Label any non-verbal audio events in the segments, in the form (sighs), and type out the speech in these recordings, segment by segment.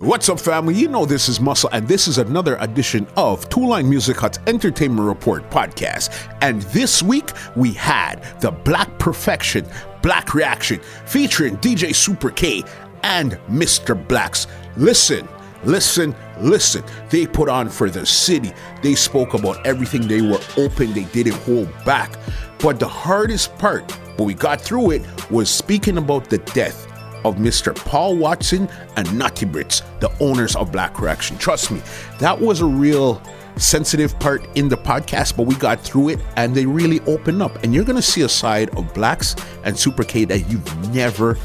What's up, family? You know this is Muscle, and this is another edition of Two Line Music Hut's Entertainment Report podcast. And this week we had the Black Perfection Black Reaction featuring DJ Super K and Mr. Blacks. Listen, listen, listen. They put on for the city. They spoke about everything. They were open. They didn't hold back. But the hardest part, but we got through it, was speaking about the death of Mr. Paul Watson and Naughty Brits, the owners of Black Reaction. Trust me, that was a real sensitive part in the podcast, but we got through it and they really opened up. And you're going to see a side of Blacks and Super K that you've never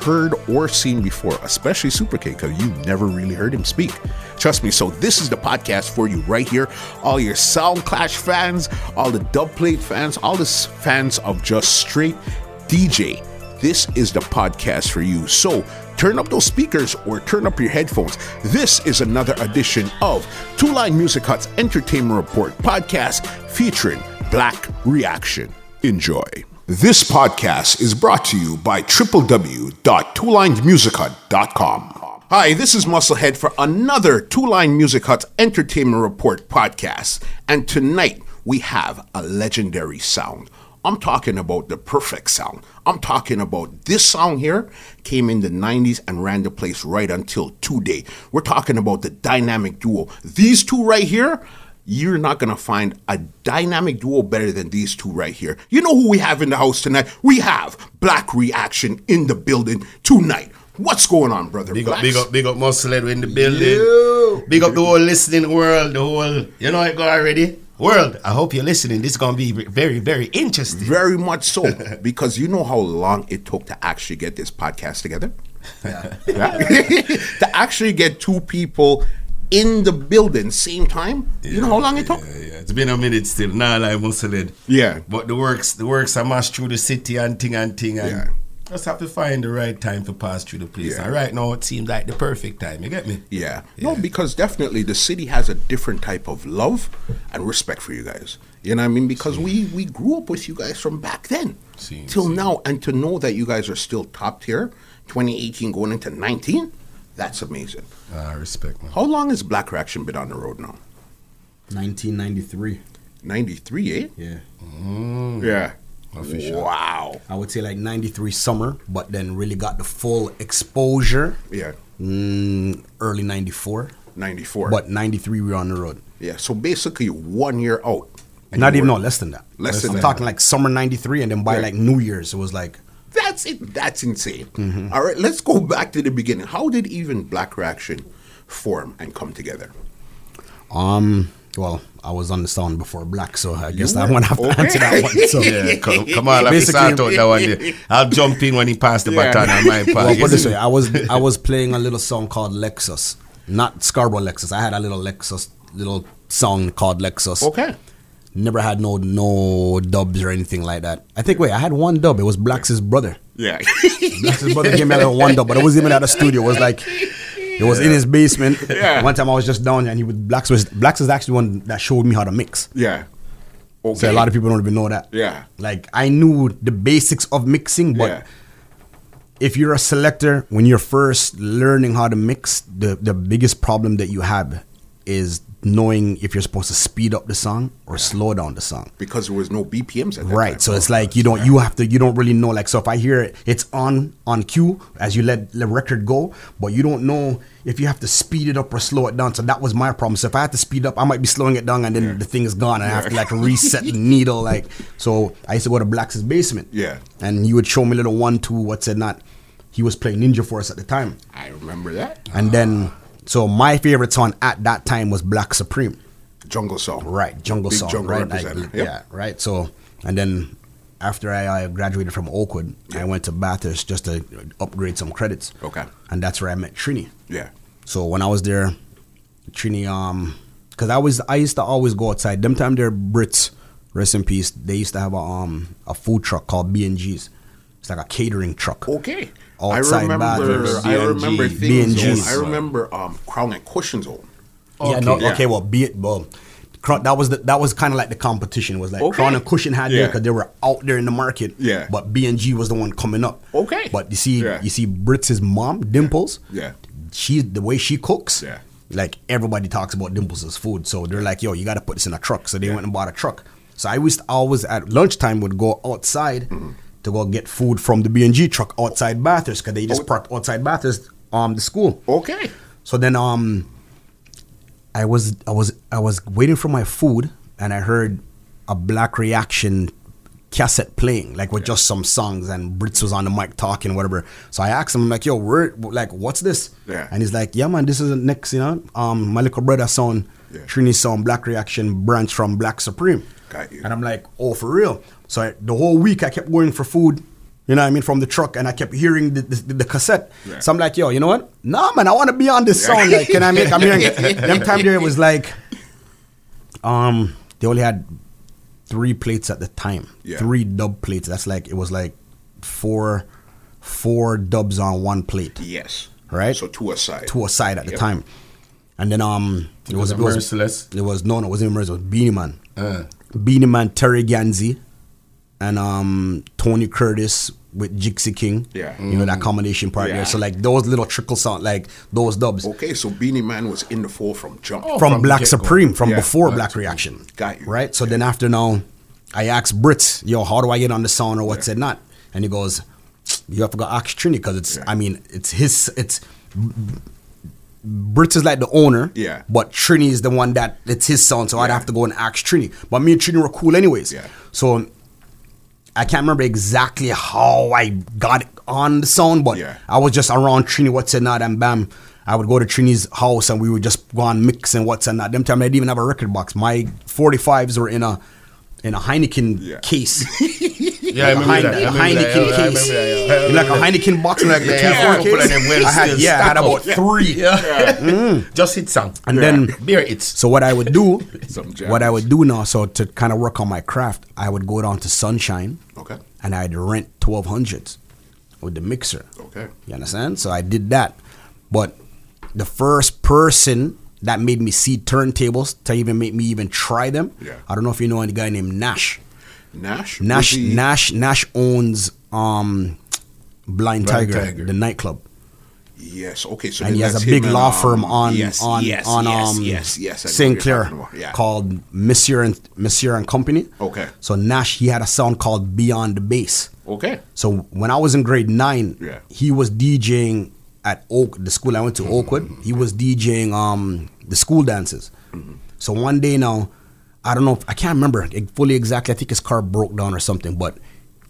heard or seen before, especially Super K, because you've never really heard him speak. Trust me. So, this is the podcast for you right here. All your Sound Clash fans, all the dubplate fans, all the fans of just straight DJ this is the podcast for you. So turn up those speakers or turn up your headphones. This is another edition of Two Line Music Hut's Entertainment Report podcast featuring Black Reaction. Enjoy. This podcast is brought to you by www.twolinedmusichut.com. Hi, this is Musclehead for another Two Line Music Hut's Entertainment Report podcast. And tonight we have a legendary sound. I'm talking about the perfect sound. I'm talking about this sound here came in the 90s and ran the place right until today. We're talking about the dynamic duo. These two right here, you're not gonna find a dynamic duo better than these two right here. You know who we have in the house tonight? We have Black Reaction in the building tonight. What's going on, brother? Big up, big up, big up, Muscle in the building. Big up the whole listening world, the whole, you know it got already. World, I hope you're listening. This is going to be very, very interesting. Very much so, because you know how long it took to actually get this podcast together? Yeah. yeah. (laughs) to actually get two people in the building same time. Yeah, you know how long it took? Yeah, yeah. It's been a minute still. Nah, like Muscle Yeah. But the works, the works are mashed through the city and thing and thing. And yeah just have to find the right time to pass through the place. Yeah. And right now, it seems like the perfect time. You get me? Yeah. yeah. No, because definitely the city has a different type of love and respect for you guys. You know what I mean? Because we we grew up with you guys from back then see, till see. now, and to know that you guys are still top tier, 2018 going into 19, that's amazing. I uh, respect. Man. How long has Black Reaction been on the road now? 1993. 93, eh? Yeah. Mm. Yeah. Official. Wow. I would say like 93 summer, but then really got the full exposure. Yeah. Mm, early 94. 94. But 93 we were on the road. Yeah. So basically one year out. Not even, no, less than that. Less than I'm that. talking like summer 93 and then by like New Year's it was like. That's it. That's insane. Mm-hmm. All right. Let's go back to the beginning. How did even Black Reaction form and come together? Um well, I was on the sound before Black, so I guess I'm gonna have to okay. answer (laughs) that one. So (laughs) yeah, come, come on, let start out that one. (laughs) I'll jump in when he passed the yeah. baton on my part. Well, put this way, I was I was playing a little song called Lexus, not Scarborough Lexus. I had a little Lexus little song called Lexus. Okay. Never had no no dubs or anything like that. I think wait, I had one dub. It was Black's brother. Yeah. Black's brother gave me a little one dub, but it wasn't even at a studio. It was like it was in his basement. (laughs) Yeah. One time I was just down there and he was Blacks was Blacks is actually one that showed me how to mix. Yeah. Okay. So a lot of people don't even know that. Yeah. Like I knew the basics of mixing, but yeah. if you're a selector, when you're first learning how to mix, the the biggest problem that you have is knowing if you're supposed to speed up the song or slow down the song. Because there was no BPMs at that right time. so it's like you don't you have to you don't really know like so if I hear it, it's on on cue as you let the record go but you don't know if you have to speed it up or slow it down. So that was my problem. So if I had to speed up I might be slowing it down and then yeah. the thing is gone and I have to like reset the needle like so I used to go to Black's basement. Yeah. And he would show me little one two what's it not he was playing Ninja Force at the time. I remember that. And then so my favorite song at that time was Black Supreme. Jungle Song. Right, Jungle Big Song. Jungle right, yep. yeah, right. So and then after I, I graduated from Oakwood, I went to Bathurst just to upgrade some credits. Okay. And that's where I met Trini. Yeah. So when I was there, Trini, um, because I was I used to always go outside. Them time they're Brits, rest in peace. They used to have a um a food truck called B and G's. It's like a catering truck. Okay. Outside I remember. I remember things. I remember um, Crown and Cushions. On. Okay. Yeah. No. Yeah. Okay. Well, be it. Well, that was the, that was kind of like the competition. Was like okay. Crown and Cushion had yeah. there because they were out there in the market. Yeah. But B and G was the one coming up. Okay. But you see, yeah. you see Brits' mom Dimples. Yeah. she the way she cooks. Yeah. Like everybody talks about Dimples' food, so they're like, "Yo, you got to put this in a truck." So they went and bought a truck. So I was always at lunchtime would go outside to go get food from the B and G truck outside Bathurst because they just Oh. park outside Bathurst um the school. Okay. So then um I was I was I was waiting for my food and I heard a black reaction cassette playing, like with just some songs and Brits was on the mic talking, whatever. So I asked him, I'm like, yo, where like what's this? Yeah. And he's like, Yeah man, this is the next, you know, um my little brother son, Yeah. Trini son, Black Reaction branch from Black Supreme. Got you. And I'm like, oh, for real? So I, the whole week I kept going for food, you know what I mean, from the truck, and I kept hearing the, the, the cassette. Yeah. So I'm like, yo, you know what? Nah, man, I want to be on this song. Like, can I make? I'm hearing (laughs) it. Them time there it was like, um, they only had three plates at the time, Yeah. three dub plates. That's like it was like four, four dubs on one plate, Yes. right? So two aside. two aside at the time, and then um, it was Was it it was Merciless? it was no, no, it wasn't Merciless. It was Beenie Man. Uh, Beenie Man, Terry Ganzie, and um, Tony Curtis with Jigsy King. Yeah. You know, that combination part Yeah. there. So, like, those little trickle sound, like those dubs Okay, so Beenie Man was in the fold from jump. Oh. from, from Black. Supreme, from Yeah, before Black Black Reaction. Got you. Right? So, then after now, I asked Brits, yo, how do I get on the sound or what's it not? And he goes, you have to go ask Trini because it's, Yeah. I mean, it's his, it's, Brits is like the owner, Yeah. But Trini is the one that it's his sound, so I'd have to go and ask Trini. But me and Trini were cool anyways. Yeah. So I can't remember exactly how I got on the sound, but Yeah. I was just around Trini, what's it not, and bam. I would go to Trini's house and we would just go on mix and what's and not. Them time I didn't even have a record box. My 45s were in a in a Heineken Yeah. case. (laughs) yeah, I remember Heine- that. I remember Heineken that. Yeah, I case. remember that, yeah. In like a Heineken box, in like the Yeah, two four case. of them well I had, yeah, I had about three. Yeah. (laughs) Mm. Just hit song. And then beer hits. So what I would do, (laughs) Some what I would do now, so to kind of work on my craft, I would go down to Sunshine, Okay. and I'd rent twelve hundreds with the mixer. Okay. You understand? So I did that, but the first person that made me see turntables to even make me even try them. Yeah. I don't know if you know any guy named Nash. Nash. Nash he- Nash Nash owns um Blind, Blind Tiger, Tiger. the nightclub. Yes. Okay. So and he has a big him and, law um, firm on yes, on yes, on yes, um yes, yes. I know St. what you're Clair. Yeah. called Monsieur and Monsieur and Company. Okay. So Nash he had a sound called Beyond the Bass. Okay. So when I was in grade nine, Yeah. he was DJing at Oak, the school I went to, Oakwood. He was DJing um the school dances. So one day now, I don't know, if, I can't remember fully exactly. I think his car broke down or something, but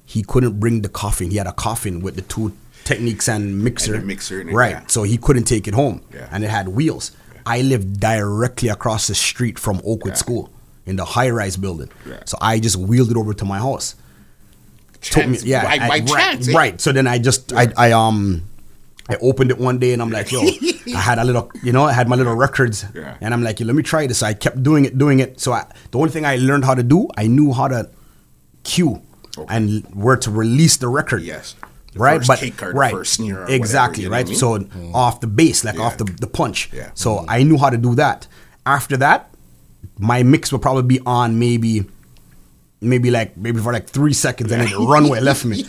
he couldn't bring the coffin. He had a coffin with the two Technics and mixer. And mixer it, right? yeah. So he couldn't take it home, Yeah. and it had wheels. I lived directly across the street from Oakwood Yeah. School in the high-rise building. Yeah. So I just wheeled it over to my house took me, yeah, By, I- by right, chance. eh? right. So then I just, I, I, um, I opened it one day and I'm like, yo, (laughs) I had a little, you know, I had my little records, Yeah. and I'm like, yo, let me try this. So I kept doing it, doing it. So I, the only thing I learned how to do, I knew how to cue Okay. and where to release the record. Yes. The right, first but kick right, first snare or whatever, exactly, you right. I mean? So off the bass, like Yeah. off the the punch. Yeah. So I knew how to do that. After that, my mix would probably be on maybe maybe like maybe for like three seconds and then the (laughs) runway left me.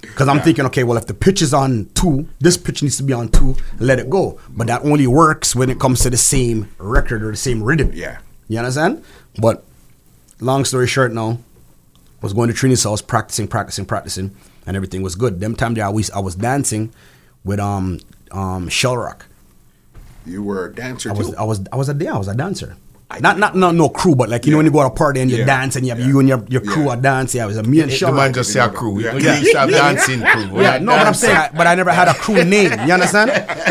Because i'm thinking okay well if the pitch is on two this pitch needs to be on two let it go. But that only works when it comes to the same record or the same rhythm. Yeah. you understand? But long story short now was going to Trinity's house practicing practicing practicing and everything was good. Them time there i was i was dancing with um um shell rock. You were a dancer I was too. I was I was a yeah, I was a dancer. I not not no no crew, but like you know when you go to a party and you Yeah. dance and you have Yeah. you and your, your crew Yeah. are dancing. Yeah, it was a me and The man just say a crew. Yeah. We used to (laughs) dancing crew. Yeah, had no, but I'm dancing. saying, I, but I never had a crew name. You understand?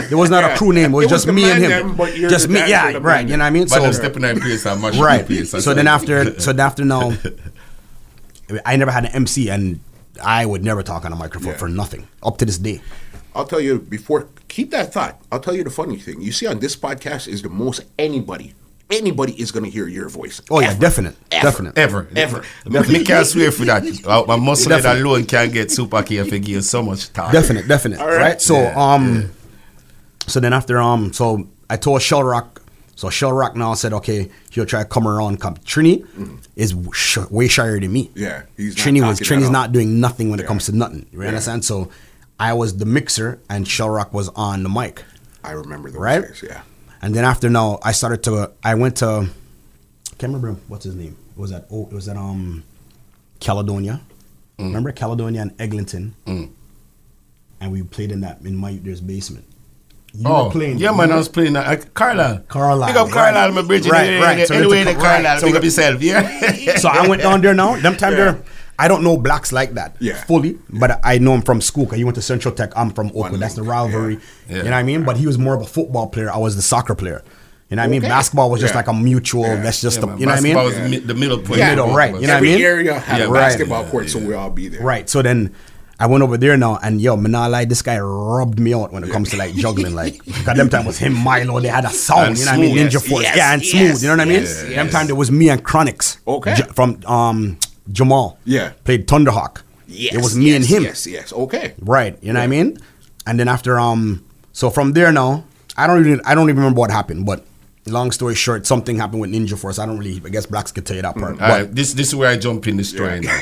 It was not a crew name. It was It was just the me and him. them, but you're just the me. dancer, Yeah, the right. man You know what I mean? But them So stepping in place and mash right. place. So then after, so then after now, (laughs) I never had an MC, and I would never talk on a microphone for nothing up to this day. I'll tell you before. Keep that thought. I'll tell you the funny thing. You see, on this podcast is the most anybody, anybody is going to hear your voice. Oh yeah, Ever. definite, Ever. definite. Ever. Ever. Me can't swear for that. (laughs) My muscle head Definitely. alone can't get super K if you give so much time. Definite, definite. All right. right. So Yeah, um so then after um so I told Shell Rock so Shell Rock now said okay he'll try to come around come Trini is sh- way shyer than me. Yeah, he's not Trini was Trini's not doing nothing when it comes to nothing. You Yeah. understand? So I was the mixer and Shell Rock was on the mic. I remember those Right? days. Yeah. And then after now, I started to. I went to. I can't remember what's his name. It was that. Oh, it was that. Um, Caledonia. Remember Caledonia and Eglinton. Mm. And we played in that in my there's basement. You Oh, were playing. yeah, man, I was playing that. Uh, Carlisle. Carlisle, Big up right. Carlisle, my bridge. Right, right. So anyway, the- the right. Carlisle. So the- up yourself, yeah. (laughs) so I went down there now. Them time there, I don't know blacks like that Yeah. fully, but I know him from school because he went to Central Tech. I'm from Oakwood. One That's the rivalry. yeah. You know what I mean? But he was more of a football player. I was the soccer player. You know what I mean? Basketball was just Yeah. like a mutual. Yeah. That's just Yeah, a, you know what I mean? basketball was mi- the middle point. Yeah. Middle, right, you know what I Every mean? area had Yeah, a right. basketball Yeah, court, so we all be there. Right. So then I went over there now, and yo, man, not lie, this guy rubbed me out when it comes to like juggling. (laughs) Like, cause them time was him, Milo. They had a sound, And you know what I mean? Ninja Yes, Force, yes, yeah, and yes, smooth. You know what I mean? yes, Them time there was me and Chronix. Okay. J- from um Jamal. Yeah. Played Thunderhawk. Yes, It was me yes, and him. Yes, yes. Okay. Right. You know what I mean? And then after um, so from there now, I don't even I don't even remember what happened, but. Long story short, something happened with Ninja Force. I don't really, I guess blacks could tell you that part. But right, this this is where I jump in the story now.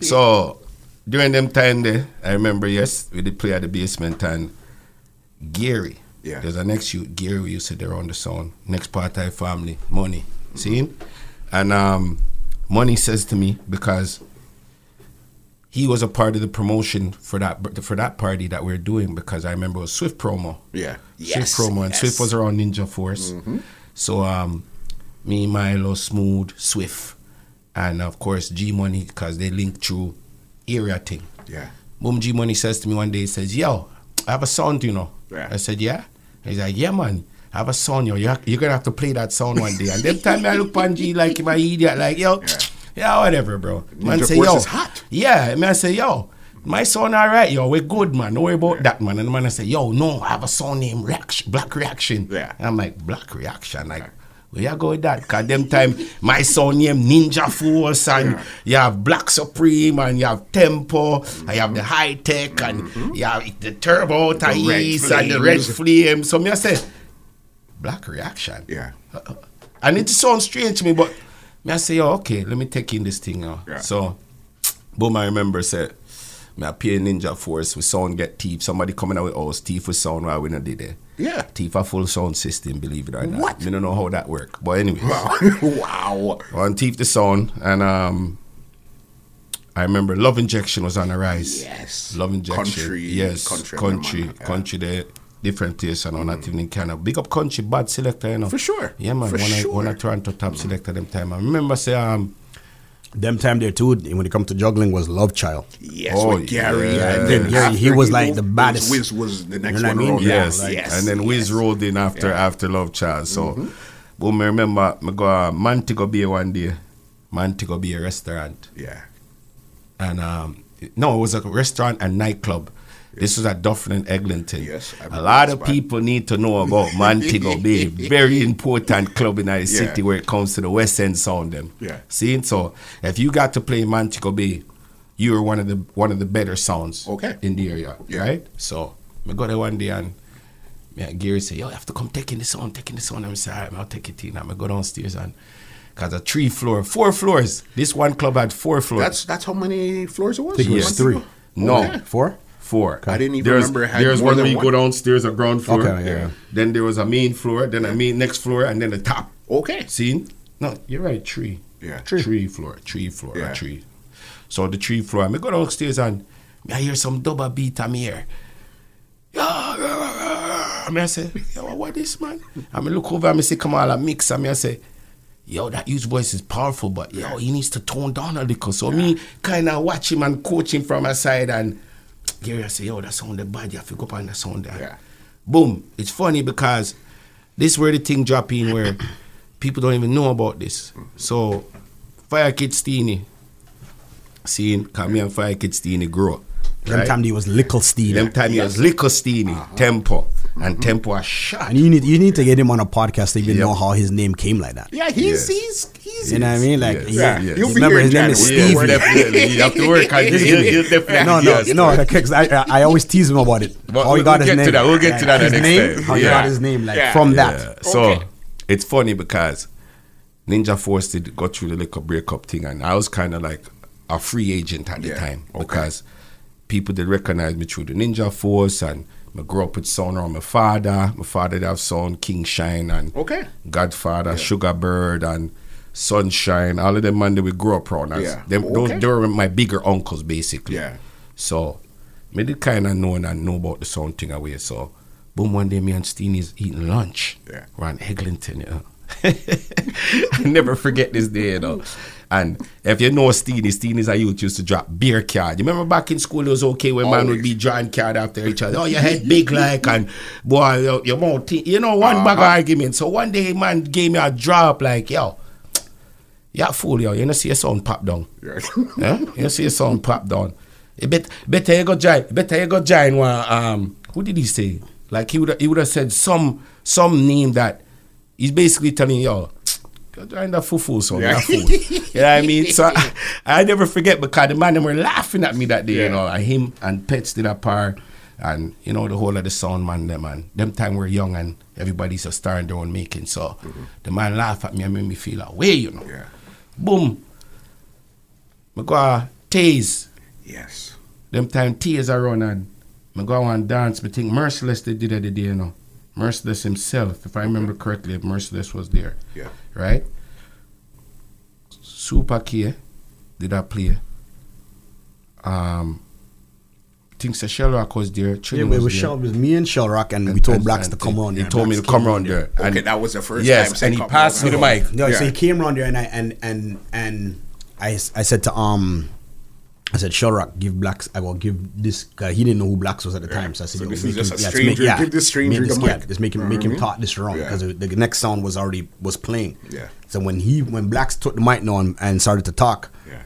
so during them time there, I remember yes, we did play at the basement and Gary. Yeah. There's a next you Gary we used to there on the sound. Next part I family, money. See? And um money says to me because he was a part of the promotion for that for that party that we are doing because I remember it was Swift promo. Yeah. Swift Yes, promo and yes. Swift was around Ninja Force. So um, me, Milo, Smooth, Swift, and of course G Money because they link through area thing. Yeah. Boom G Money says to me one day, he says, "Yo, I have a sound, you know." Yeah. I said, "Yeah." He's like, "Yeah, man." I have a sound, yo. You're, you're gonna have to play that song one day. And them time I look on G like my idiot, like, yo, yeah, whatever, bro. Man Ninja say, yo, is hot. yeah, man say, yo, my son all right, yo, we're good, man. Don't worry about that, man. And the man I say, yo, no, I have a son named Reaction, Black Reaction. Yeah. And I'm like, Black Reaction, like, where you go with that? Cause them time my son named Ninja Force and you have Black Supreme and you have Tempo and you have the high tech and you have the Turbo Mm-hmm. Thais and the Red. Flame. So me I say, Black Reaction. Yeah. And it sounds strange to me, but me I say, yo, okay, let me take in this thing now. Yeah. So, boom, I remember said, me I pay Ninja Force with sound get teeth. Somebody coming out with us teeth with sound while we not did it. Yeah. Teeth a full sound system, believe it or not. What? Me don't know how that work. But anyway. Wow. (laughs) wow. On Thief the Sound and um I remember Love Injection was on the rise. Yes. Love Injection. Country, Yes. country, Country. man, yeah. Country the different place and not even in Canada. Big up country, bad selector, you know. For sure. Yeah man, For one sure. I one of Toronto top selector them time. I remember say um them time there too, when it comes to juggling, was Love Child. Yes, Oh, with Gary. yeah. And then Gary, he after was like the moved, baddest. Wiz was the next You know what one. I mean? around. Yeah, yes, like- yes. and then Wiz yes. Mm-hmm. rolled in after after Love Child. So boom, I remember I go uh, Montego Bay one day. Montego Bay restaurant. Yeah. and um, no, it was a restaurant and nightclub. This was at Dufferin and Eglinton. Yes, I a lot of people need to know about (laughs) Montego Bay. Very important club in the city where it comes to the West End sound. Them. Yeah. See, so if you got to play Montego Bay, you were one of the one of the better sounds. Okay. In the area, Yeah. right? So I go there one day and. Yeah, Gary said, "Yo, you have to come taking this on, taking this on." I'm saying, "All right, I'll take it in." I'm gonna go downstairs and, cause a three floor, four floors. This one club had four floors. That's that's how many floors it was? think it was three. No. Oh, okay. Four? Four. I didn't even there's, remember it had There's more one than where one. go downstairs, a ground floor. Okay, yeah. Then there was a main floor, then a main next floor, and then the top. Okay. See? No, you're right. Tree. Yeah. Tree. Tree floor. Tree floor. Yeah. A tree. So the tree floor. I go downstairs and I hear some double beat I'm here. Yeah, yeah, yeah, yeah. I mean, I say, yo, what this man? I mean, look over and I say, come on, I mix. I mean, I say, yo, that huge voice is powerful, but yo, he needs to tone down a little. So me kind of watch him and coach him from my side and Gary, I say, yo, that sounded bad. You have to go up on that sound there. Yeah. Boom. It's funny because this where the thing drop in where (coughs) people don't even know about this. So, Fire Kid Steenie, seeing, come me and Fire Kid Steenie grow. Them right? time he was little Steed. Them time he was Liquor Steenie, uh-huh. Tempo, and mm-hmm. Tempo a shot. And you need you need to get him on a podcast to even Yep. know how his name came like that. Yeah, he's Yes. he's he's You know what I mean? Like, Yes. he- Yeah, Yes. he'll remember here his name is Steve. Yes, definitely. You have to work on it. (laughs) He'll, he'll definitely No, no, yes. no, because I, I I always tease him about it. But how he we'll got his get to name. that. We'll get to that his next name. time. How he Yeah. got his name, like Yeah. from Yeah. that. So Okay. it's funny because Ninja Force did go through the little breakup thing, and I was kind of like a free agent at the time because people did recognize me through the Ninja Force, and I grew up with sound around my father. My father did have sound King Shine and Okay. Godfather, Sugar Bird and Sunshine. All of them man that we grew up around. As Yeah. Them, those, they were my bigger uncles basically. Yeah. So me did kind of know and know about the sound thing away. So boom, one day me and Steenie's eating lunch. Yeah. We're Eglinton, you know. (laughs) I never forget this day, you know. And if you know Steenie, Steenie's a youth used to drop beer card. You remember back in school it was okay when man would be drawing card after each other. Oh, your head big (laughs) like and boy, your, your mouth, you know, one Uh-huh. bag of argument. So one day man gave me a drop like, yo, you a fool, yo. You know see your sound pop down. Yeah. (laughs) Yeah? You see your sound pop down. Bet, better you go join. Better you go join one. Um, who did he say? Like he would he would have said some some name that he's basically telling you, yo, go join the fufu son. Yeah. Fool. you know what I mean? So (laughs) I, I never forget because the man them were laughing at me that day. Yeah. You know, and him and Pets did a par, and you know the whole of the sound man them man. Them time we're young and everybody's a star in their own making. So mm-hmm. the man laugh at me and made me feel away. You know. Yeah. Boom. I go a tase. Yes. Them time tears are run and I go and dance. I think Merciless they did it the day, you know. Merciless himself, if I remember correctly, if Merciless was there. Yeah. Right? Super K did I play. Um I think Sir Shellrock was there. Yeah, Trini it was, was there. Shell, it was me and Shell Rock, and, we told And- Blacks and to come on. around He there. told me to come came around there. Okay, And that was the first Yes, time. said and he passed me the mic. No, Yeah. so he came around there, and I and and and I, I said to um. I said, Shellrock, give blacks. I will give this guy. He didn't know who blacks was at the time, so I said, So "Yo, this is just him- a stranger. Make, Give this stranger make the mic. guy- Just make him make him mm-hmm. talk this wrong Yeah. because the, the next sound was already was playing. Yeah. So when he when blacks took the mic now and, and started to talk, Yeah.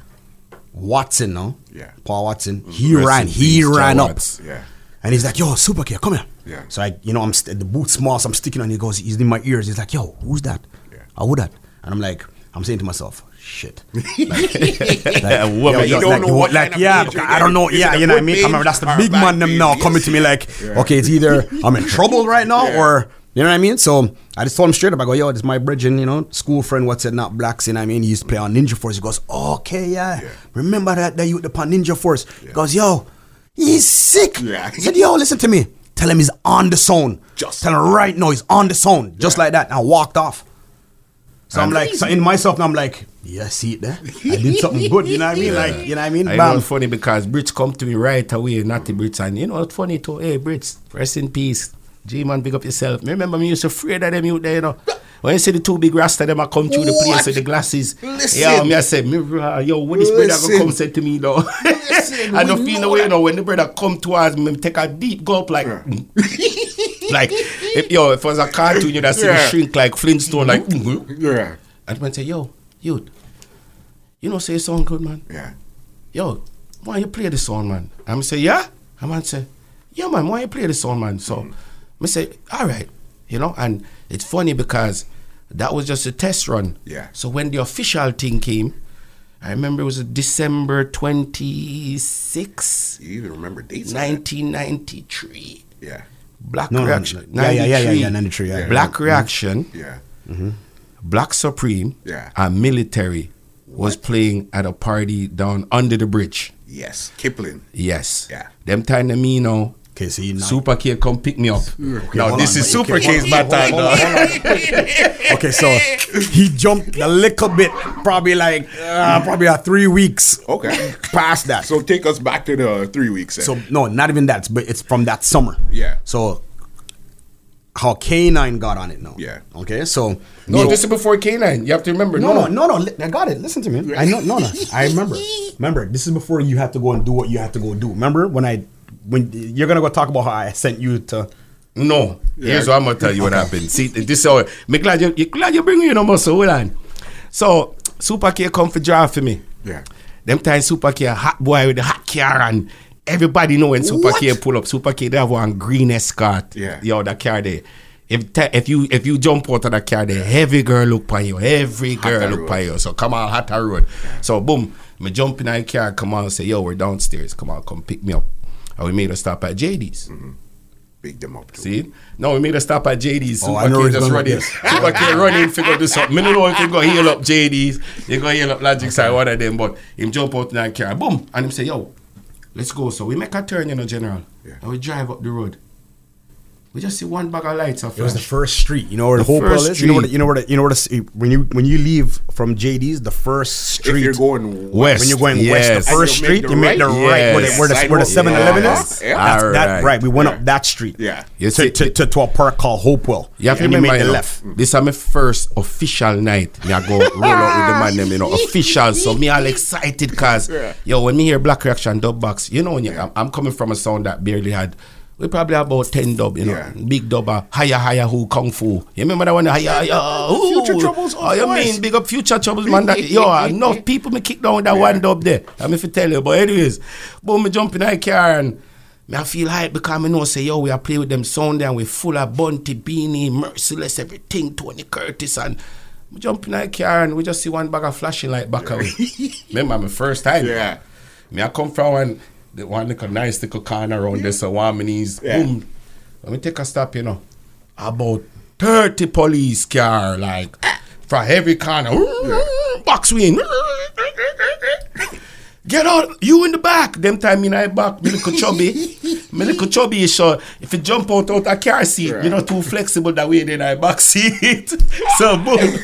Watson, no, Yeah. Paul Watson, he Rest ran, he ran up, Watts. Yeah. and he's like, "Yo, Super K, come here." Yeah. So I, you know, I'm st- the boot small, so I'm sticking on. He goes, he's in my ears. He's like, "Yo, who's that? Yeah. Oh, who that?" And I'm like, I'm saying to myself, "Shit." (laughs) Yeah, woman, you don't know what like, yeah, I don't know. Yeah, you know what I mean. I remember that's the big man them now coming to me like, okay, it's either (laughs) I'm in trouble right now or you know what I mean. So I just told him straight up. I go, yo, this is my bridging, you know, school friend. What's it? Not blacks. You know what I mean? He used to play on Ninja Force. He goes, okay, yeah. Yeah. Remember that that you with the pan Ninja Force? He goes, yo, he's sick. Yeah. He said, yo, listen to me. Tell him he's on the zone. Just- tell him right now he's on the zone, just like that. And I walked off. So I'm like, so in myself, I'm like, yeah, see it there. I did something good. You know what I mean? (laughs) Like, you know what I mean? I know Bam. it's funny because Brits come to me right away, not the Brits. And you know what's funny too? Hey, Brits, rest in peace. G man, big up yourself. Me remember me used to afraid of them out there, you know. When you see the two big rasta them I come through the place What? with the glasses. Listen. Yeah, me I said, me, yo, what this brother Listen. come say to me though? Listen, (laughs) I don't feel no way, you know, when the brother come towards me, me take a deep gulp like (laughs) like if yo, if it was a cartoon, you'd have seen Yeah. shrink like Flintstone, like mm-hmm. Mm-hmm. Yeah. and man say, yo, youth, you know say sound good man Yeah. yo, why you play the song, man? I'm say, yeah. And man say, yeah, man, why you play the song, man? So, mm. I say, all right, you know. And it's funny because that was just a test run. Yeah. So when the official thing came, I remember it was December 26, You even remember dates? 1993. Yeah. Black No, no, no, Reaction. no. Yeah, yeah, yeah, yeah, yeah, 93, yeah. Black mm-hmm. Reaction, Yeah. Mm-hmm. Black Supreme, Yeah. and Military was playing at a party down under the bridge. Yes. Kipling. Yes. Yeah. Them time to me now. Okay, so you Super K come pick me up. now this on, is but- Super okay, K's hold on, battle. hold on, hold on, Okay, so he jumped a little bit, probably like uh, probably a three weeks Okay. past that. So, So take us back to the three weeks. then. so no, not even that, but it's from that summer. Yeah. So how K9 got on it now. Yeah. Okay, so No, so- this is before K9. You have to remember. no, no, no, no. li- I got it. Listen to me. I know. No, no. I remember. Remember, this is before you had to go and do what you had to go do. Remember when I when you're gonna go talk about how I sent you to. No. Here's Yeah. what I'm gonna tell you what happened. See, this is how me glad you, you glad you bring me no muscle. Hold on. So Super K come for draft for me. Yeah. Them time Super K hot boy with the hot car and everybody know when Super What? K pull up. Super K they have one green escort. Yeah. Yo, that car there. If te- if you if you jump out of that car there, every girl look on you. Every girl look on you. So come on, Hatter Road. So boom, me jump in that car, come on, say, yo, we're downstairs. Come on, come pick me up. Oh, and we made a stop at JD's. Big mm-hmm. them up. Too. See? No, we made a stop at JD's. Oh, Super I know where K he's just going running. with Super K running, figure do something. I don't know if you go heal up JD's, you go heal up Logic side, one of them, but him jump out in that car, boom, and him say, yo, let's go. So we make a turn, you know, General. Yeah. And we drive up the road. We just see one bag of lights. It was the first street. You know where the, The Hopewell first is. You know where the, you know where the, you know where the, when you when you leave from JD's, the first street. If you're going West. when you're going Yes. west, the first you street, the you make the right? right where the where the, where the Sidewalk. 7-Eleven Yeah. is. Yeah. That's that Alright. right. We went Yeah. up that street. Yeah. You To, to, to, to a park called Hopewell. You have to remember, you the left. this is my first official night. Me I go roll out with the man them, you know, official. So me all excited cause yo, when me hear Black Reaction dub box, you know, when you, I'm, I'm coming from a sound that barely had. We probably have about ten dub, you know, Yeah. big dub, uh, higher, higher, who kung fu. You remember that one? Higher, higher, who? Future Troubles, Oh, you mean big up future troubles, man? That, yo, (laughs) enough people me kick down with that one dub there. I'm if you tell you, but anyways, boom, me jump in that car and. Me I feel hype because I know say yo we are play with them sound and we full of Bunty, Beenie, Merciless, everything, Tony Curtis and we jump in that car and we just see one bag of flashing light back away. (laughs) Remember my first time. Yeah. Me I come from one the one little nice little corner around there so one Yeah. boom. Let me take a stop, you know. About 30 police car like from every corner. Box win. Get out, you in the back. Them time in I back, me little chubby. (laughs) me little chubby is so if you jump out out a car seat, you know, too flexible that way then I back seat. (laughs) so boom.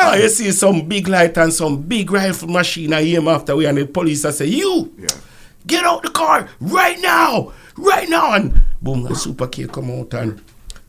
Oh, you see some big light and some big rifle machine I him after we and the police I say, You Yeah. Get out the car right now, right now. And boom, a super K come out and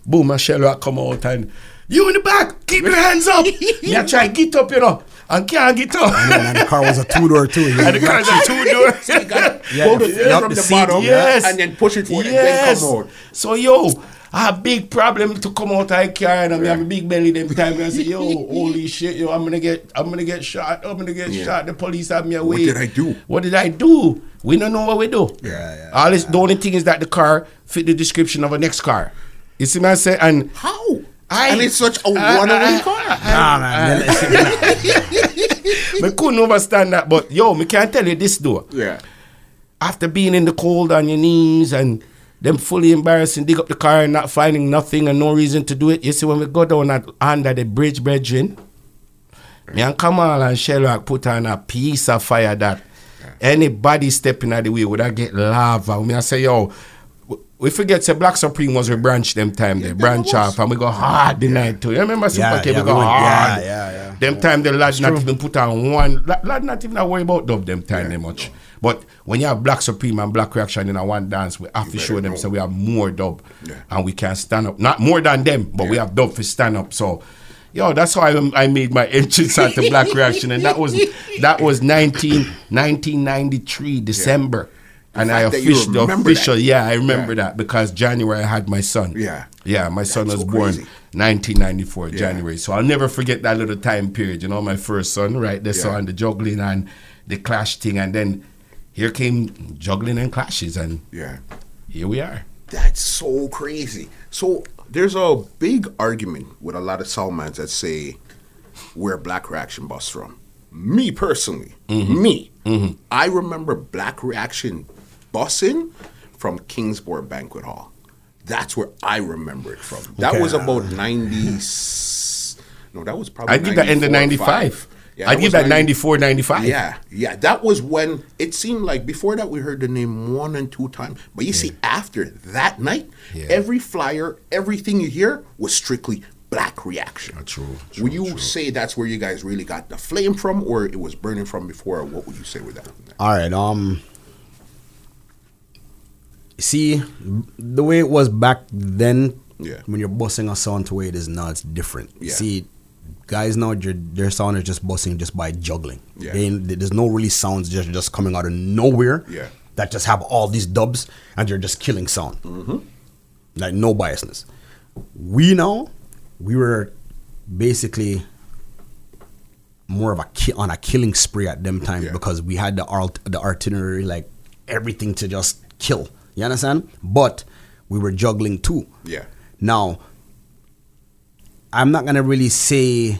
boom, a Sherlock come out and you in the back, keep your hands up. (laughs) I try get up, you know, and can't get up. And the car was a two door too. (laughs) and the car's a two doors. (laughs) (laughs) Pull the yeah, from the the, seat, bottom yes. and then push it forward yes. and then come out. So yo, I have big problem to come out of the car and I have a big belly them time and I say, yo, holy shit, yo, I'm gonna get I'm gonna get shot, I'm gonna get Yeah. shot. The police have me away. What did I do? What did I do? We don't know what we do. Yeah, yeah, All this, the only thing is that the car fit the description of a next car. You see what I say? And How? I- and it's such a one-away I- car. Nah, man. (laughs) me couldn't understand that, but yo, me can't tell you this though. yeah. after being in the cold on your knees and them fully embarrassing, dig up the car and not finding nothing and no reason to do it. You see, when we go down at, under the bridge, brethren, me and Kamal and Sherlock put on a piece of fire that anybody stepping out the way would I get lava. Me I say, yo, we forget say Black Supreme was we branch them time they branch off and we go hard the night too. You remember Super Yeah, K, yeah, we go we went- hard. yeah, yeah, yeah. Them oh, time the lad not even put on one lad, not even worry about dub them time they much. But when you have Black Supreme and Black Reaction in a one dance, we have to show them so we have more dub. Yeah. And we can stand up. Not more than them, but we have dub for stand up. So yo, that's how I, I made my (laughs) entrance at the Black Reaction. And that was that was 19, 1993, December. And I fact that you official, official, that. yeah, I remember Yeah. that because January I had my son. Yeah. Yeah, my son That's was so born crazy. 1994 January. So I'll never forget that little time period. You know, my first son, right? They saw Yeah. and the juggling and the clash thing, and then here came juggling and clashes, and Yeah. here we are. That's so crazy. So there's a big argument with a lot of Salmans that say where Black Reaction busts from. Me personally, mm-hmm. me, mm-hmm. I remember Black Reaction busing from Kingsborough Banquet Hall. That's where I remember it from. That Okay. was about 90. No, that was probably. I give that end of 95. Yeah, I that give that 90 94, 95. yeah, yeah. That was when it seemed like before that we heard the name one and two times. But you see, after that night, Yeah. every flyer, everything you hear was strictly black reaction. True, would you say that's where you guys really got the flame from, or it was burning from before? Or what would you say with that? All right. Um. See, the way it was back then, Yeah. when you're busting a sound to where it is now, it's different. Yeah. See, guys now, their, their sound is just busting just by juggling. Yeah. They there's no really sounds just just coming out of nowhere. Yeah. That just have all these dubs and they're just killing sound. Mm-hmm. Like no biasness. We now, we were basically more of a ki- on a killing spree at them time Yeah. because we had the art the artillery like everything to just kill. You understand? But we were juggling too. Yeah. Now, I'm not gonna really say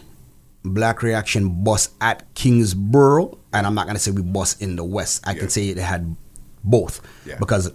Black Reaction bus at Kingsborough, and I'm not gonna say we bus in the West. I Yeah. can say it had both Yeah. because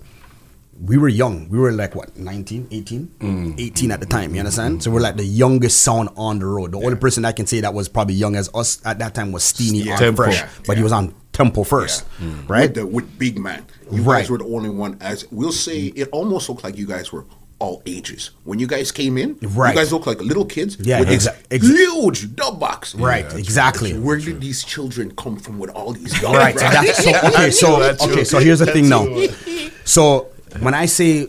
we were young. We were like what 19, 18? Mm. 18 at the time. You understand? So we're like the youngest sound on the road. The only person I can say that was probably young as us at that time was Steeny Yeah. on Fresh, Yeah. but he was on Tempo first, Yeah. right? With, the, with Big Man. You Right. guys were the only one, as we'll say, it almost looked like you guys were all ages. When you guys came in, Right. you guys look like little kids Yeah, with this exa- ex- huge dub box. Right, exactly. Where did these children come from with all these guns? Right. So that's, so, (laughs) okay. So That's okay. So here's the thing now. So when I say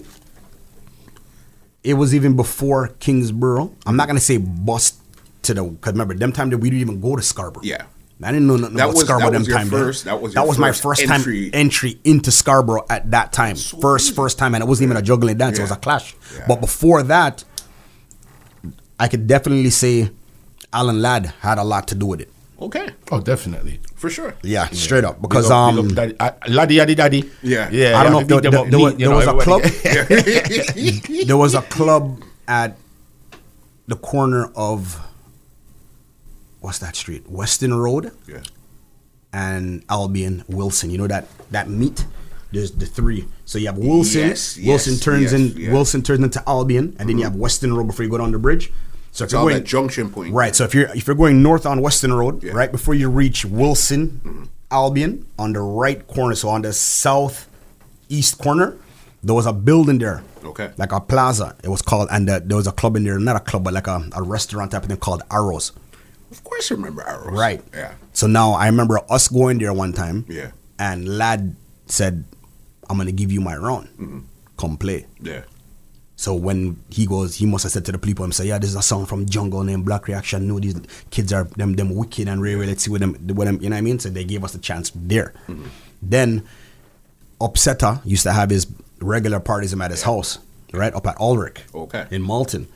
it was even before Kingsborough, I'm not gonna say bust to the because remember them time that we didn't even go to Scarborough. Yeah. I didn't know nothing That about was- Scarborough that them was your time. there. first- that was your my first first entry. time entry into Scarborough at that time. First first time, and it wasn't even a juggling dance. It was a clash. Yeah. But before that, I could definitely say Alan Ladd had a lot to do with it. Okay, Oh, definitely. for sure. Yeah, straight up because Big up- big um. up daddy, uh, laddie, daddy, daddy. Yeah. yeah. I don't know if have to there, there- there was, there know, was a club. (laughs) there was a club at the corner of what's that street? Weston Road Yeah. and Albion Wilson. You know that that meet. There's the three. So you have Wilson. Yes, Wilson yes, turns yes, in. yeah. Mm-hmm. Wilson turns into Albion, and then you have Weston Road before you go down the bridge. So if It's you're going that junction point. Right. So if you're if you're going north on Weston Road, Yeah. right before you reach Wilson, Albion, on the right corner, so on the south east corner, there was a building there. Okay. Like a plaza. It was called, and uh, there was a club in there, not a club, but like a, a restaurant type of thing called Arrows. Of course, I remember arrows. Right. Yeah. So now I remember us going there one time. Yeah. And lad said, "I'm gonna give you my round. Mm-hmm. Come play." Yeah. So when he goes, he must have said to the people, "I'm say, yeah, this is a song from Jungle named Black Reaction. No, these kids are them them wicked and rare. Let's see what them what them you know what I mean." So they gave us the chance there. Then Upsetter used to have his regular parties at his house, right up at Ulrich, Okay. in Malton.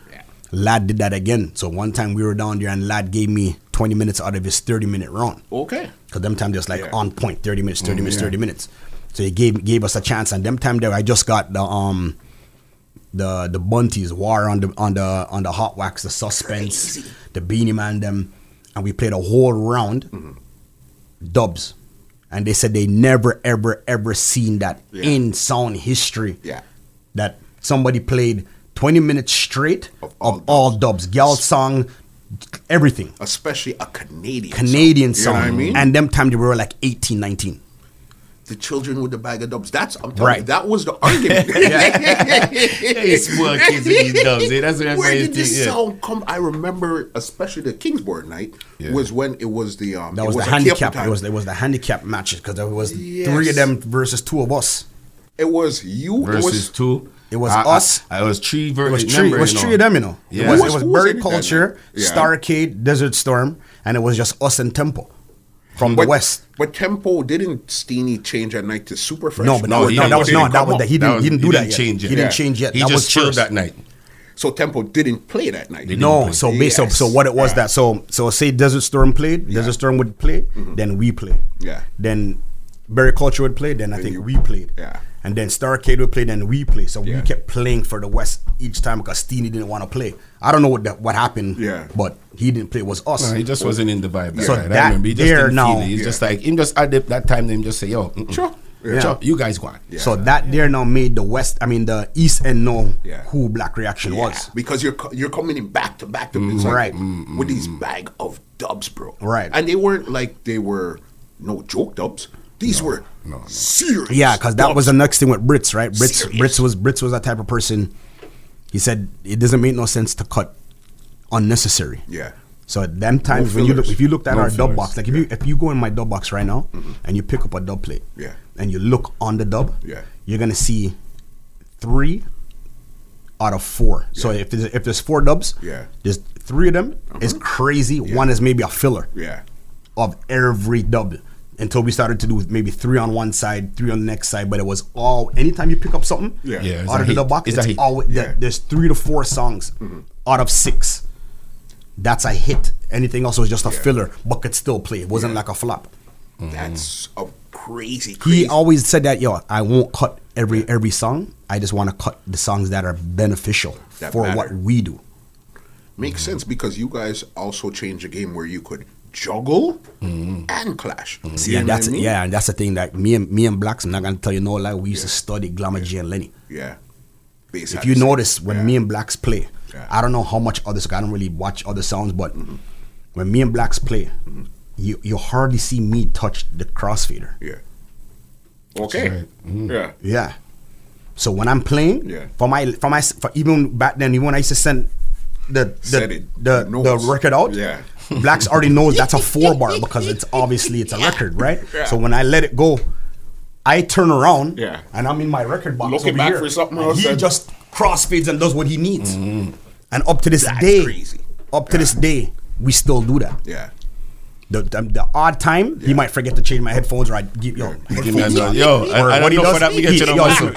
Yeah. Lad did that again. So one time we were down there and Lad gave me 20 minutes out of his 30 minute run. Okay. Cause them time just like Yeah. on point, thirty minutes, thirty minutes, thirty minutes. So he gave gave us a chance, and them time there I just got the um the the bunties war on the on the on the hot wax, the suspense, Crazy. the beenie man them, and we played a whole round dubs, and they said they never ever ever seen that Yeah. in sound history. Yeah. that somebody played twenty minutes straight Of of all all, dubs, gal song, everything. Especially a Canadian. Canadian song. song. You know what I mean? And them time they were like 18, 19. the children with the bag of dubs. That's I'm telling you, Right. that was the argument. (laughs) (laughs) Hey, small kids with these dubs. eh? That's what Where did this think. Yeah. sound come? I remember, especially the Kingsborough night, Yeah. was when it was the um. That it was, the handicap. It was it was the handicap matches because there was Yes. three of them versus two of us. It was you Versus it was, two. It was I- I- us. it was three It was three. It was three of them, you know. Yeah. It was, Who it was- was who was Berry in it that Culture, night? Yeah. Starcade, Desert Storm, and it was just us and Tempo from the West. but Tempo didn't Steenie change at night to Super Fresh. No, but No, no, he no, that was no, didn't that was up. that he didn't was- he didn't he do didn't that yet. change it. He didn't change yet. He that just chilled that night. So Tempo didn't play that night. No, play. so base so, Yes. so what it was Yeah. that so so say Desert Storm played, Desert Storm would play, mm-hmm. then we play. Yeah. Then Berry Culture would play, then I think you- we played. Yeah. And then Starcade would play, then we play. So Yeah. we kept playing for the West each time because Steenie didn't want to play. I don't know what that, what happened. Yeah. But he didn't play. It was us. No, he just wasn't in the vibe. That So night. I that remember. He just there didn't now- feel it. He's Yeah. just like him. Just at the, that time, them just say, "Yo, mm-mm. Sure. Yeah. Sure, you guys go on." Yeah. So that there now made the West, I mean the East and know Yeah. who Black Reaction Yeah, was. because you're you're coming in back to back to mm-hmm. it's like, Right. Mm-hmm. with these bag of dubs, bro. Right. and they weren't like they were no joke dubs. These were serious. Yeah, because that was the next thing with Brits, right? Brits, Serious. Brits was Brits was that type of person. He said it doesn't make no sense to cut unnecessary. yeah. So at them times when you look, if you looked at No our dub box, like if you if you go in my dub box right now mm-hmm. and you pick up a dub plate, Yeah. and you look on the dub, Yeah. you're gonna see three out of four. So if there's, if there's four dubs, Yeah. there's three of them is uh-huh. crazy. One is maybe a filler Yeah. of every dub until we started to do maybe three on one side, three on the next side. But it was all anytime you pick up something Yeah. Yeah, out of the box, It's it's, a hit. always Yeah. there's three to four songs mm-hmm. out of six. That's a hit. Anything else was just a filler, but could still play. It wasn't Yeah. like a flop. Mm-hmm. That's a crazy. He always said that, yo, I won't cut every every song. I just want to cut the songs that are beneficial That for matter. what we do. makes sense because you guys also changed a game where you could juggle mm-hmm. and clash. Mm-hmm. See, yeah, that's yeah, and that's the thing that me and me and blacks. I'm not gonna tell you no lie. We used to study Glamour G and Lenny. yeah. Bass if you notice when yeah. me and blacks play Yeah. i don't know how much others i don't really watch other sounds but mm-hmm. when me and blacks play Mm-hmm. you you hardly see me touch the crossfader yeah. Okay. right. Yeah. yeah So when I'm playing, Yeah. for my for my for even back then, even when I used to send the Set the the, the record out, Yeah. Blacks already knows that's a four bar because it's obviously it's a record, right? Yeah. So when I let it go, I turn around, Yeah. and I'm in my record box Looking over back here. for something else He and- just crossfades and does what he needs, Mm-hmm. and up to this That's day, crazy. up to this day, we still do that. Yeah. The, the, the odd time he might forget to change my headphones, or I give yo Give me headphones another- on. yo, I- or I what he don't know does, for that, he,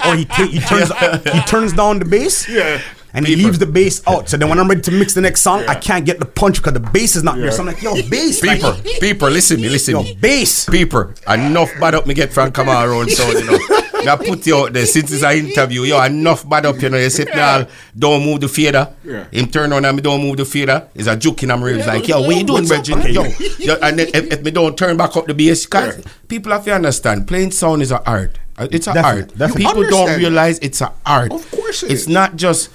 yo, or he ta- he turns (laughs) he turns down the bass, Yeah. And he leaves the bass out. So then when I'm ready to mix the next song, I can't get the punch because the bass is not there. So I'm like, yo, bass, Peeper, like, peeper, listen me, listen yo, me. bass. Peeper, enough bad up me get from come around so you know. (laughs) I put you out there since it's an interview. Yo, enough bad up, you know. You sit now, don't move the fader. Yeah. Him turn on and me don't move the fader. It's a joke in my ribs. Like, yo, what you doing, up? Bridget? Yo, yo, and then if, if me don't turn back up the bass, Yeah. people have to understand, playing sound is an art. Uh, It's an art. People don't realize it's an art. Of course it it's is. not just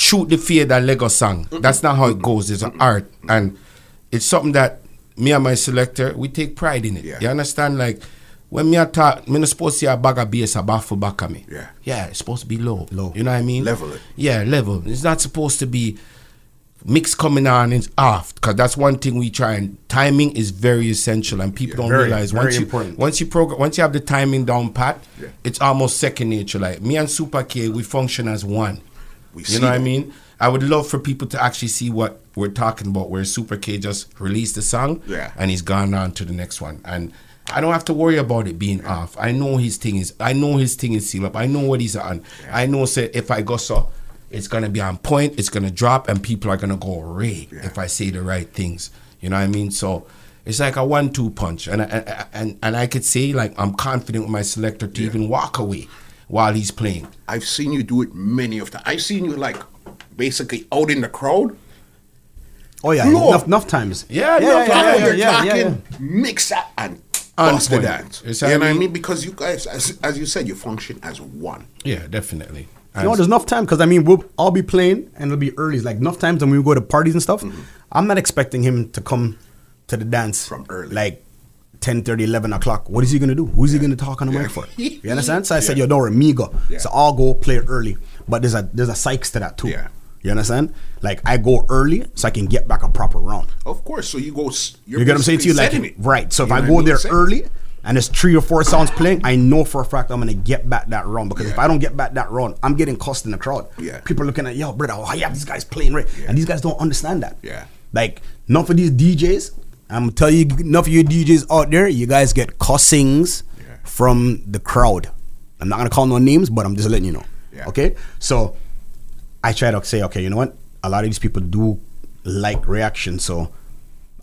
shoot the fader Lego song. That's not how it goes. It's an art, and it's something that me and my selector we take pride in it. Yeah. You understand? Like when me a talk, me not supposed to see a bag of bass a baffle back of me. Yeah. yeah, it's supposed to be low. Low. You know what I mean? Level it. Yeah, level. It's not supposed to be mix coming on and off because that's one thing we try and timing is very essential and people don't Very, realize very once you important. once you program once you have the timing down pat Yeah. it's almost second nature like me and super k we function as one We you know what i mean i would love for people to actually see what we're talking about where super k just released the song Yeah. and he's gone on to the next one and I don't have to worry about it being off. I know his thing is. I know his thing is seal up. I know what he's on. I know say if I go so, it's gonna be on point. It's gonna drop, and people are gonna go ray if I say the right things. You know what I mean? So it's like a one-two punch, and I, and and and I could say like I'm confident with my selector to even walk away while he's playing. I've seen you do it many of times. I've seen you like basically out in the crowd. Oh yeah, Lord. enough, enough times. Yeah, yeah, enough yeah, While yeah, they're yeah, yeah, talking, yeah. mix that and On bust the point. dance. You know what I mean? Because you guys, as, as you said, you function as one. Yeah, definitely. You know, there's enough time because I mean, we'll, I'll be playing and it'll be early. It's like enough times when we go to parties and stuff. Mm-hmm. I'm not expecting him to come to the dance From early. like 10, 30, 11 o'clock. What is he gonna do? Who's he gonna talk on the Yeah. mic for? (laughs) You understand? So I said, Yeah. yo, don't worry, me go. Yeah. So I'll go play early. But there's a there's a psychs to that too. Yeah. You understand? Like I go early so I can get back a proper round. Of course. So you go. You're You get what I'm saying to you? Like it. right. So if You I go I mean? there early and there's three or four sounds playing, I know for a fact I'm gonna get back that round because if I don't get back that round, I'm getting cussed in the crowd. Yeah. People looking at yo, brother, oh yeah, these guys playing right, Yeah. and these guys don't understand that. Yeah. Like enough of these DJs. I'm gonna tell you, enough of you DJs out there, you guys get cussings Yeah. from the crowd. I'm not gonna call no names, but I'm just letting you know. Yeah. Okay, so I try to say, okay, you know what? A lot of these people do like reaction, so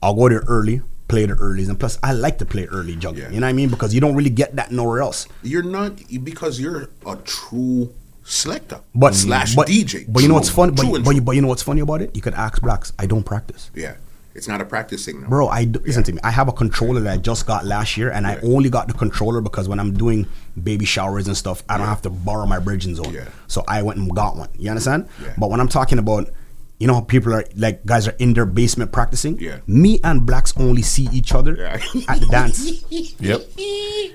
I'll go there early, play the earlies, and plus I like to play early juggling. Yeah. You know what I mean? Because you don't really get that nowhere else. You're not because you're a true selector, But slash but, DJ. But you know what's fun? But, but, but you know what's funny about it? You could ask blacks. I don't practice. yeah, it's not a practice thing, no. Bro, I d- listen to me. I have a controller that I just got last year, and I only got the controller because when I'm doing baby showers and stuff, I don't have to borrow my bridging zone. Yeah. So I went and got one. You understand? Yeah. But when I'm talking about, you know, how people are like guys are in their basement practicing. Yeah. Me and blacks only see each other Yeah. at the dance. (laughs) Yep.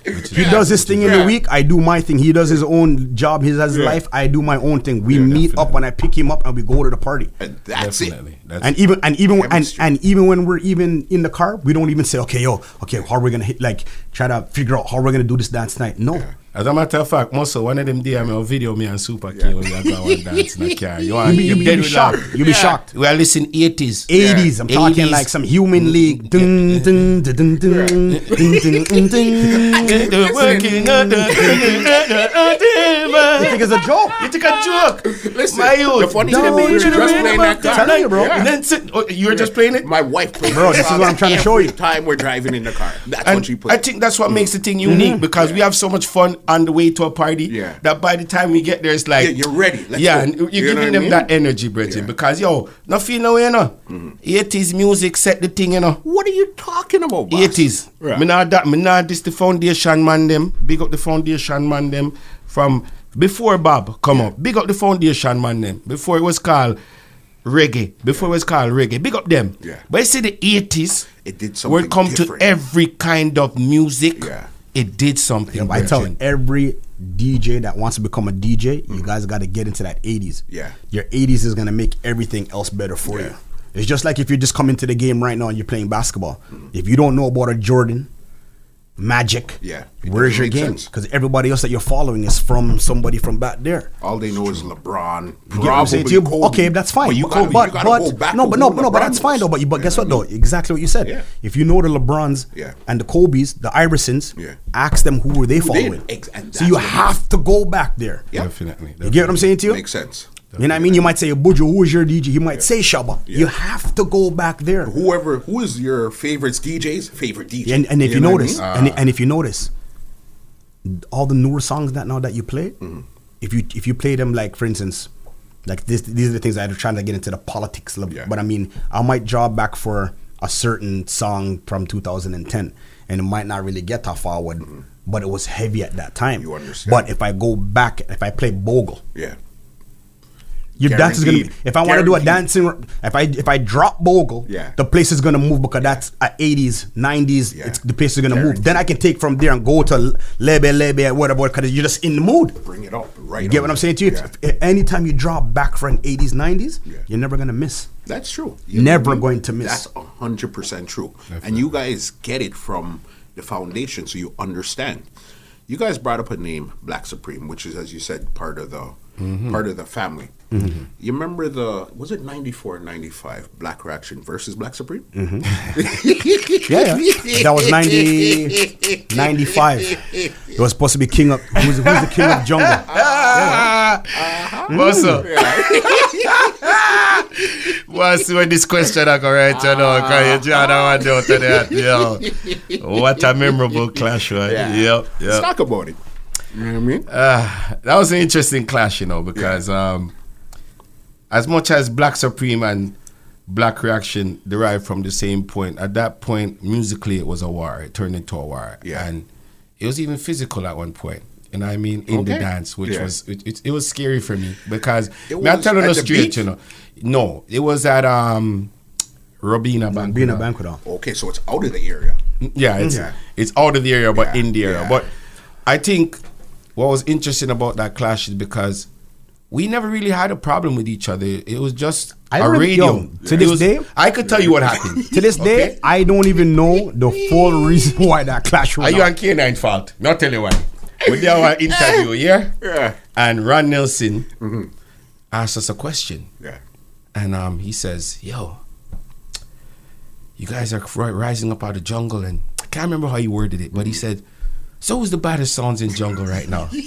He does his thing in the week. I do my thing. He does his own job. He has his Yeah. life. I do my own thing. We Yeah, meet up and I pick him up and we go to the party. And that's definitely. That's And even and even and, and even when we're even in the car, we don't even say, okay, yo, okay, how are we gonna hit like try to figure out how we're gonna do this dance night. No. As a matter of fact, most of one of them day I'm on video me and Super yeah. K we are going (laughs) dance in a car. You are you, you, you be shocked. Laugh. You be shocked. We are listening eighties. Eighties. I'm 80s. talking like some human league. Dun dun dun dun dun dun dun (laughs) working You think it's a joke? You think a joke? Listen, my youth. The funny thing is, just playing that car. You, bro. Yeah. Oh, you're just playing it. My wife played. Bro, this is what I'm trying to show you. Time we're driving in the car. That's what she put. I think that's what makes the thing unique mm-hmm. because we have so much fun on the way to a party Yeah. that by the time we get there, it's like Yeah, you're ready. Let's yeah, go. and you're You giving them mean? that energy, Bridget. Yeah. Mm-hmm. Because yo, no feel no way, you know. 80s music set the thing, you know. what are you talking about, boss? 80s. Right. Me not that. Me not this the foundation man them. Big up the foundation man them from before Bob come up. Big up the foundation man them before it was called reggae. Before it was called reggae. Big up them. Yeah. But you see the 80s. It did Where something it come different. to every kind of music. Yeah. It did something. Yeah, I tell you, every DJ that wants to become a DJ, you guys got to get into that 80s. Mm-hmm. Yeah. Your 80s is going to make everything else better for Yeah. you. It's just like if you just come into the game right now and you're playing basketball. Mm-hmm. If you don't know about a Jordan, Magic, Yeah, where's your make game? Because everybody else that you're following is from somebody from back there. All they know is LeBron. You get what I'm saying to you? Kobe. Okay, that's fine. But you But- but, you gotta but- go back no, but no, who but no, but that's fine though. But you, but You guess know what though? Exactly what you said. Yeah. If you know the LeBrons Yeah. and the Kobe's, the Iversons, Yeah. ask them who were they Who following. Ex- so you that's what it have to go back there. Yeah. Definitely. You get what I'm saying to you? Makes sense. You know what I mean? You might say, Buju, who is your DJ? You might say Shabba. You have to go back there. Whoever, who is your favorite DJ's favorite DJ? And, and if you, know what I notice, mean? and, and if you notice, all the newer songs that now that you play, Mm-hmm. if you if you play them like for instance, like this, these are the things I'm trying to get into the politics level. Yeah. But I mean, I might draw back for a certain song from 2010, and it might not really get that forward, but it was heavy at that time. Mm-hmm. You understand. But if I go back, if I play Bogle, yeah. Your dance is gonna. Be, if I want to do a dancing, if I if I drop Bogle, Yeah. the place is gonna move because that's at eighties, nineties. Yeah. It's the place is gonna move. Then I can take from there and go to lebe lebe whatever because you're just in the mood. Bring it up right. You get what I'm saying to you? Yeah. If- anytime you drop back from eighties, nineties, Yeah. you're never gonna miss. That's true. Never know what I mean? going to miss. That's hundred percent true. And you guys get it from the foundation, so you understand. You guys brought up a name, Black Supreme, which is, as you said, part of the Mm-hmm. part of the family. You remember the was it 94 95 Black Reaction versus Black Supreme? Mm-hmm. Yeah, yeah. that was 90, 95. It was supposed to be king of who's, who's the king of jungle? (laughs) What's up? (laughs) What's when this question I go right you know, cause you draw that one out of that. Yo. What a memorable clash, right? Yeah. Yep, Let's yep. talk about it. You know what I mean? Uh, that was an interesting clash, you know, because um, as much as Black Supreme and Black Reaction derived from the same point, at that point, musically, it was a war. It turned into a war. Yeah. And it was even physical at one point. You know what I mean? In the dance, which Yeah. was, it, it, it was scary for me because, It me, telling at you the straight, beach? you know. No, it was at um, Robina Bank. Being a banquet. Okay, so it's out of the area. Yeah, it's Yeah. it's out of the area, but Yeah, in the area. yeah. But I think what was interesting about that clash is because we never really had a problem with each other. It was just I a radio. yo, to It this was- day- I could tell you what happened. (laughs) To this day, Okay? I don't even know the full reason why that clash Are went you on. on K9 fault? Not tell you why. We did our interview, (laughs) yeah? Yeah. And Ron Nelson asked us a question. Yeah. And um, he says, Yo, you guys are rising up out of the jungle. And I can't remember how he worded it, but he said, So who's the baddest songs in jungle right now? (laughs)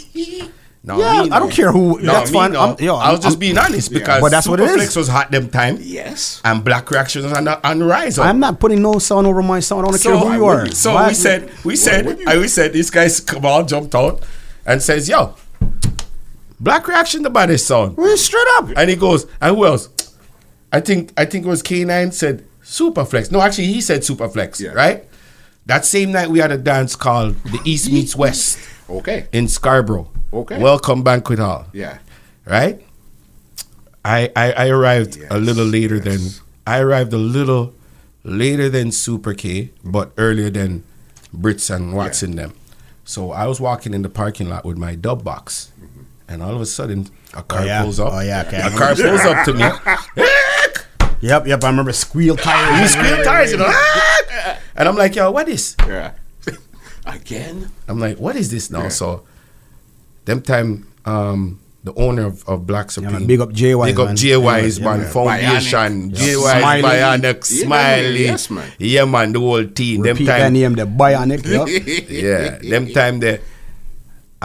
No, Yeah, I don't care who- No, that's fine. no. I'm- yo, I was I'm- just being honest because But that's what it Superflex is. was hot them time. Yes. And Black Reaction was on the, rise. up. I'm not putting no sound over my sound. I don't care who you are. So Why- we said, we said, I we said, this guy's come on, jumped out and says, "Yo, Black Reaction, the baddest song." Well, straight up. And he goes, "And who else?" I think, I think it was K9 said Superflex. No, actually, he said Superflex, Yeah. right? That same night, we had a dance called the East Meets West Okay. in Scarborough. Okay. Welcome Banquet Hall Yeah. right? I I, I arrived a little later than. I arrived a little later than Super K, but earlier than Brits and Watson them. So I was walking in the parking lot with my dub box, mm-hmm. and all of a sudden a oh, car yeah. pulls up. Oh, yeah, okay. A car pulls up to me. (laughs) Yep, yep. I remember squeal You tires. squeal tires, you know. And I'm like, yo, what is? Yeah. Again? I'm like, what is this now? So, them time, um, the owner of, of Black Supreme, man, big up JY. Wise, big up man. J Wise, Yeah, man, man. Foundation, Bionic. J Yeah. Wise, Smiley. Bionic, Yeah, Smiley, yes, man. yeah, man, the whole team. Them Repeat that time, name, the Bionic. Yep. (laughs) yeah, them time the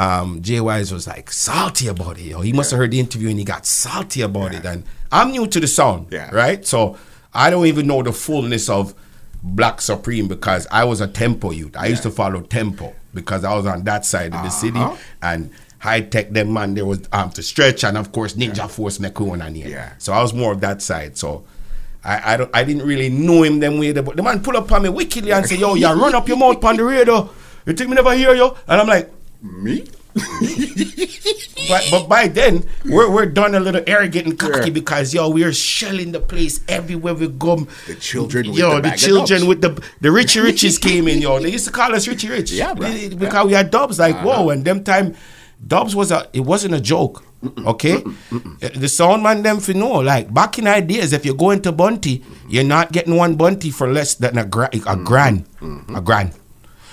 um, J Wise was like salty about it. Yo. He must have heard the interview and he got salty about it. And I'm new to the sound, Yeah. right? So I don't even know the fullness of Black Supreme because I was a tempo youth. I used to follow tempo because I was on that side of the city Uh-huh. and high tech them man there was um to stretch and of course Ninja Force Mekun and. Yeah. So I was more of that side. So I, I don't I didn't really know him them way but the man pull up on me wickedly and say, Yo, you run up your mouth on the radio. You think me never hear you? And I'm like, Me? (laughs) but, but by then we're, we're done a little arrogant and cocky Yeah. because yo we're shelling the place everywhere we go. The children with yo the the, bag children with the the Richie (laughs) Riches came in yo. They used to call us Richie Rich. Yeah, bro. because we had dubs like whoa and them time Dubs was a it wasn't a joke. Okay? Eh, the sound man them for know. Like back in ideas, if you're going to Bounty, you're not getting one Bounty for less than a, gra- a mm-hmm. grand. Mm-hmm. A grand.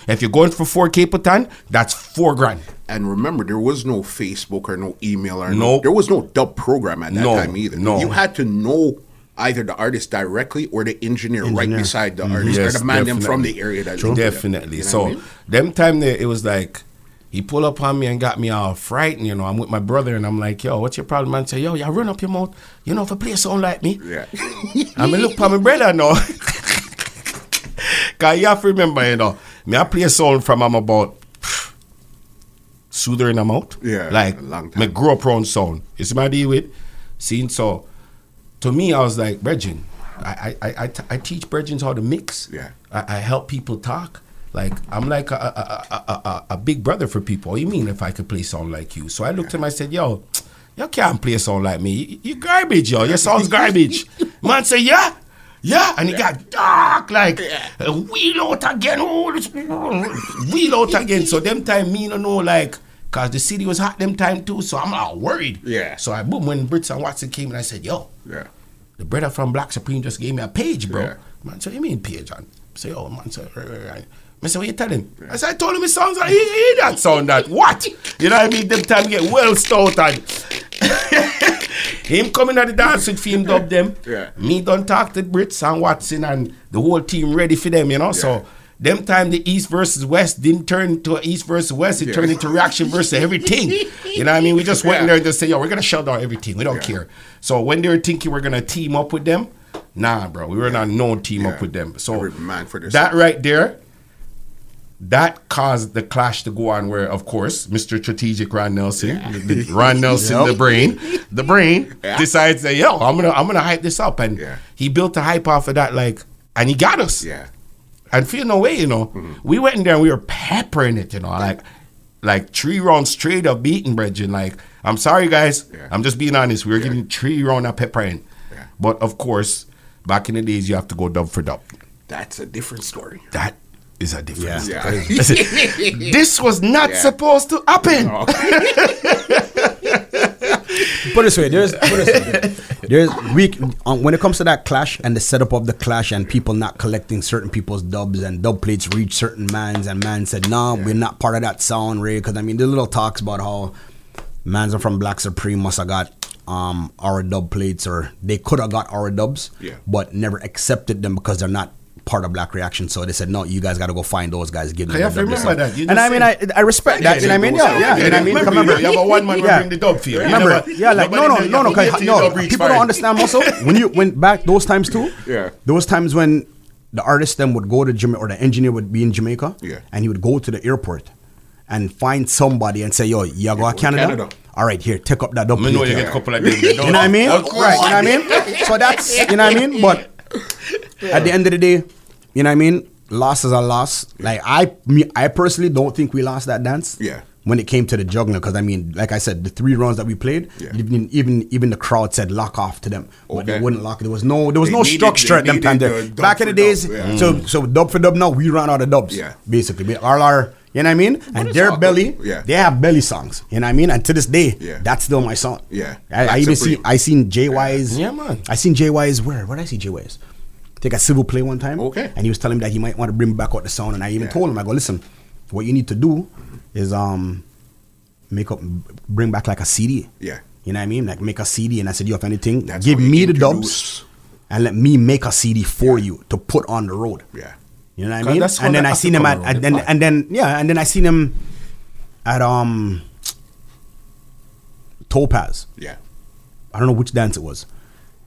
If you're going for four Capleton, that's four grand. And remember, there was no Facebook or no email or no. Nope. There was no dub program at that No, time either. no. You had to know either the artist directly or the engineer, right beside the mm-hmm. artist Yes, or the man them from definitely. the area that linked. Definitely. You know so I mean? them time there, it was like he pull up on me and got me all frightened. You know, I'm with my brother and I'm like, "Yo, what's your problem?" Man, say, "Yo, y'all run up your mouth. You know, if a play a song like me, Yeah. (laughs) I mean, look for my brother now. (laughs) (laughs) Cause you have to remember, you know, me I play a song from I'm about (sighs) soother in out. Yeah, Like a long time. me grow up around sound. You see my deal with? Seeing so to me I was like, Bridging, I I, I, I, teach Bridgins how to mix. Yeah. I, I help people talk. Like I'm like a, a, a, a, big brother for people. What you mean if I could play song like you? So I looked at him. I said, "Yo, you can't play a song like me. You, garbage, yo. Your song's (laughs) garbage." Man said, "Yeah, yeah," and he got dark like uh, wheel out again. Oh, this- wheel out again. So them time me no know like. Cause the city was hot them time too, so I'm all worried. Yeah. So I boom when Brits and Watson came and I said, "Yo, Yeah. the brother from Black Supreme just gave me a page, bro. Yeah. Man, so you mean page, on? Say, oh, man, so, right. I said, what you telling? I said, I told him it sounds like, he, he that sound that. What? You know what I mean? Them time get well stout and (laughs) him coming at the dance with him dub (laughs) them. Yeah. Me done talk to Brits and Watson and the whole team ready for them, you know? Yeah. So them time the East versus West didn't turn to East versus West, it Yeah. turned into reaction versus everything. You know what I mean? We just went in there and just say, yo, we're gonna shut down everything. We don't Yeah. care. So when they were thinking we're gonna team up with them, nah, bro, we were not no team Yeah. up with them. So Every man for that right there, that caused the clash to go on. Where of course Mr. Strategic Ron Nelson, the, the- Ron Nelson, the brain, the brain Yeah. decides that yo, I'm gonna I'm gonna hype this up, and Yeah. he built a hype off of that, like, and he got us Yeah. and feel no way, you know. Mm-hmm. We went in there and we were peppering it, you know, like like three rounds straight of beating Bridget. Like, I'm sorry guys, Yeah. I'm just being honest. We were getting three round of peppering. Yeah. But of course, back in the days you have to go dub for dub. That's a different story. That is a difference. Yeah. Listen, (laughs) this was not Yeah. supposed to happen. (laughs) Put it this way, there's, put it this way, there's we um, when it comes to that clash and the setup of the clash and people not collecting certain people's dubs and dub plates reach certain mans and man said, "Nah, we're not part of that sound, Ray." Because I mean, the little talks about how mans are from Black Supreme must have got um our dub plates or they could have got our dubs, Yeah. but never accepted them because they're not part of Black Reaction. So they said, "No, you guys got to go find those guys, give them." You have to remember that. You and I mean, I I respect that. You know what I mean? Yeah, yeah. You know I mean? Remember, Remember, you have a one man will bring the dub for you. You Remember, yeah, like no, no, no, no, you cause, get to no. your dub reach People don't understand. Also, (laughs) when you went back those times too, Yeah. those times when the artist then would go to Jamaica or the engineer would be in Jamaica, Yeah. and he would go to the airport and find somebody and say, "Yo, you go to Canada? Canada. All right, here, take up that dub." I know you get a couple of them. You You know what I mean? Of. Right, you know what I mean? So that's, you know what I mean? But (laughs) at the end of the day, you know what I mean? Loss is a loss. Like, I me, I personally don't think we lost that dance. Yeah. When it came to the juggler, because I mean, like I said, the three rounds that we played, Yeah. even even even the crowd said lock off to them, but they wouldn't lock. There was no there was They no needed- structure at them time there. the Back in the days, dub, yeah. so mm. so dub for dub. Now we run out of dubs. Yeah. basically, we all our you know what I mean, and their belly. Yeah. they have belly songs. You know what I mean, and to this day, Yeah. that's still my song. Yeah. I, I even Supreme. see I seen JY's. Yeah, man. I seen JY's where? Where did I see JY's? Take a civil play one time. Okay. And he was telling me that he might want to bring back out the sound, and I even Yeah. told him, I go, listen, what you need to do is um make up, bring back like a CD. Yeah. You know what I mean? Like make a CD, and I said, you have anything, That's give me the dubs, and let me make a CD for you to put on the road. Yeah. You know what I mean? And then I seen him at, and then and then yeah, and then I seen him at um Topaz. Yeah. I don't know which dance it was.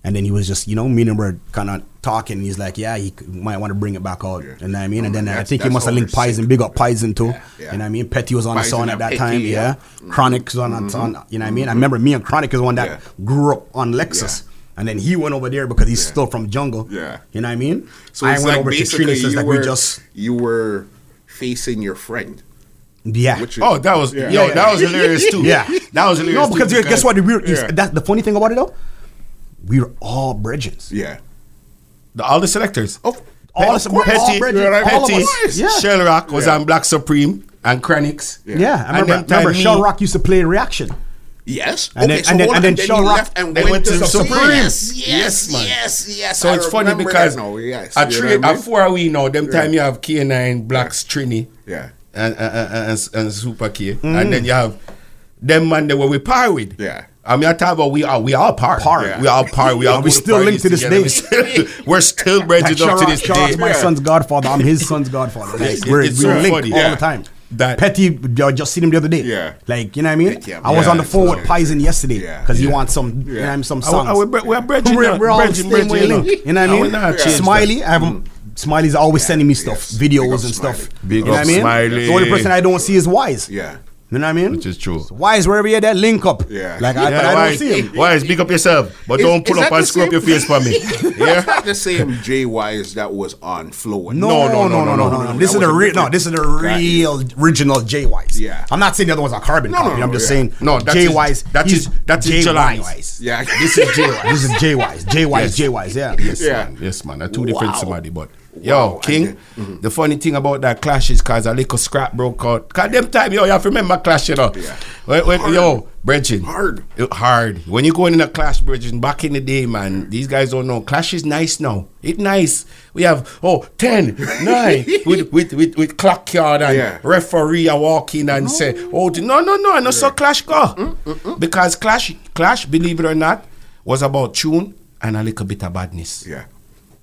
And then he was just, you know, me and him were kind of talking. He's like, yeah, he might want to bring it back out. Yeah. You know what I mean? And Oh, then uh, I think he must have linked over Pison, big up Pison too. yeah. You know what I mean? Petty was on the Pison song at that Petty, time, yeah. yeah. Mm. Chronic was on that song, mm-hmm. you know what I mean? I mm-hmm. remember me and Chronic is one that Yeah. grew up on Lexus. And then he went over there because he's Yeah. still from jungle. Yeah. You know what I mean? So I it's went like over to basically Trina's, you like were we just, you were facing your friend. yeah. Which is, Oh, that was Yeah. yo, Yeah. that was hilarious too. Yeah. that was hilarious. No, because too, guess what? The weird, is- that's the funny thing about it though. We were all bridges. Yeah. The- all the selectors. Oh, of, All of the- course. all Petty, bridges, all of Petty, us. Yeah. Shell Rock was Yeah. on Black Supreme. and Chronics. Yeah, I And remember. them Remember, me- Rock used to play Reaction. Yes. And then- and then- hold and on, then Sean you Rock- left and they went, went to to the Supreme. Supremes. Yes, Yes, man. yes, yes. So I it's funny because that now, yes, a you know trade what I mean? before we know them time you have K9, Blacks, Trini, Yeah. and and, and, and, and Super K, mm. and then you have them man that were we par with. Yeah. I mean, I talk about we are we all par. Par. We are part. We all And we still linked to this together. day. (laughs) We We're still bridged Like, up to this out day. my son's godfather. I'm his son's godfather. Like, It's- we're, it's we're so linked funny. all Yeah. the time. That- Petty, I just seen him the other day. Yeah. Like, you know what I mean? Petty, I was yeah, on the phone with. Pison yesterday Yeah. because he Yeah. wants some, you know, I mean, some I- songs. I- we're, we're bridging. we're, we're all the Bridging, same way bridging, linked. You know what I I mean? Smiley, I have him. Mm. Smiley's always sending me stuff, Yes. Videos and stuff. Big you know what I mean? Smiley. The only person I don't see is Wise. Yeah. You know what I mean? Which is true. Wise wherever you're that link up. Yeah. Like I, Yeah, but I why, don't see him. why? Speak up yourself, but Is- don't pull up and the screw up your face for me. (laughs) Yeah. It's not the same Jay Wise that was on Flow. No, No, no, no, no, no, no, no, no. no, This that is the real. No, this is the real original J Wise. Yeah. I'm not saying the other one's a carbon No, no, copy. no, I'm just yeah. saying. No, that's J his- Wise. That's his, that's his Wise. Yeah. This is J Wise. This is J Wise. J Wise. (laughs) J Wise. Yeah. Yes, Yeah. man. Yes, man. They're two different somebody, but Wow. yo, King. And then- mm-hmm. The funny thing about that clash is cause a little scrap broke out. Cause them time, yo, you have to remember clash, you know. Yeah. When, when, Hard. yo, Bridging. Hard. Hard. When you going in a clash, Bridging, back in the day, man, these guys don't know. Clash is nice now. It nice. We have oh 10, (laughs) 9 with, with, with, with clock yard and Yeah. referee are walk in and say, oh no no no, I know so clash go. Mm, mm, mm, mm, Because clash clash, believe it or not, was about tune and a little bit of badness. Yeah.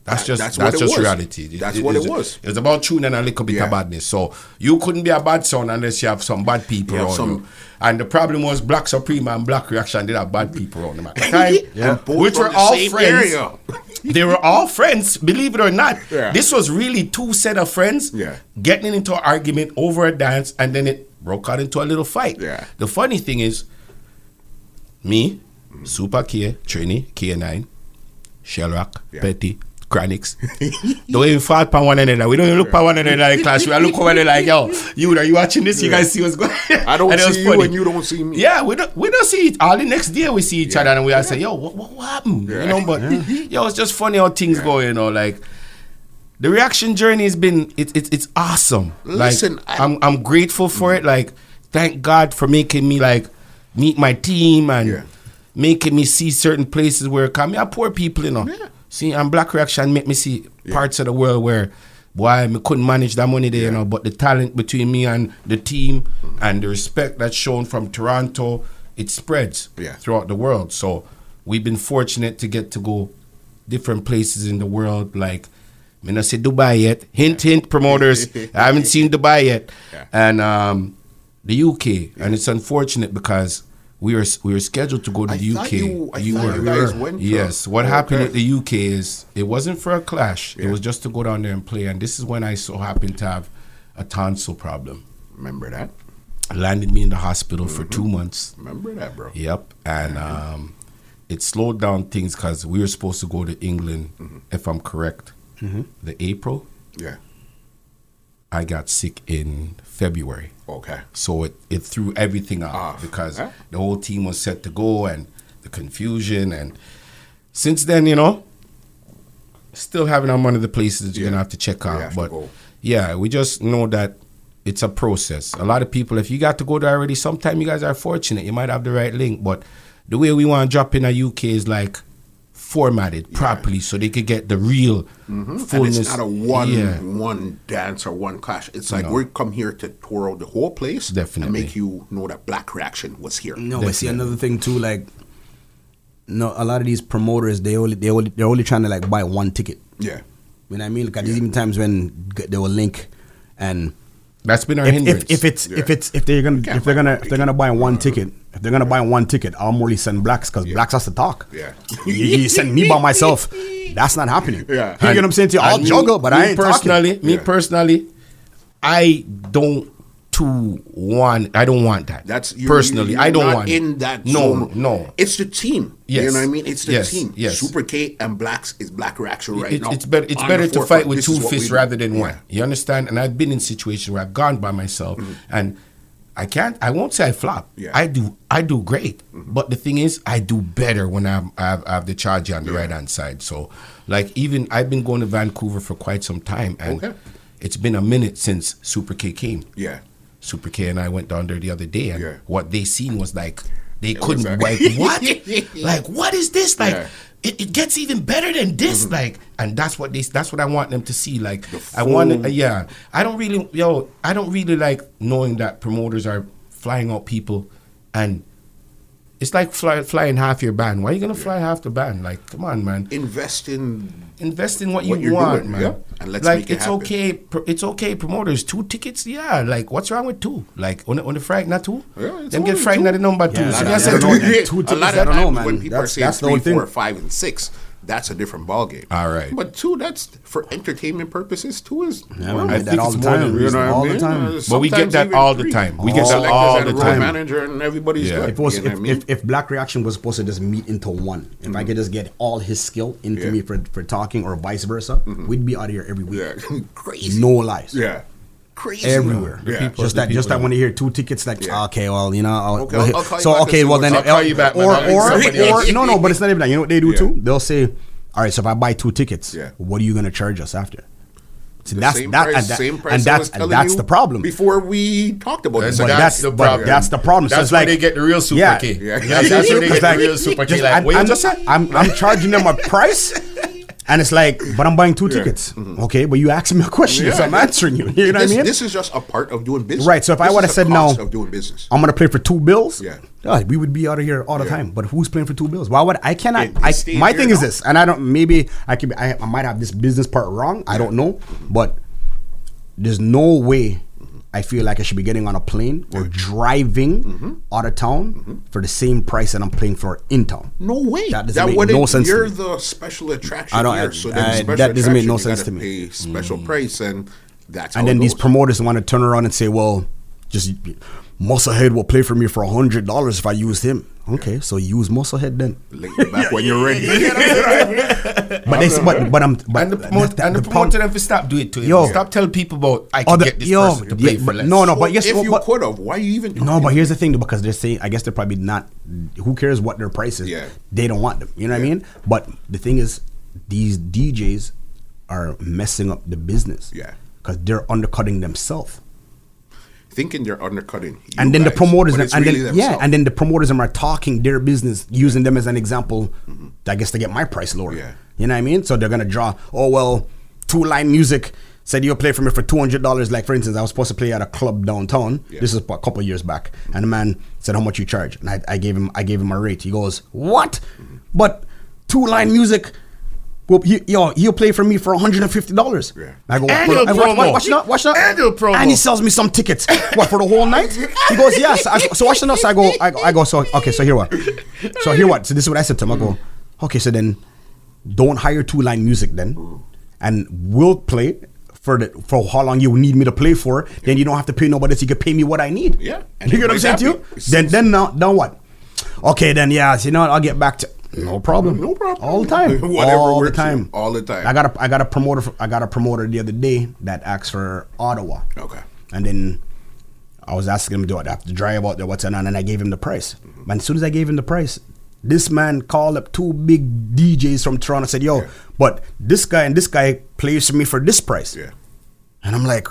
That's That- just that's that's, just was. reality. That's what it was. It's about tune and a little bit Yeah. of badness. So you couldn't be a bad son unless you have some bad people You around you. And the problem was Black Supreme and Black Reaction did have bad people around them at the (laughs) time, And both which were all friends. (laughs) they were all friends, believe it or not. Yeah. This was really two set of friends Yeah. getting into an argument over a dance, and then it broke out into a little fight. Yeah. The funny thing is, me, mm. Super K, Trini, K9, Shellrock, Yeah. Petty, Chronics. don't (laughs) even fight upon one another. We don't even look upon one another like class. We are look over there like, yo, you are you watching this? You guys see what's going on? I don't (laughs) And it was see you funny. and you don't see me. Yeah, we don't we don't see it. All the next day we see each other and we all say, yo, what, what, what happened? Yeah. You know, but (laughs) yo, it's just funny how things go, you know, like the reaction journey has been it, it, it's awesome. Listen, like, I- I'm I'm grateful for it. Like, thank God for making me like meet my team and Yeah. making me see certain places where come me are poor people, you know. Yeah. See, and Black Reaction make me see parts of the world where boy, me couldn't manage that money there, you know, but the talent between me and the team and the respect that's shown from Toronto, it spreads Yeah. throughout the world. So we've been fortunate to get to go different places in the world, like me not say Dubai yet. Hint, hint, promoters. (laughs) I haven't seen Dubai yet, Yeah. and um, the UK. And it's unfortunate because we were we were scheduled to go to I the UK. you- you to- yes. What Oh, happened okay. with the UK is it wasn't for a clash. It was just to go down there and play. And this is when I so happened to have a tonsil problem. Remember that? Landed me in the hospital for Mm-hmm. two months. Remember that, bro? Yep, and um, it slowed down things because we were supposed to go to England, Mm-hmm. if I'm correct, the April. Yeah. I got sick in February, Okay. so it, it threw everything off Off, because huh? the whole team was set to go and the confusion and since then, you know, still having on one of the places that you're Yeah. gonna have to check out, but yeah, we just know that it's a process. A lot of people, if you got to go there already, sometimes you guys are fortunate. You might have the right link, but the way we want to drop in a UK is like formatted properly so they could get the real fullness. And it's not a one Yeah. one dance or one clash. It's like No. we come here to tour out the whole place Definitely. and make you know that Black Reaction was here. No, but see another thing too, like no, a lot of these promoters they only they only they're only trying to like buy one ticket. Yeah. You know what I mean? Like there's even times when they will link and That's been our if, hindrance. if, if it's if it's if they're gonna if they're gonna if they're gonna buy one ticket if they're gonna buy one ticket I'll only send blacks because blacks has to talk. Yeah. you, you send me by myself, that's not happening. Yeah. you get what I'm saying to you? I'll And juggle, but I ain't personally, talking. me Yeah. personally, I don't too one. I don't want that. That's you, personally. you- I don't not want in it. that No, zone. no. It's the team. Yes. You know what I mean? It's the Yes, team. yes. Super K and Blacks is Black Reaction right It- now. it's better. It's better to fight with two is fists rather than Yeah. one. You understand? And I've been in situations where I've gone by myself, Mm-hmm. and I can't. I won't say I flop. Yeah. I do. I do great. But the thing is, I do better when I'm, I have, I have the charge on the right hand side. So, like even I've been going to Vancouver for quite some time, and Okay. it's been a minute since Super K came. Yeah. Super K and I went down there the other day, and Yeah. what they seen was like they was couldn't like- like what, (laughs) like what is this like? Yeah. Mm-hmm. It, it gets even better than this, like, and that's what they. That's what I want them to see. Like, I want, uh, yeah. I don't really, yo, I don't really like knowing that promoters are flying out people, and it's like fly, flying half your band. Why are you gonna fly half the band? Like, come on, man Invest in invest in what, What you want, doing, man. yeah, and let's like make it it's happen. okay. pr- It's okay. Promoters, two tickets, yeah. Like what's wrong with two? Like on the, on the frightened, not two. Yeah, it's Them get only frightened at the number two. Yeah, so that- that's I it. don't know, man. Yeah, Two a lot I of don't know, times man. when people are saying that's the three, only thing. four, five, and six, that's a different ballgame. All right. But two, that's for entertainment purposes. Two is Yeah, well, man, I think all it's the more time. than You know reasonable. what I all mean? the time. Uh, But we get that all the time. We get that Selectors all the time. Manager and everybody's Yeah. good. If it was, you know if, I mean? if, if Black Reaction was supposed to just meet into one, if I could just get all his skill into Yeah. me for, for talking or vice versa, we'd be out of here every week. yeah, (laughs) crazy. No lies. Yeah, crazy. Everywhere. Yeah. People, Just that, just that when you hear two tickets, like Yeah. okay, well, you know, I'll, Okay, I'll- I'll call you so back okay, well then, up. I'll call you back, or or, or no, no, but it's not even that. You know what they do Yeah. too? They'll say, all right, so if I buy two tickets, Yeah. what are you gonna charge us after? See, The that's same that, price, and, that, same price and I that's was and that's you the problem. Before we talked about That's, this, But like, that's- the problem. that's the problem. So That's it's where like- they get the real super Yeah. key. Yeah. That's, (laughs) that's where they get the real super key. just- Like, I'm, what I'm, just? I'm, I'm charging them a price, (laughs) and it's like, but I'm buying two tickets. Okay, but you asking me a question, so Mm-hmm. I'm answering you. (laughs) You know this, what I mean? this is just a part of doing business. Right, so if I would've said the no- of doing business, I'm gonna play for two bills. Yeah. God, we would be out of here all the Yeah. time. But who's playing for two bills? Why would I cannot? It- I, my thing is this, and I don't. Maybe I could. I, I might have this business part wrong. I don't know, but there's no way. I feel like I should be getting on a plane or mm-hmm. driving Mm-hmm. out of town mm-hmm. for the same price that I'm paying for in town. no way. That doesn't make wouldn't- no sense You're the special attraction I don't- here, I- so I- uh, special that doesn't make no sense to me. Special mm. price, and that's and then these promoters want to turn around and say, "Well, just Musclehead will play for me for a hundred dollars if I used him." Okay, so use Musclehead then. Link me back when you're ready. (laughs) But they, but but I'm but and the, promote, that- and the, the promoter problem- them to stop do it to him. Yo. stop telling people about I can Oh, the- get this yo, person to play yeah, for less. no, no, but yes, if well, you but- could have, why are you even? No, but here's the thing, because they're saying, I guess they're probably not. Who cares what their price is? Yeah. They don't want them. You know what I mean? But the thing is, these DJs are messing up the business. Yeah. Because they're undercutting themselves. Thinking they're undercutting. and then the promoters and, and really then yeah and then the promoters are talking their business using them as an example mm-hmm. i guess to get my price lower. Yeah. you know what i mean? So they're gonna draw oh well two line music said you'll play for me for $200 like for instance i was supposed to play at a club downtown. Yeah. this is a couple years back. And the man said how much you charge? And i, I gave him i gave him a rate. He goes what? Mm-hmm. But two line music well, he, yo, he'll play for me for $150. Yeah. I go, Annual I watch, watch, promo. watch, now, watch now. Annual promo. And he sells me some tickets. what for the whole night? He goes, yes. I, so watch the notes. I go, I go, I go. So okay, so here what? So here what? So this is what I said to him. I go, okay, so then don't hire two line music then, and we'll play for the for how long you need me to play for. Then you don't have to pay nobody. So you can pay me what I need. Yeah. And you get what I'm saying to you? Then then now now what? Okay, then yeah. So you know what? I'll get back to. No problem. No problem. All the time. (laughs) Whatever all the works for you. time. All the time. I got a I got a promoter. For, I got a promoter the other day that asked for Ottawa. Okay. And then I was asking him, do I have to drive out there? What's going on? And I gave him the price. Mm-hmm. And as soon as I gave him the price, this man called up two big DJs from Toronto and said, yo, Yeah. but this guy and this guy plays for me for this price. Yeah. And I'm like,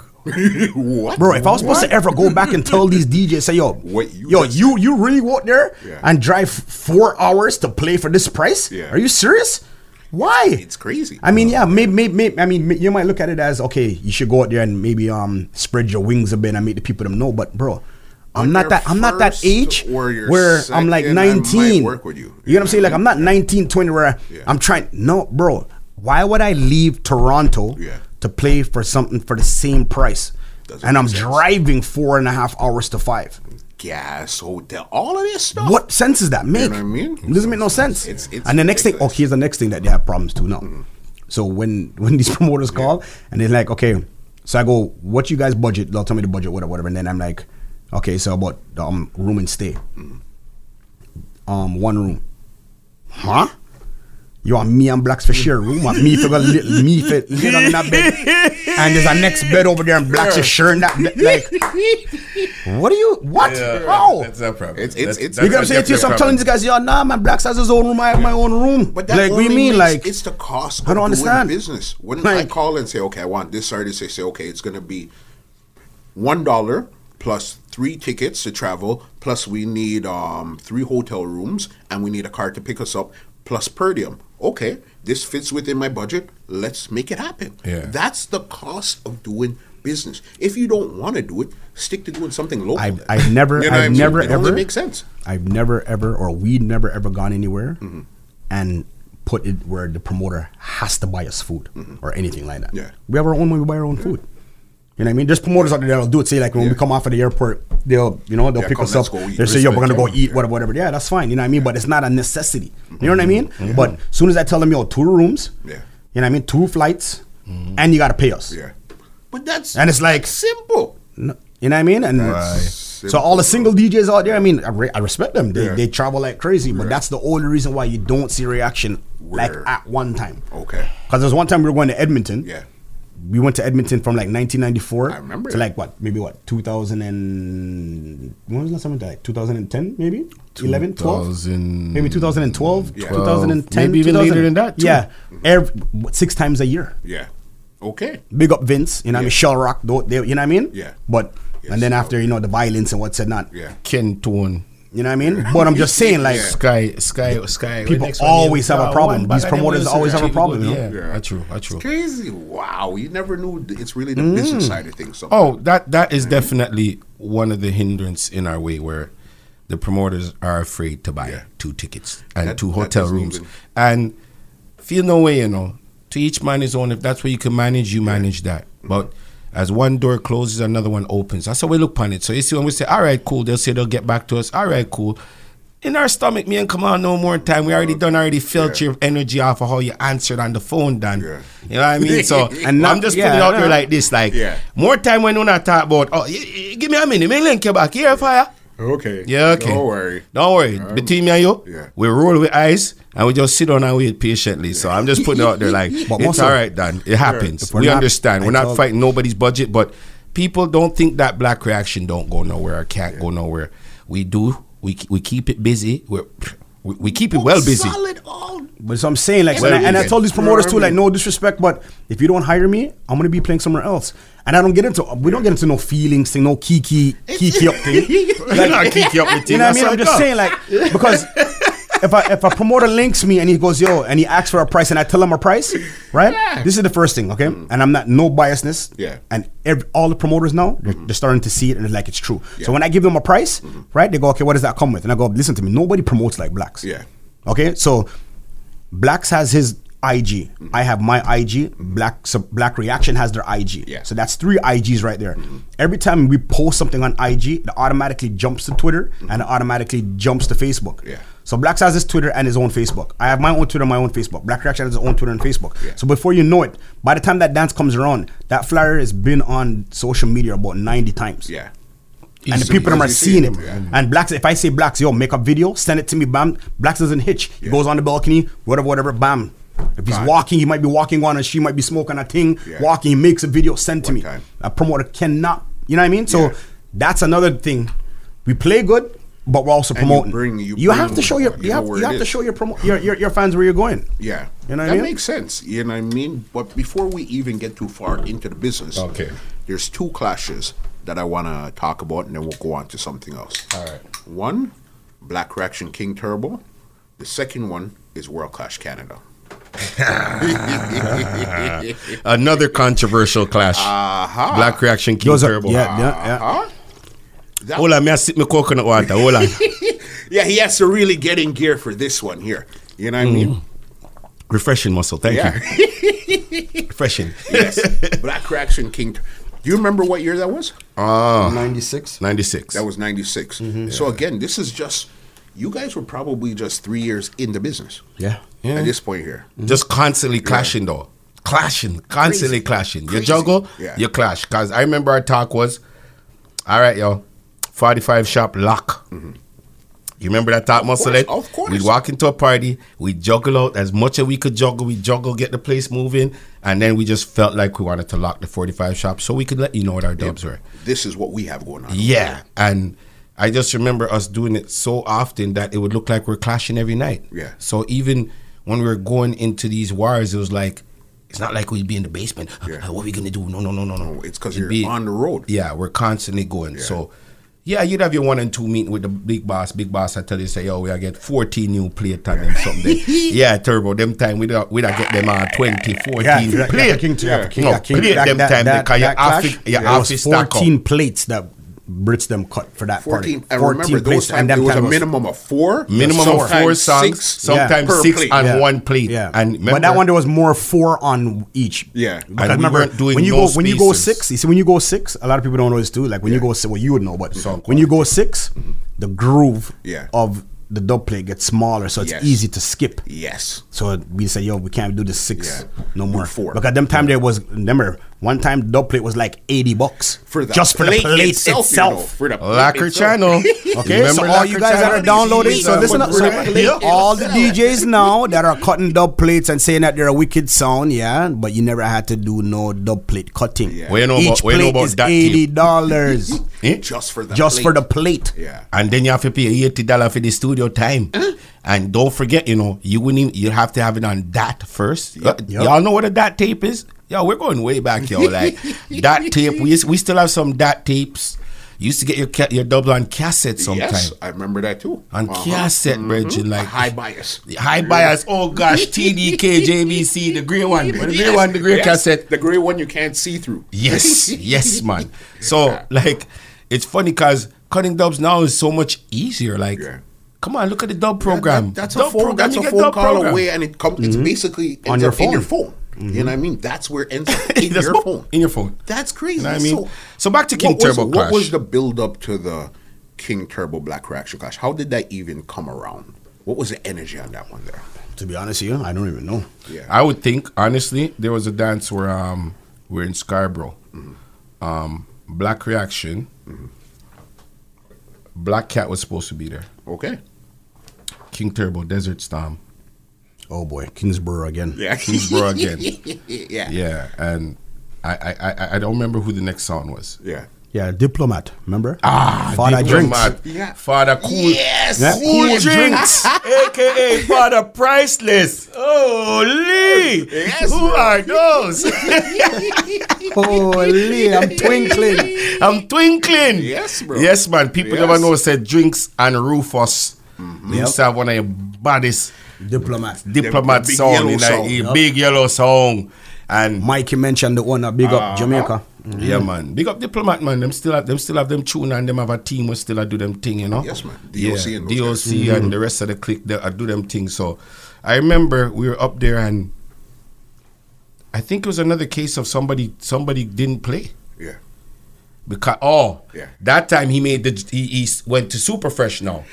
bro, if I was supposed to ever go back and tell these DJs, say, yo, What you yo, just you you really go out there Yeah. and drive four hours to play for this price? Yeah. Are you serious? Why? It's crazy. I mean, yeah, maybe, maybe, maybe, I mean, you might look at it as okay, you should go out there and maybe um spread your wings a bit and make the people them know. But bro, I'm not that I'm not that age where I'm like second, I might 19. work with you. You know what I'm saying? Like I'm not 19, 20 where Yeah. I'm trying. No, bro. Why would I leave Toronto Yeah. To play for something for the same price? Doesn't and I'm sense. driving four and a half hours to five. Gas, hotel, all of this stuff. What sense does that make? what I mean? It doesn't make no sense. It's- it's and the next thing, oh, here's the next thing that they have problems too now. So when (laughs) when these promoters call and they're like, okay, so I go, what you guys budget? They'll tell me the budget, whatever, whatever. And then I'm like, okay, so about um room and stay, um one room, huh? You want me and blacks for share room? Want me for go li- me for lay down in that bed? And there's a next bed over there and blacks is sharing that bed. Like, what are you? What? How? That's a problem. It's- it's- That's- it's- You get what I'm a saying to you? So I'm telling these guys, yo, nah, man, Blacks has his own room. I have my own room. But that like, what do you mean? Like, it's the cost. I don't understand. business. When I Like- call and say, okay, I want this artist, they say, okay, it's gonna be one dollar plus three tickets to travel, plus we need um, three hotel rooms, and we need a car to pick us up, plus per diem. Okay, this fits within my budget. Let's make it happen. Yeah. That's the cost of doing business. If you don't want to do it, stick to doing something local. I've, I've never, (laughs) You know I've never It only ever makes sense. I've never ever, or we'd never ever gone anywhere Mm-hmm. and put it where the promoter has to buy us food or anything like that. Mm-hmm. Yeah. we have our own we buy our own food. You know what I mean? There's promoters out there that'll do it. Say like when Yeah. we come off of the airport, they'll you know they'll Yeah, pick us up. go. They'll say, "Yo, we're gonna go eat whatever, whatever." Yeah, that's fine. You know what I mean? But it's not a necessity. You know what I mean? Mm-hmm. But as soon as I tell them, "Yo, two rooms," Yeah. you know what I mean? Two flights, and you gotta pay us. Yeah. But that's And it's like- simple. No- You know what I mean? And That's so all the single DJs out there, I mean, I, re- I respect them. They, Yeah. they travel like crazy, but that's the only reason why you don't see reaction like at one time. Okay. Because there's one time we were going to Edmonton. Yeah. We went to Edmonton from like 1994 I remember to like what, maybe what, 2000 and when was the last time? we did? Like 2010, maybe 11, 12, maybe 2012, Yeah. 2010, Maybe even 2000. later than that, too. Yeah, every, six times a year. Yeah. Okay. Big up Vince, you know what I mean? Shell Rock, though, they, you know what I mean? Yeah. But Yes, and then you know. after you know the violence and what's it not, Yeah. Ken Tone. You know what I mean? But I'm just saying, like, (laughs) Sky, Sky, Sky. People next one, always have a problem. one These back of them promoters always have a problem, you know? Yeah, Yeah. that's true. That's true. Crazy. Wow. You never knew it's really the business mm. side of things. sometimes. Oh, that that is mm-hmm. definitely one of the hindrance in our way where the promoters are afraid to buy Yeah. two tickets and That- two hotel rooms. even- And feel no way, you know. To each man his own. If that's where you can manage, you manage that. But as one door closes, another one opens. That's how we look upon it. So you see when we say, all right, cool, they'll say they'll get back to us. All right, cool. In our stomach, me and come on, no more time. We already done, already felt Yeah. your energy off of how you answered on the phone, Dan. Yeah. You know what I mean? So And (laughs) not- I'm just yeah, putting it out there like this, like more time when you not talk about. Oh, y- y- give me a minute. Me link you back here, fire. Okay. Yeah, okay. Don't worry. Don't worry. Between me and you, yeah. we roll with ice and we just sit down and wait patiently. So I'm just putting it out there like (laughs) But it's all right, Dan. It happens. if we're not- understand. We're not fighting nobody's budget, but people don't think that black reaction don't go nowhere or can't go nowhere. We do. We we keep it busy. We're, we we keep it well busy. Solid all. But so I'm saying, like, Well, and, I, and I told these promoters too, like, no disrespect, but if you don't hire me, I'm gonna be playing somewhere else. And I don't get into, we don't get into no feelings thing, no kiki, kiki up thing. (laughs) Like, not kiki up with You know what I mean? I'm just saying, like, because (laughs) if a if a promoter links me and he goes, yo, and he asks for a price, and I tell him a price, right? This is the first thing, okay? And I'm not no biasness. Yeah. And every, all the promoters now, they're, mm-hmm. they're starting to see it and it's like it's true. Yeah. So when I give them a price, mm-hmm. right? They go, okay, what does that come with? And I go, listen to me, nobody promotes like blacks. Yeah. Okay, so Blacks has his IG. Mm-hmm. I have my IG. Black so Black Reaction has their IG. Yeah. So that's three IGs right there. Every time we post something on IG, it automatically jumps to Twitter and it automatically jumps to Facebook. Yeah. So Blacks has his Twitter and his own Facebook. I have my own Twitter, my own Facebook. Black Reaction has his own Twitter and Facebook. Yeah. So before you know it, by the time that dance comes around, that flyer has been on social media about 90 times Yeah. and the people them are seeing it. yeah. And blacks, if I say blacks, yo, make a video, send it to me, bam. Blacks doesn't hitch. He Yeah. goes on the balcony, whatever, whatever, bam. If he's walking, he might be walking on, and she might be smoking a thing. Yeah. Walking, he makes a video, send to One me. time. A promoter cannot, you know what I mean? So that's another thing. We play good, but we're also And you promoting. bring- you you have to show your, you you have, you have to is. show your, promo, your, your your fans where you're going. Yeah. You know what that I mean? makes sense. You know what I mean? But before we even get too far into the business, Okay. there's two clashes that I want to talk about, and then we'll go on to something else. All right. One, Black Reaction King Turbo. The second one is World Clash Canada. (laughs) Another controversial clash. Aha. Black reaction King Those are- Turbo. yeah, yeah, yeah. Huh? That- Hold on, me I sip my coconut water. Hold on. (laughs) yeah, he has to really get in gear for this one here. You know what I mean? Mm. Refreshing muscle. Thank Yeah. you. (laughs) Refreshing. yes. Black Reaction King. Do you remember what year that was? Ah, 96. 96. That was 96. Mm-hmm. So again, this is just you guys were probably just 3 years in the business. Yeah. Yeah. At this point here. Mm-hmm. Just constantly clashing though. Clashing, constantly Crazy. clashing. You juggle, Yeah. you clash. Cause I remember our talk was, all right, yo, 45 shop lock. Mm-hmm. You remember that talk, muscle? course, of course. We'd walk into a party, we juggle out as much as we could juggle. We juggle, get the place moving, and then we just felt like we wanted to lock the 45 shop so we could let you know what our dubs were. This is what we have going on. Yeah, and I just remember us doing it so often that it would look like we're clashing every night. Yeah. So even when we were going into these wars, it was like It's not like we'd be in the basement. Yeah. (laughs) what are we gonna do? No, no, no, no, no. It's 'cause It'd you're on the road. Yeah, we're constantly going. So. Yeah, you'd have your one and two meeting with the big boss. Big boss, I tell you, say, yo, we I get 14 new plate on them something. (laughs) yeah, turbo. Them time we don't we don't get them uh, 20, 14 Yeah, yeah, plate. yeah, King, yeah, King, No, yeah, King, plate that- them that- time that- because that have clash, to, you there was to stack 14 plates that Brits them cut for that 14 party. and remember those times there was a minimum of four Minimum of four songs, six sometimes per six plate. on Yeah. one plate. Yeah, And but that one there was more four on each. Yeah. because And remember weren't doing when you no go when you go six. You see, when you go six, a lot of people don't know this too. Like when you go six, well, you would know, but Song when you go six, the groove Yeah. of the dub plate gets smaller, so it's Yes. easy to skip. Yes. So we say, yo, we can't do the six Yeah. no more. Do four. Because them time there was remember one time dub plate was like eighty bucks For the just for the plate itself. you know, for the plate Lacquer itself. channel. (laughs) Okay, Remember so all Lacquer you guys that are downloading, so Yeah. listen up. So Yeah. all the DJs now that are cutting dub plates and saying that they're a wicked sound, yeah, but you never had to do no dub plate cutting. Yeah. Well, you know Each about- well, you know plate about is that eighty tape. dollars Eh? (laughs) just for the just plate. for the plate. yeah. and then you have to pay eighty dollar for the studio time. And don't forget, you know, you wouldn't even, you have to have it on that first. Yep. Yep. Y'all know what a DAT tape is? Yo, we're going way back, yo. (laughs) Like DAT tape, we we still have some DAT tapes. You used to get your ca- your double on cassette sometime. Yes, I remember that too. On Uh-huh. cassette, Bridget, A like high bias. high bias. Oh gosh, TDK, JVC, the grey one, the grey one, the grey Yes, cassette. The gray one you can't see through. Yes, (laughs) yes, man. So like, it's funny because cutting dubs now is so much easier. Like, Yeah. Come on, look at the dub program. That- that's dub a phone. That's a get phone dub call program. away, and it comes. It's basically ends On your up in your phone. phone. You know what I mean? That's where it ends up (laughs) in your what- phone. In your phone. That's crazy. You know what I mean? So, So back to King what was, Turbo What was the build up to the King Turbo Black Reaction Clash? How did that even come around? What was the energy on that one there? To be honest with you, I don't even know. Yeah. I would think honestly, there was a dance where um we're in Scarborough, um Black Reaction, Black Cat was supposed to be there. Okay. King Turbo, Desert Storm, Oh boy, Kingsborough again. Yeah. (laughs) Kingsborough again. (laughs) yeah. Yeah, and I, I I I don't remember who the next song was. Yeah. Yeah, diplomat. Remember? Ah, Father drinks. Diplomat. Yeah. Father Cool. Yes. Yeah. Cool Cool drinks, aka (laughs) Father Priceless. Holy! Yes, Who bro. are those? (laughs) Holy, I'm twinkling. I'm twinkling. Yes, bro. Yes, man. People Yes. never know said drinks and Rufus. Mm-hmm. They used to have one of the baddest Diplomat. diplomat the big song yellow in song. a Yup. big yellow song. And Mikey mentioned the owner, big Uh-huh. up Jamaica. yeah, man. Big up diplomat, man. Them still have them still have them tune and them have a team who still a do them thing, you know. Yes, man. DOC yeah, and DOC guys. Mm-hmm. and the rest of the clique they uh, do them thing. So I remember we were up there and I think it was another case of somebody somebody didn't play. Yeah. Because oh Yeah. that time he made the he, he went to super fresh now.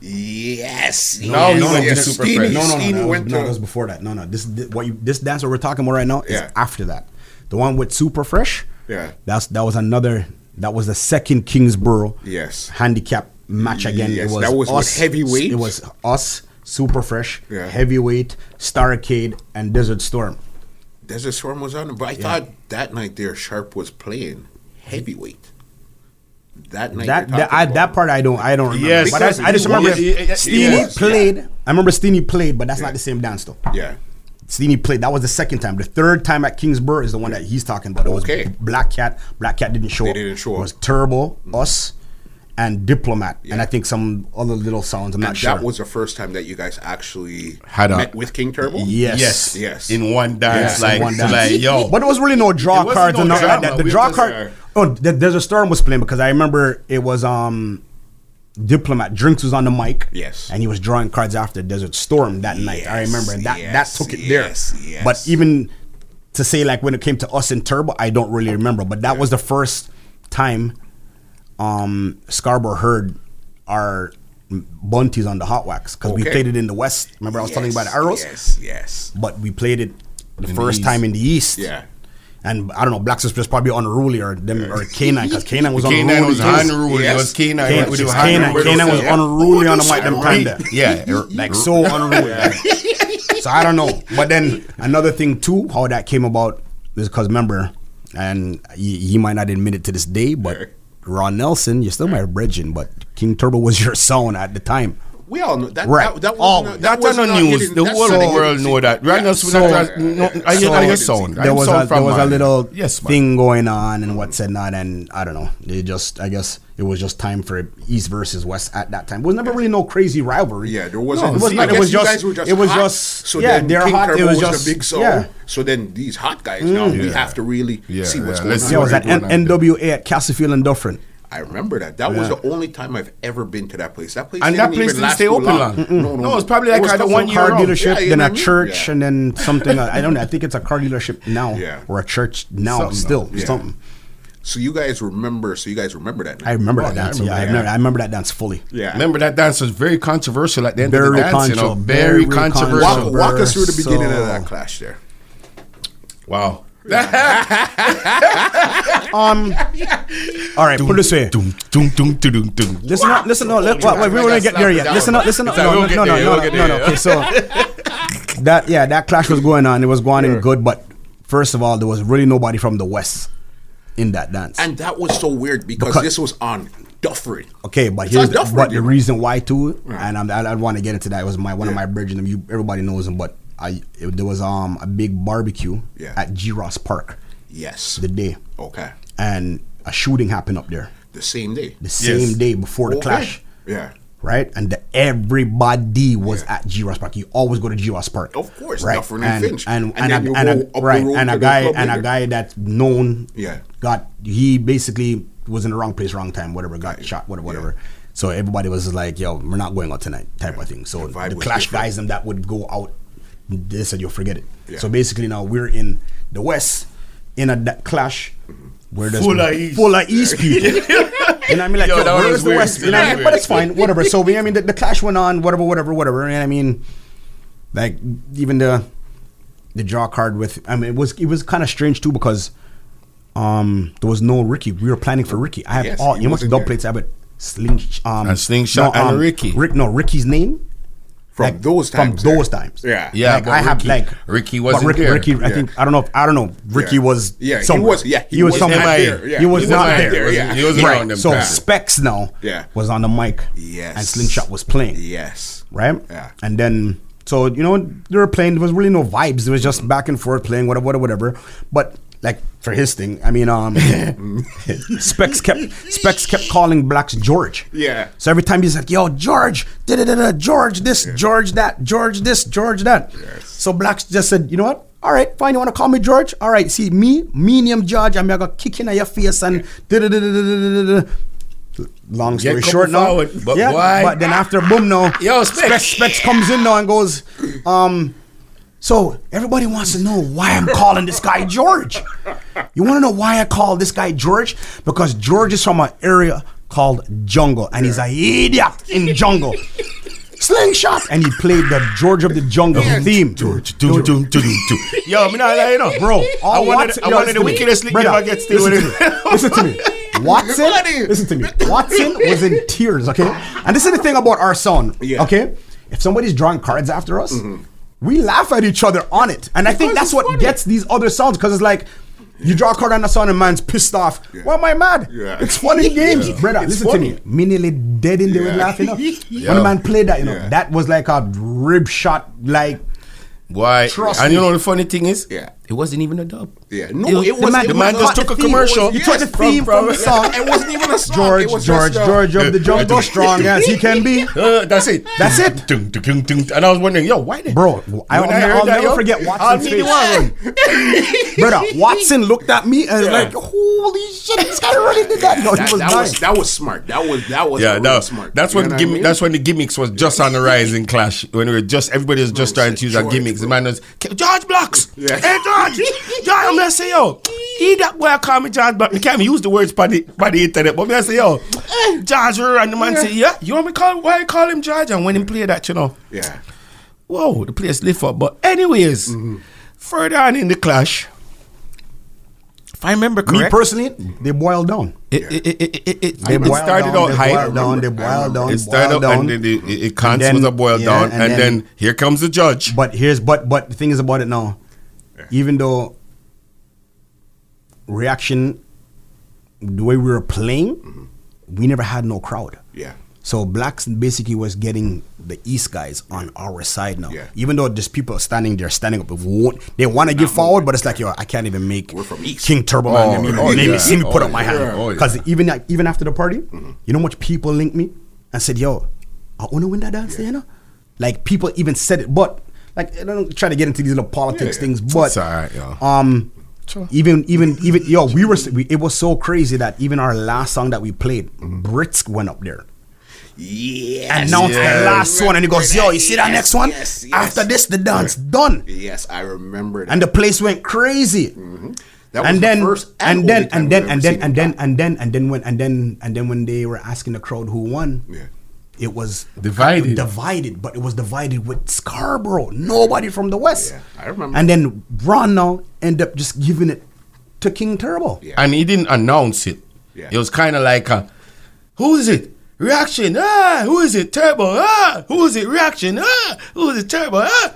Yes. Now yes, went to yes. Super Fresh. No, no, no, no, no, to- that was before that. No, no. This, this what you this dance we're talking about right now is Yeah. after that. The one with Super Fresh. Yeah. That's that was another. That was the second Kingsborough. Yes. Handicap match again. Yes, it was that was us, heavyweight. It was us, Super Fresh, Yeah. heavyweight, Starcade, and Desert Storm. Desert Storm was on, but I thought that night there Sharp was playing heavyweight. That night. That that, I, that part I don't I don't remember. Yes, but I, I just remember he was- Steenie yes, played. I remember Steenie played, but that's Yeah. not the same dance though. Yeah. Steenie played. That was the second time. The third time at Kingsborough is the one that he's talking about. It was Okay. Black Cat. Black Cat didn't show They up. didn't show It up. was Turbo, us, and Diplomat, and I think some other little sounds. I'm not And sure. that was the first time that you guys actually Had a- met with King Turbo. Yes. Yes, Yes. In one dance, Yes, like, one dance. like yo. But there was really no draw cards no and nothing like that. The We draw card. Oh, the, there's a storm was playing because I remember it was um, Diplomat. Drinks was on the mic. Yes. and he was drawing cards after Desert Storm that night. I remember and that yes, that took it there. yes, yes. But even to say like when it came to us in Turbo, I don't really remember. But that was the first time um, Scarborough heard our bunties on the hot wax because we played it in the West. Remember I was telling you about the arrows, Yes, yes. but we played it the In first East. time in the East. Yeah. And I don't know, Black Sisters probably unruly or them or Canine because Canaan was K9 unruly. was unruly. It Yes. was K9. Canine, We do unruly. Was unruly on the mic them time there. Yeah, er, Like so unruly. (laughs) so I don't know. But then another thing too, how that came about is because remember, and he, he might not admit it to this day, but Ron Nelson, you're still my brethren, but King Turbo was your sound at the time. We all know that. Right. That, that All- wasn't a- That's wasn't on the news. hidden- The whole not world know that. Right Yeah. now, So- so, yeah, I hear, yeah. I So- sound. there was a, there was a little yes, thing going on and what said not, and I don't know. They just, I guess, it was just time for East versus West at that time. It was never really no crazy rivalry. Yeah, there wasn't. No, it was see, not. It guess was you just. guys were just it was hot, just. So yeah, then they're King hot. It was was just. the big soul. Yeah. So then these hot guys now we mm. have to really Yeah, see what's yeah, going let's on. see Yeah, it what was at N- NWA at Castlefield and Dufferin. I remember that. That was the only time I've ever been to that place. That place And didn't that place even didn't last stay open long. No, No, it's probably like was had a one year car round. dealership, Yeah, then a what I mean? church, Yeah. and then something. Uh, I don't know. I think it's a car dealership now, Yeah. or a church now. Something. still, Yeah. something. So you guys remember? So you guys remember that? I remember Oh, that yeah, I dance. remember yeah, I that. remember, I remember that dance fully. Yeah. Remember that dance was very controversial at the end Very of the dance. You know, very, very controversial. Walk, walk us through the beginning of that clash there. Wow. Um. All right, put it this way. Listen up, listen up. Let, wait, wait, we won't get there yet. Listen up, listen up. No, we'll no, no, no, no, we'll no, no, no. Okay, so (laughs) that yeah, that clash was going on. It was going in good, but first of all, there was really nobody from the west in that dance. And that was so weird because, Because- this was on Dufferin. Okay, but It's here's on the, Dufferin, but the reason why too, and I'm, I, I want to get into that. It was my one of my bridges, you everybody knows him. But I it, there was um a big barbecue Yeah. at G Ross Park Yes. the day, Okay. and a shooting happened up there The same day. the same day before the Okay. clash. Yeah. right? And the, everybody was at G Ross Park. You always go to G Ross Park, Of course, right? Dufferin and Finch. and And and, then a, and, a, right, and a guy club and a guy that's known. Yeah. got he basically was in the wrong place, wrong time, whatever. Got shot, whatever, whatever. So everybody was like, "Yo, we're not going out tonight," type of thing. So The the Clash different. guys and that would go out. They said, "You'll forget it." Yeah. So basically, now we're in the West in a that Clash. Where there's Full of East. full of East people. (laughs) you know what I mean? Like, Yo, yo, that where's the weird. West? You know what I mean? But it's fine, whatever. So we, I mean, the, the clash went on, whatever, whatever, whatever. And I mean, like even the the draw card with, I mean, it was it was kind of strange too because um there was no Ricky. We were planning for Ricky. I have Yes, all you must wasn't dub plates. I have it. Sling, um, And Slingshot and Ricky. Rick, no, Ricky's name From those times, From yeah. those times. Yeah. Yeah, like, but I have like Ricky wasn't Ricky, there. Ricky, I Yeah. think I don't know. If, I don't know. Ricky Yeah. was Yeah, he was- yeah, he was somewhere. there, yeah. He was He not wasn't there. there, yeah. He wasn't right. around them so times. Specs now Yeah. was on the mic. Yes. And Slingshot was playing. Yes. Right. Yeah. And then so you know they were playing. There was really no vibes. It was just back and forth playing whatever, whatever, whatever. But like for his thing, I mean, um, (laughs) Specs kept Specs kept calling Blacks George. Yeah. So every time he's like, "Yo, George, da da da George this, George that, George this, George that." Yes. So Blacks just said, "You know what? All right, fine. You want to call me George? All right. See me, medium George. I'm gonna kick in your face and da da da da da da da." da. Long story short, now, forward, but yeah. why? But then after boom, now, Yo, Specs. Specs, Specs comes in now and goes, um. So everybody wants to know why I'm calling this guy George. You want to know why I call this guy George? Because George is from an area called Jungle, and he's a idiot in Jungle. Slingshot, and he played the George of the Jungle theme. George, do, do, do, do, do. Yo, me not lying, you know. bro. I wanted, I wanted the wickedest Brother, ever get still listen with to me. Listen to me. (laughs) Watson, listen to me. Watson was in tears, okay? And this is the thing about our sound, Yeah. okay? If somebody's drawing cards after us, mm-hmm. We laugh at each other on it. And I think that's what funny. gets these other songs because it's like, you draw a card on the song and man's pissed off. Why am I mad? Yeah. It's funny games, brother. It's listen funny. to me. Me nearly dead in there with Yeah. laughing. Up. (laughs) Yeah. When the man played that, you know, Yeah. that was like a rib shot, like Why? Trust and me. you know the funny thing is, Yeah. It wasn't even a dub. Yeah. No, It- it the man- it the was man not just the took a theme, commercial. was- You took the theme from the song. It wasn't even a song. George, it was George, just, uh, George of the jungle, strong as he can be. (laughs) Uh, that's it. That's it. And I was wondering, yo, why? the- Bro, I- When I'll- heard I'll never forget I'll Watson's face. one. (laughs) Brother, Watson looked at me and Yeah. like, "Holy shit, this guy really did that." No, That, he was that dying. was that was smart. That was that was Yeah, really no, smart. that's when know what I mean? That's when the gimmicks was just on the rise in Clash. When we were just everybody was just trying to use our George, gimmicks. The man was George Blocks. Yeah. George, George, I'm gonna say yo, he that boy call me George Blocks. I can't use the words by the by the internet, but me I'm say yo, George, and the man say yeah. You want me call why you call him George? And when him play that, you know, yeah. whoa, the place lift up. But anyways, Mm-hmm. further on in the Clash, if I remember correctly, Me personally, they boiled down. it, it, it, it, it, it, They it started down, out they high. boiled down, they boiled down, It started down. and then it, it, it then- was a boiled yeah, down, and and, then- then, here comes the judge. But here's but but the thing is about it now, even though reaction, the way we were playing, mm-hmm. we never had no crowd. Yeah. So blacks basically was getting the East guys on our side now. Yeah. Even though just people standing there, standing up, they want to give forward, but it's like yo, I can't even make We're from East. King Turbo Oh, man. Let me, oh, let me yeah. see me put Oh, up my yeah. hand Oh, yeah. because even even after the party, mm-hmm. you know how much people linked me and said, "Yo, I want to win that dance, you know." Like people even said it, but like I don't try to get into these little politics Yeah. things, but It's alright, yo. um, Sure. even even even yo, we were we, it was so crazy that even our last song that we played, Brits went up there. Yes. announced Yeah. the last one, and he goes, "Yo, you see that Yes, next one? yes, yes. After this, the dance done." Yes, I remember that. And the place went crazy. that was and the then first and only then time and we've then ever and then and then and then and then when and then and then when they were asking the crowd who won, Yeah. It was Divided. divided, but it was divided with Scarborough. Nobody from the west. Yeah, I remember. And then Ron now ended up just giving it to King Turbo. Yeah. and he didn't announce it. Yeah. It was kind of like, a, "Who is it? Reaction? Ah, who is it? Turbo? Ah, who is it? Reaction? Ah, who is it? Turbo? Ah."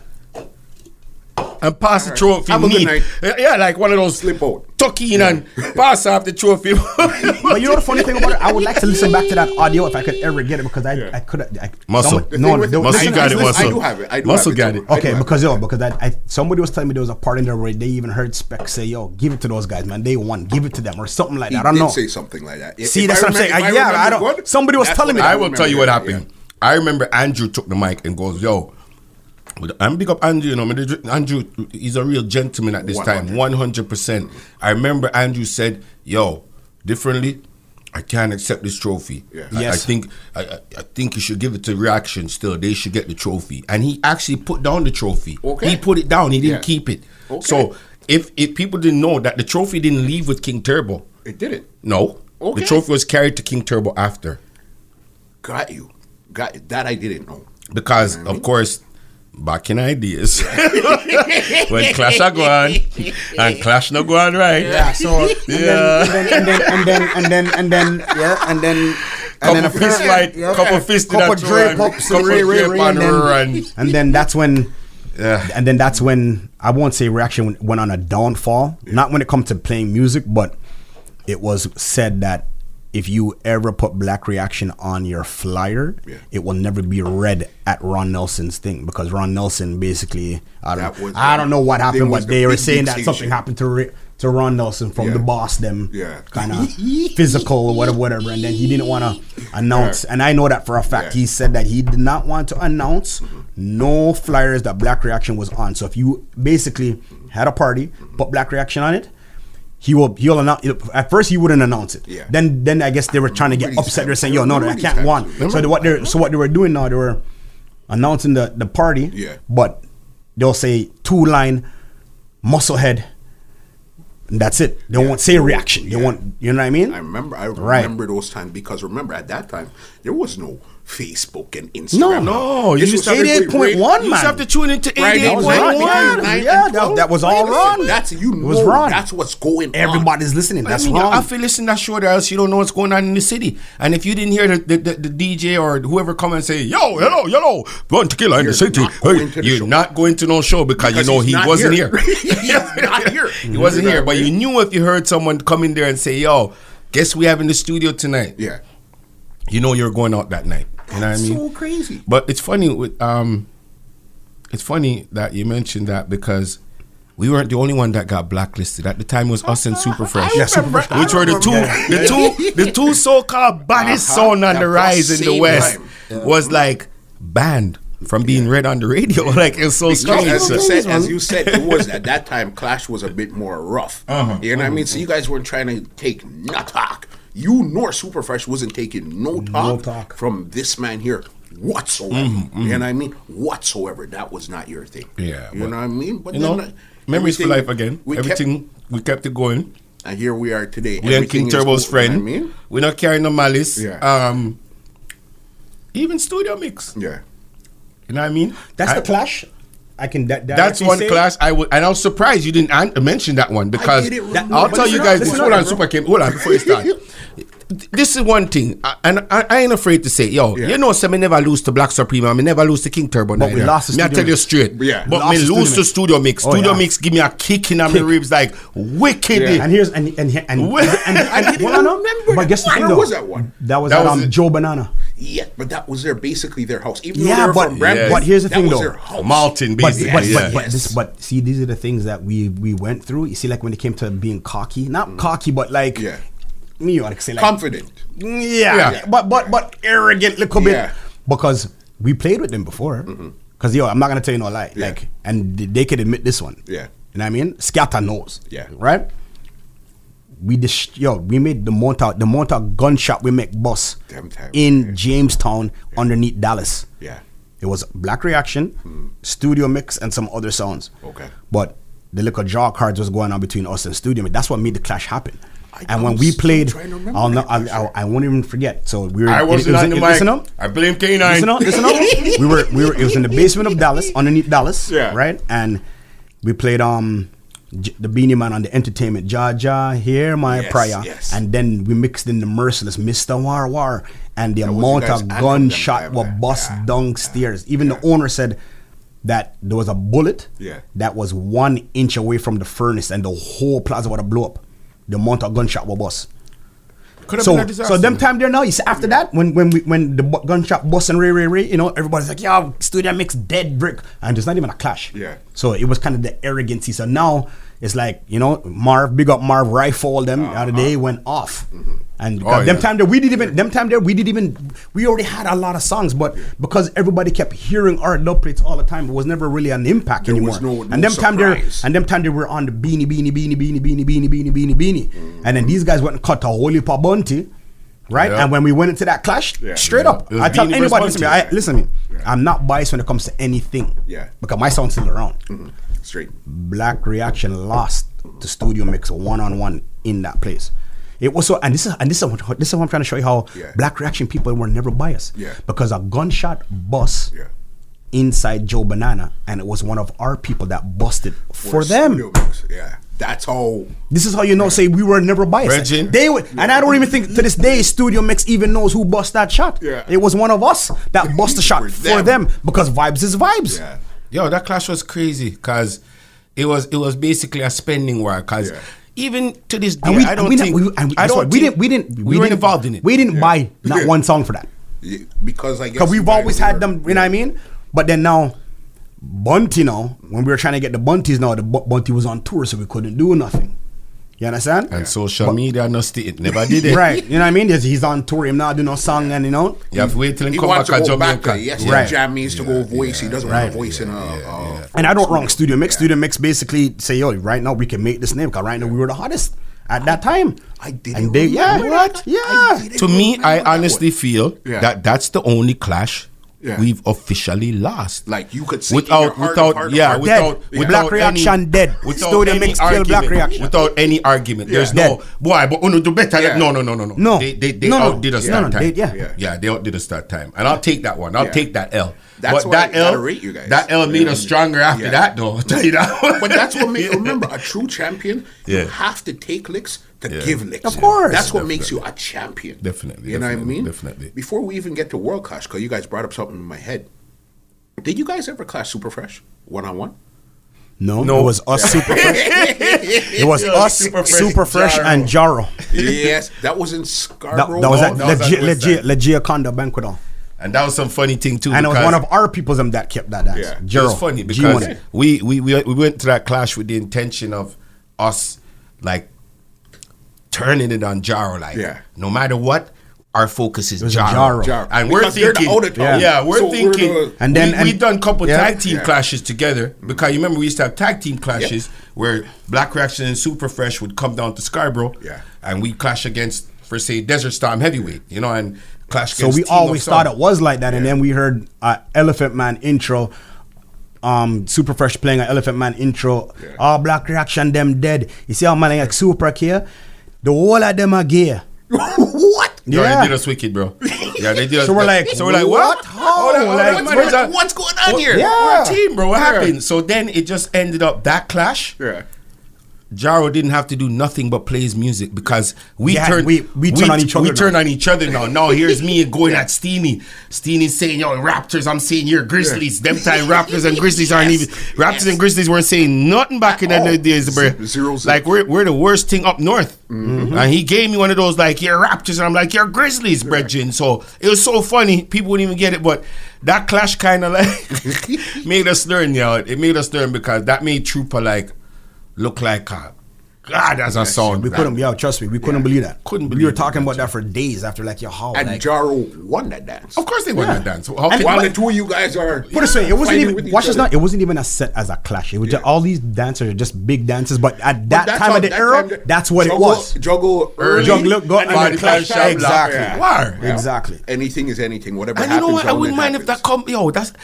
And pass the trophy. Have a good neat. night. Yeah, Yeah, like one of those Slip out. tuck in and pass off the trophy. But you know the funny thing about it, I would like to listen back to that audio if I could ever get it because I I could I, Muscle. someone- The no, thing with- Muscle listen, got it, Muscle. I do have it. I do Muscle have got too. it. Okay, have because yo, because I, I somebody was telling me there was a part in there where they even heard Spec say, "Yo, give it to those guys, man. They won. Give it to them," or something like He that. I don't did know. say something like that. See, If that's I what I'm saying. I- yeah, I don't- good, somebody was telling me I will tell you what happened. I remember Andrew took the mic and goes, "Yo." I'm big up Andrew, you know. Andrew, he's a real gentleman at this time, 100. percent I remember Andrew said, "Yo, differently, I can't accept this trophy. Yeah. I, I think I, I, I think you should give it to Reaction. Still, they should get the trophy." And he actually put down the trophy. Okay. He put it down. He didn't Yeah. keep it. Okay. So if if people didn't know that the trophy didn't leave with King Turbo, It didn't. no, Okay. the trophy was carried to King Turbo after. Got you. Got you. that. I didn't know. Because of course, back in ideas, (laughs) when Clash are going and Clash no going right. Yeah. So Yeah. and then and then and then and then, and then yeah, and then and then fist fight, yeah, couple fist in couple drape ups, couple ray, ray, drape and then, and then that's when. Yeah. And then that's when I won't say reaction went on a downfall. Not when it comes to playing music, but it was said that if you ever put Black Reaction on your flyer, Yeah. it will never be read at Ron Nelson's thing because Ron Nelson basically I don't was I don't know what happened, but the they were saying that something happened to to Ron Nelson from Yeah. the boss them Yeah. kind of (laughs) physical or whatever whatever and then he didn't want to announce and I know that for a fact he said that he did not want to announce no flyers that Black Reaction was on so if you basically had a party put Black Reaction on it he will he'll announce at first he wouldn't announce it Yeah. then then I guess they were trying to get upset they're saying yo no, no I can't these go on times. so what they're so what they were doing now they were announcing the the party Yeah. but they'll say two line musclehead and that's it they won't say reaction they Yeah. won't you know what I mean I remember. I Right. remember those times because remember at that time there was no Facebook and Instagram. No, no, you used to have strictly 88.1. You have to tune into Friday That was night Ron. between Yeah, nine yeah, and that- that was all wrong. That's you It was Ron. That's what's going on. everybody's listening that's I mean, wrong you have to listen that show, or else you don't know what's going on in the city. And if you didn't hear the, the, the, the DJ or whoever come and say, "Yo, hello, hello, going to kill in the city," hey, you're show. not going to no show because, Because you know he wasn't here. here. (laughs) He's not (laughs) here. he wasn't here, but you knew if you heard someone come in there and say, "Yo, guess we have in the studio tonight," Yeah. you know you're going out that night. You know what I mean? So crazy. But it's funny with um, it's funny that you mentioned that because we weren't the only one that got blacklisted at the time. It was us and Superfresh, Yeah, Super Fresh. which were the two, the two, (laughs) the two so-called baddest Uh-huh. sound on At the the rise in the West time. was like banned from being read on the radio. (laughs) Like it's so Because strange. as you said, as you said, it was at that time. Clash was a bit more rough. Uh-huh. You know what I mean? So you guys weren't trying to take no talk. You nor Superfresh wasn't taking no talk, talk. from this man here whatsoever. Mm-hmm, You know what I mean? Whatsoever. That was not your thing. Yeah, you but- know what I mean? But you know, uh, memories for life again. We kept- Everything we kept it going. and here we are today. We Everything King Turbo's cool, you know friend. what I mean? We're not carrying no malice. Yeah. Um, even studio mix. Yeah. You know what I mean? that's I- the clash I can that, That's one class I would, and I was surprised you didn't an- mention that one because That- I'll tell you guys. This, hold on. Super Kim. Hold on before you start. this is one thing, I- and I, I ain't afraid to say, yo, Yeah. you know, say me never lose to Black Supreme, I me never lose to King Turbo. But we lost Me I tell you straight. Yeah. but Lost me the lose to studio mix. Oh, studio yeah. mix give me a kick in my ribs like wicked. Yeah. and here's and and and, and, Well, and, and, I didn't remember but guess the Where thing though was that one? that was That that was um. Joe Banana Yeah, but that was their basically their house. Even Yeah, they were but- from Brampton, but here's the that thing, was though. their house. Malton, But basically. but, yeah. but, but, this, but see, these are the things that we we went through. You see, like when it came to being cocky, not cocky, but like Mm. Yeah. me, you want to say like confident. Yeah, Yeah. but but but arrogant little bit Yeah. Mm-hmm. because we played with them before. Because yo, I'm not gonna tell you no lie. Yeah. Like, and they could admit this one. Yeah. you know what I mean. Scatter knows. Yeah. right. We dis- yo, we made the Montauk the Montauk gun shop we make bus in yeah. Jamestown underneath Dallas. Yeah. It was Black Reaction, Studio Mix, and some other sounds. Okay. But the little jaw cards was going on between us and Studio Mix. That's what made the clash happen. I- and when we played, trying to remember I'll not, I'll. I'll, I won't even forget. So we were. I wasn't it was- on the it- mic. Listen up. I blame K9. Listen up. Listen up. we were. We were. It was in the basement of Dallas, underneath Dallas. (laughs) Yeah. Right. And we played um. J- the Beenie Man on the entertainment, Ja Ja, hear my Yes, prayer, yes. and then we mixed in the merciless, Mr. War War, and the That amount of gunshot were bust yeah. downstairs. Even Yeah. the owner said that there was a bullet Yeah. that was one inch away from the furnace, and the whole plaza would have blew up. The amount of gunshot were bust. Could have So, been a disaster. so them time there now. You see, after that, when when we when the gunshot bust and ray ray ray, you know, everybody's like, "Yeah, studio mix dead brick," and there's not even a clash. Yeah. So it was kind of the arrogancy. So now it's like you know, Marv, big up Marv, rifle them. Uh-huh. The other day went off, mm-hmm. And Oh, them time there we didn't even them time there we didn't even we already had a lot of songs, but because everybody kept hearing our dub plates all the time, it was never really an impact There anymore. was no- no and them time there and them time they were on the beenie, beenie, beenie, beenie, beenie, beenie, beenie, beenie, beenie. And then these guys went and cut a whole heap of bunty, right? Yeah. And when we went into that clash, Yeah. straight Yeah. up, I tell anybody, listen to me, I, listen to me. Yeah. I'm not biased when it comes to anything. Yeah. Because my sound's still around. Straight. Black Reaction lost to Studio Mix one on one in that place. It was so, and this is and this is what, this is what I'm trying to show you how Yeah. Black Reaction people were never biased. Yeah. Because a gunshot bust Yeah. inside Joe Banana, and it was one of our people that busted for, them. mix, Yeah. That's how. This is how you know. Say we were never biased. Regin? They would, and I don't even think to this day Studio Mix even knows who bust that shot. Yeah. It was one of us that (laughs) bust the shot For for them. them because vibes is vibes. Yeah. Yo, that clash was crazy because it was it was basically a spending war. Because Yeah. Even to this day, we, I don't we, think we, and I don't what? we didn't we didn't we, we weren't didn't, involved in it. We didn't buy (laughs) not one song for that Yeah, Because I guess. because we've guys always had them. You know what I mean? But then now, Bunty now when we were trying to get the Bunties now the Bu- Bunty was on tour so we couldn't do nothing. You understand? and social media no sti- it never did it. right. You know what I mean? He's- He's on tour. Him not do no song and you know. You have to wait till he He come back to to go back Jamaica. there. Yes, Right. right. Jam needs to go voice. He doesn't want Right. a voice in a. uh, And I don't wrong Studio Mix. Studio Mix basically say, yo, right now we can make this name because right now we were the hottest at that time. I didn't And they, yeah, what? Yeah. To me, I honestly feel that that's the only clash Yeah. we've officially lost. Like you could say without heart without heart yeah heart, without Dead. without Black Reaction dead. without Studio any Mix kill Black argument, Reaction. without any argument. There's Dead. no boy, but uno do better. Yeah. No, no, no, no, no. No. they they, they No, no. outdid us No, that no, time. they- yeah. Yeah. yeah, they outdid us that time, and I'll take that one. I'll Yeah. take that L. That's but why that I gotta L, rate you guys. that L made Yeah. us stronger after Yeah. that, though. (laughs) I'll tell you that. But that's what makes remember a true (laughs) champion. Yeah. You have to take licks to Yeah. give licks. Of course. that's what makes you a champion. Definitely, You know what I mean? definitely. Before we even get to World Clash, because you guys brought up something in my head. Did you guys ever clash Super Fresh one on one? No, No. it was us super fresh. (laughs) it was Yeah, us Super super Fresh, fresh, Jaro. and Jaro. yes, that was in That, Scarborough. that was at that was at legit, West legit, Side. legit Conda banquet hall. And that was some funny thing too. And it was one of our people's them that kept that dance. Yeah. It was funny G because Money. we, we, we, we went to that clash with the intention of us like turning it on Jaro. Like, Yeah. no matter what, our focus is was Jaro. Jaro. Jaro. And we're Because they're thinking, older yeah, Yeah. we're So we're thinking, the- And then- we, and- we've done a couple Yeah. tag team Yeah. clashes together mm-hmm. because you remember we used to have tag team clashes where Black Reaction and Super Fresh would come down to Scarborough, Yeah. and we clash against, for say, Desert Storm Heavyweight, you know, and clash So we always thought it was like that, and then we heard uh, Elephant Man intro. Um, Super Fresh playing an Elephant Man intro. Yeah. All Black Reaction, them dead. You see how man like Super here? The whole of them are gay. (laughs) what? Yeah. they did us wicked, bro. Yeah, they did us. So we're like, so we're like, what? what? How? On, Like, on, What- man, it's a- what's going on here? Yeah. We're a team, bro. What Yeah. happened? So then it just ended up that clash Yeah. Jaro didn't have to do nothing but play his music because we Yeah, turned we- we turn on each other We now. turn on each other now. Now here's me (laughs) going at Steeny. Steeny's saying, "Yo, Raptors." I'm saying, "You're Grizzlies." Them time Raptors and Grizzlies aren't (laughs) even. Raptors and Grizzlies weren't saying nothing back in the days, bro. Zero, zero. Like we're we're the worst thing up north. Mm-hmm. And he gave me one of those like, "You're Raptors," and I'm like, "You're Grizzlies, brethren." So it was so funny. People wouldn't even get it, but that clash kind of like (laughs) made us learn, yo. It made us learn because that made Trooper like look like a God as a sound. We couldn't, yeah, trust me, we couldn't believe that. Couldn't believe. We were talking about that for days after, like, your how? And like, Jaro won that dance. Of course they won Yeah. that dance. How And- While but- the two of you guys are. Put it this way, it wasn't even watch this not. It wasn't even a set as a clash. It was just all these dancers are just big dances. But at that that's time of the that era, time that's what it was. Juggle early. Juggle, go- and and clash exactly. Yeah. War. Yeah. Exactly. Anything is anything. Whatever And you know what? I wouldn't mind if that come. Yo, that's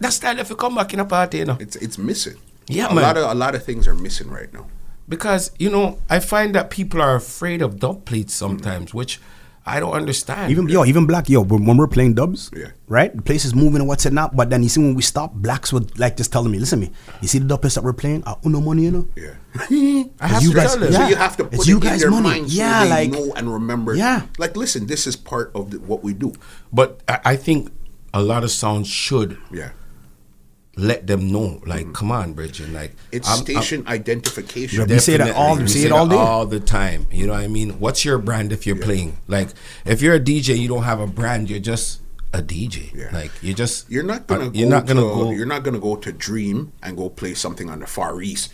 that style if you come back in a party, you know. It's it's missing. Yeah, a man. lot of a lot of things are missing right now. Because you know, I find that people are afraid of dub plates mm-hmm. sometimes, which I don't understand. Even yo, even black yo, when when we're playing dubs, Yeah. right? The place is moving and what's it not. But then you see when we stop, blacks would like just telling me, listen to me, you see the dub place that we're playing? I uno money, you know. Yeah. (laughs) I have you to guys- tell them. yeah. So you have to It's put you it in guys' their money. mind so Yeah, they like- know and remember. Yeah. Like, listen, this is part of the, what we do. But I, I think a lot of sounds should Yeah. Let them know. Like, come on, Bridget. Like, Mm. It's I'm- I'm- station identification. Yeah, we say that all- we say it all day. all the time. You know what I mean? What's your brand if you're playing? Like, if you're a DJ, you don't have a brand. You're just a DJ. Yeah. Like, you're just You're not gonna. uh, go You're not gonna to, go. You're not gonna go to Dream and go play something on the Far East.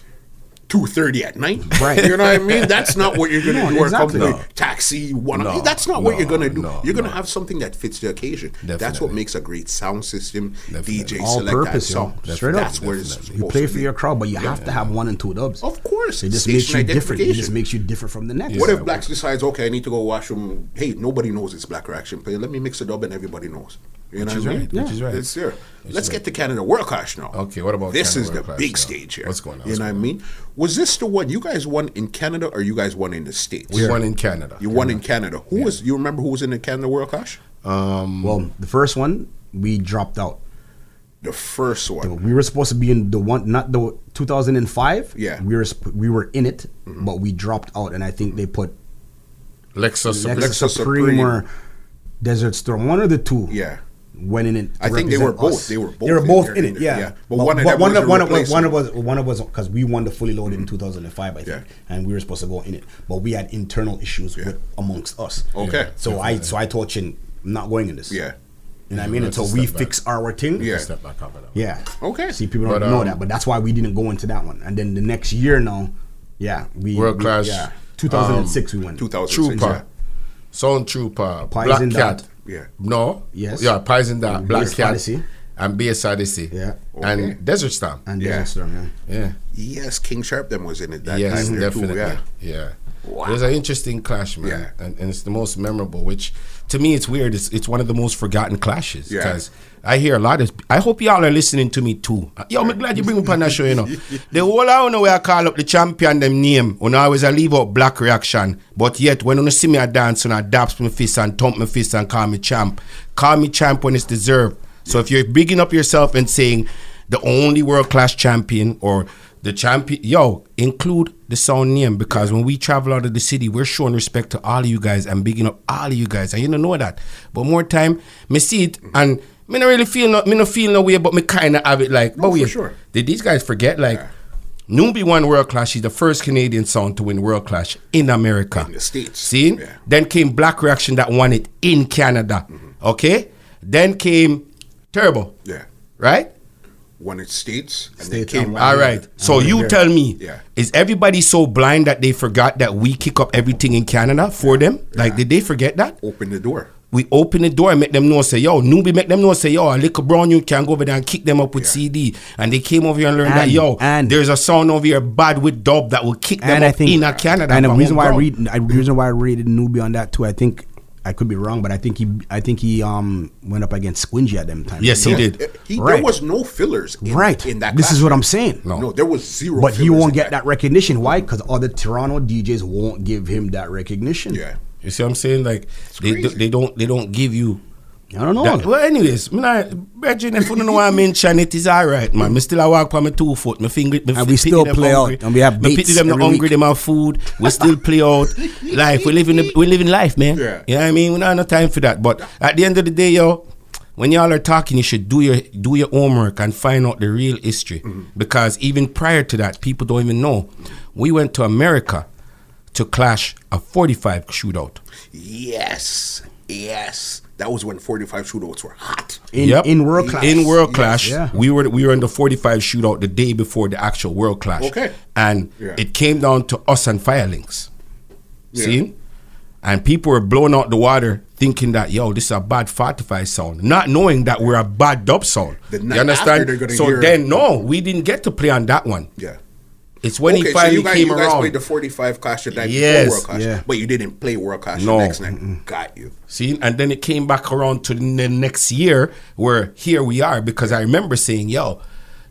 Two thirty at night, Right. You know what I mean? That's not what you're gonna No, do. Or exactly. come to No. taxi one. No, that's not what you're gonna do. no, you're gonna no. have something that fits the occasion. Definitely. That's what makes a great sound system. Definitely. DJ All select purpose, that yo. song. Straight up. That's where it's Definitely. You play for your crowd, but you have to have one and two dubs. Of course, It just Station makes you different. It just makes you different from the next. What if Blacks decides, okay, I need to go washroom? Hey, nobody knows it's Black Reaction Play. Let me mix a dub and everybody knows. You know Which is what I mean? right, which is right. It's there. Which Let's get right. to Canada World Clash now. Okay, what about this? Canada is the Clash big now? stage here. What's going on? You know what I mean? Was this the one you guys won in Canada, or you guys won in the states? We won in Canada. You won in Canada. Who was? You remember who was in the Canada World Clash? Um, Well, the first one we dropped out. The first one. We were supposed to be in the one, not the 2005. Yeah. we were we were in it, but we dropped out, and I think they put Lexus. Lexus, Lexus Supreme, Supreme. or Desert Storm, one of the two. Yeah. Went in it. to I think they were represent both- us. they were both They were both there, in in it. Yeah, yeah. But one of them one was of a one of one replacement. of was one of was because we won the fully loaded in 2005, I think, Yeah. and we were supposed to go in it, but we had internal issues with amongst us. Okay. So I so I told Chin, I'm not going in this. Yeah. You know what I mean? Let's Until we back. fix our thing. Yeah. Step back up. Yeah. Okay. See, people don't But, know um, that, but that's why we didn't go into that one. And then the next year now, yeah, we World we- class, Yeah, 2006 we went. 2006. Trooper. Sound Trooper. Pies Black Cat. That. Yeah. No. Yes. Yeah, Pies and That. Black Bass Cat. Odyssey. And Bass Odyssey. Yeah. Okay. And Desert Storm. And Yeah. yeah. Storm, yeah. yeah. Yes, King Sharp them was in it that yes, time definitely. too. Yeah. Yeah. Wow. It was an interesting clash, man. Yeah. And, and it's the most memorable, which to me it's weird. It's, it's one of the most forgotten clashes. Yeah. Because I hear a lot of I hope y'all are listening to me too. Yo, I'm glad you bring me up on that show, you know. (laughs) the whole I don't know where I call up the champion them name. When I was a leave out black reaction. But yet when you see me I dance and I daps my fist and thump my fist and call me champ. Call me champ when it's deserved. So if you're bigging up yourself and saying the only world class champion or the champion, yo, include the sound name because when we travel out of the city, we're showing respect to all of you guys and bigging up all of you guys, and you don't know that. But more time, me see it and me not really feel no, me not feel no way, but me kind of have it like, but for sure. did these guys forget like? Newbie won World Clash. She's the first Canadian sound to win World Clash in America. In the States. See? Yeah. Mm-hmm. Then came Black Reaction that won it in Canada. Okay? Then came Turbo. Yeah. Right? One it States and States then came and back. All right. So you tell me, Yeah. is everybody so blind that they forgot that we kick up everything in Canada for them? Like, did they forget that? Open the door. We open the door and make them know, say, yo, newbie, make them know, say, yo, a little brown you can go over there and kick them up with Yeah. CD. And they came over here and learned that, And- yo, and- there's a sound over here bad with dub that will kick them and up I think in a Canada. And the from reason why I home read. I, the reason why I rated newbie on that too, I think I could be wrong, but I think he, I think he um went up against Squingy at them times. Yes, he No, did. he- There was no fillers. In, right. In that. this class. is what I'm saying. No, no, there was zero. But he won't get that recognition. Why? Because other Toronto DJs won't give him that recognition. Yeah. You see what I'm saying? Like they, crazy. they don't they don't give you I don't know. That- well, anyways, me not, Brethren, if you don't want to mention it, it's all right, man. Me still a walk on my two foot. My finger, my And we feet still play hungry. out, and we have Me dates pity them not hungry, week. them have food. We still play out. Life, we living, the- we living life, man. Yeah. You know what I mean? We don't have no time for that. But at the end of the day, yo, when y'all are talking, you should do your do your homework and find out the real history. Mm-hmm. Because even prior to that, people don't even know. We went to America to clash a 45 shootout. Yes, yes. That was when 45 shootouts were hot. in, Yep. in world class. In World Yes. Clash, Yeah. we were we were in the 45 shootout the day before the actual World Clash. Okay. And Yeah. it came down to us and Firelinks. Yeah. See? And people were blowing out the water thinking that, yo, this is a bad 45 sound, not knowing that we're a bad dub sound. The you night after understand? they're So hear- then, no, we didn't get to play on that one. Yeah. It's when okay, he so finally you guys, came you guys around. played the 45 clash the night Yes. before World Clash, Yeah. but you didn't play World Clash No. the next night. Got you. See, and then it came back around to the next year where here we are because I remember saying, yo,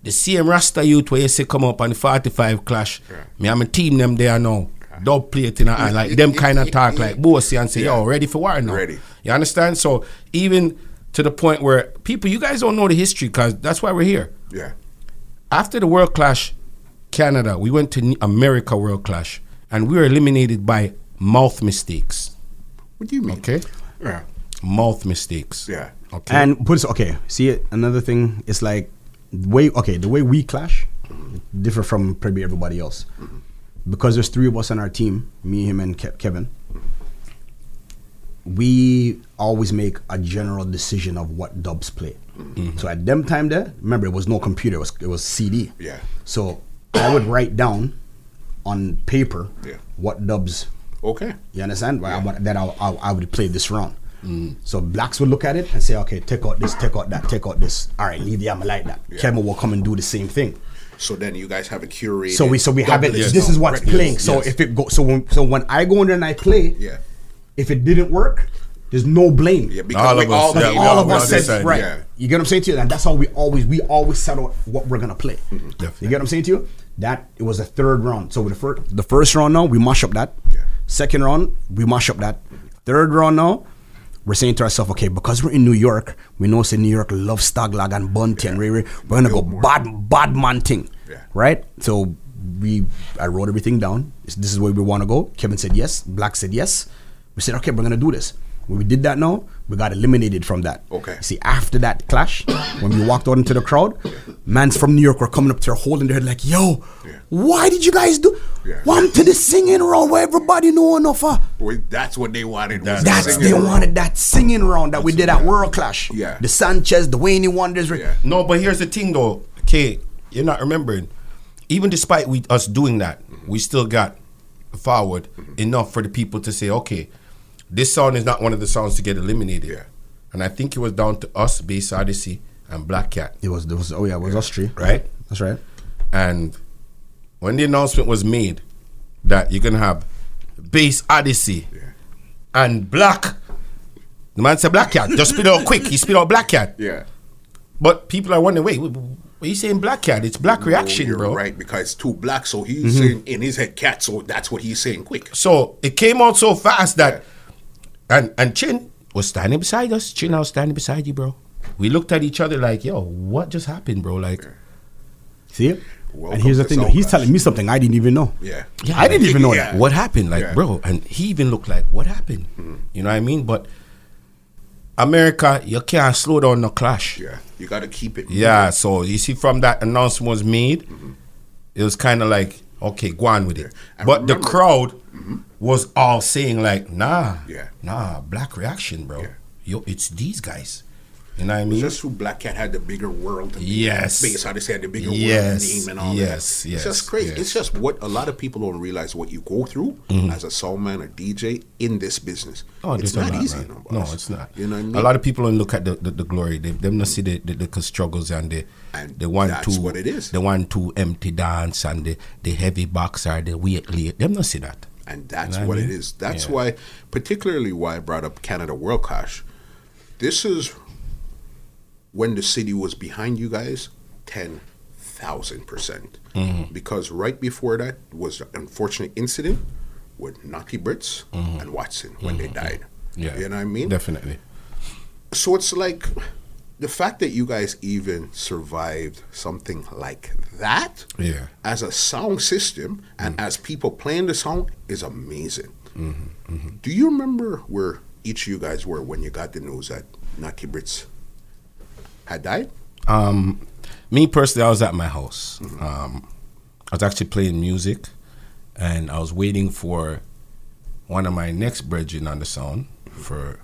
the same Rasta youth where you say come up on the 45 clash, me I'm a team them there now. Dub play it in a, and like them kind of talk like bossy and say, yo, ready for war now. Ready. You understand? So even to the point where people, you guys don't know the history because that's why we're here. Yeah. After the World Clash, Canada, we went to America World Clash and we were eliminated by mouth mistakes. What do you mean? Okay? Yeah. Mouth mistakes. Yeah. Okay. And put it okay. See it. Another thing is like the way okay the way we clash differ from probably everybody else because there's three of us on our team, me, him, and Ke- Kevin. We always make a general decision of what dubs play. Mm-hmm. So at them time there, remember it was no computer; it was it was CD. Yeah. So I would write down on paper Yeah. what dubs Okay. you understand? I want that I, I, I would play this round. So blacks would look at it and say, okay, take out this, take out that, take out this. All right, leave the ammo like that. Yeah. Kevin will come and do the same thing. So then you guys have a curated. So we so we have it. double list This of is what's records. playing. So yes. if it go, so when so when I go in there and I play, Yeah. if it didn't work, there's no blame. Yeah, because All we of us, all, yeah, Because we all all- of we us all said decide, right. yeah. You get what I'm saying to you, and that's how we always we always set out what we're gonna play. Mm-hmm. You get what I'm saying to you? That it was the third round. So with the first the first round now we mash up that. Yeah. Second round we mash up that. Third round now we're saying to ourselves, okay, because we're in New York, we know say New York loves Staglag and Bunty and Ray Ray. We're gonna go Gilmore. bad bad man thing. Yeah. Right? So we I wrote everything down. This this is where we want to go. Kevin said yes. Black said yes. We said, okay, we're gonna do this. When we did that now, we got eliminated from that. Okay. See, after that clash, (coughs) when we walked out into the crowd, mans from New York were coming up to her holding their head like, yo, Yeah. why did you guys do Yeah. want to the singing round where everybody know enough uh? of? Well, that's what they wanted. was That's the That's they round. wanted that singing round that we did at World Clash. Yeah. The Sanchez, the Wayne Wonders. Yeah. No, but here's the thing though, okay, you're not remembering. Even despite we us doing that, we still got forward enough for the people to say, okay, this song is not one of the songs to get eliminated. Yeah. And I think it was down to us, Bass Odyssey, and Black Cat. It was, it was oh yeah, it was us three. Right. That's right. And when the announcement was made that you're gonna have Bass Odyssey and Black, the man said Black Cat. Just spit out quick. He spit out Black Cat. Yeah. But people are wondering, wait, what are you saying Black Cat? It's Black Reaction, you're bro. right because two black, so he's mm-hmm. saying in his head cat, so that's what he's saying quick. So it came out so fast that, and and Chin was standing beside us. Chin, I was standing beside you, bro. We looked at each other like, yo, what just happened, bro? Like, See it? Welcome and here's the thing: he's telling me something I didn't even know. Yeah. yeah, I didn't even know Yeah. that. what happened? Like, Yeah. bro, and he even looked like, what happened? Mm-hmm. You know what I mean? But America, you can't slow down the clash. Yeah. You got to keep it. Yeah, so you see, from that announcement was made, mm-hmm. it was kind of like, okay, go on with it. But the remember- crowd mm-hmm. Was all saying like, nah, Yeah. nah, black reaction, bro. Yeah. Yo, it's these guys. You know what I It's mean? just who Black Cat had the bigger world. To Yes. They say had the bigger Yes, world name and all yes, that. yes, It's just crazy. yes. It's just what a lot of people don't realize what you go through mm-hmm. as a soul man or DJ in this business. Oh, it's not lot, easy. No, No, it's not. You know what I mean? A lot of people don't look at the, the, the glory. They them not see the, the, the struggles and the And the one that's two what it is. the one two empty dance and the, the heavy boxer, the weight. Them not see that. And that's know what I it mean? is. That's Yeah. why, particularly why I brought up Canada World Clash. This is when the city was behind you guys, ten thousand percent. Mm-hmm. Because right before that was an unfortunate incident with Naughty Brits and Watson when they died. Mm-hmm. Yeah, you know what I mean. Definitely. So it's like the fact that you guys even survived something like that Yeah. as a sound system and mm-hmm. as people playing the song is amazing. Mm-hmm. Mm-hmm. Do you remember where each of you guys were when you got the news that Naki Brits had died? Um, me personally, I was at my house. Um, I was actually playing music, and I was waiting for one of my next brethren on the sound for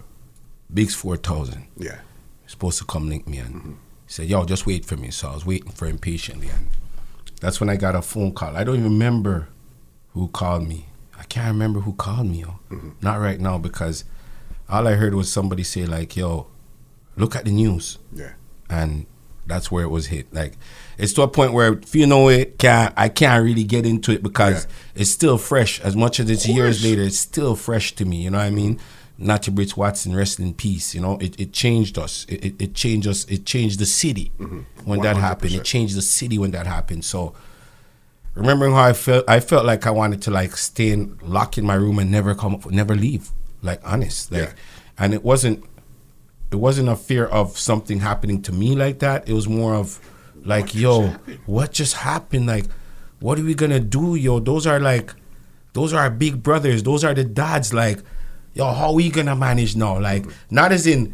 Bigs Four Thousand. Yeah. Supposed to come link me and he said, Yo, just wait for me. So I was waiting for him patiently and that's when I got a phone call. I don't even remember who called me. I can't remember who called me, yo. Mm-hmm. Not right now because all I heard was somebody say like, yo, look at the news. Yeah. And that's where it was hit. Like it's to a point where if you know it, can't I can't really get into it because it's still fresh. As much as it's years later, it's still fresh to me. You know what I mean? Natty Brits Watson, rest in peace. You know, it, it changed us. It, it, it changed us. It changed the city when that happened. 100%. It changed the city when that happened. So remembering how I felt, I felt like I wanted to like stay in, lock in my room and never come, up, never leave. Like honest, like, Yeah. and it wasn't it wasn't a fear of something happening to me like that. It was more of like, just yo, what just happened? Like, what are we gonna do, yo? Those are like, those are our big brothers. Those are the dads. Like, yo, how are we gonna manage now? Like, not as in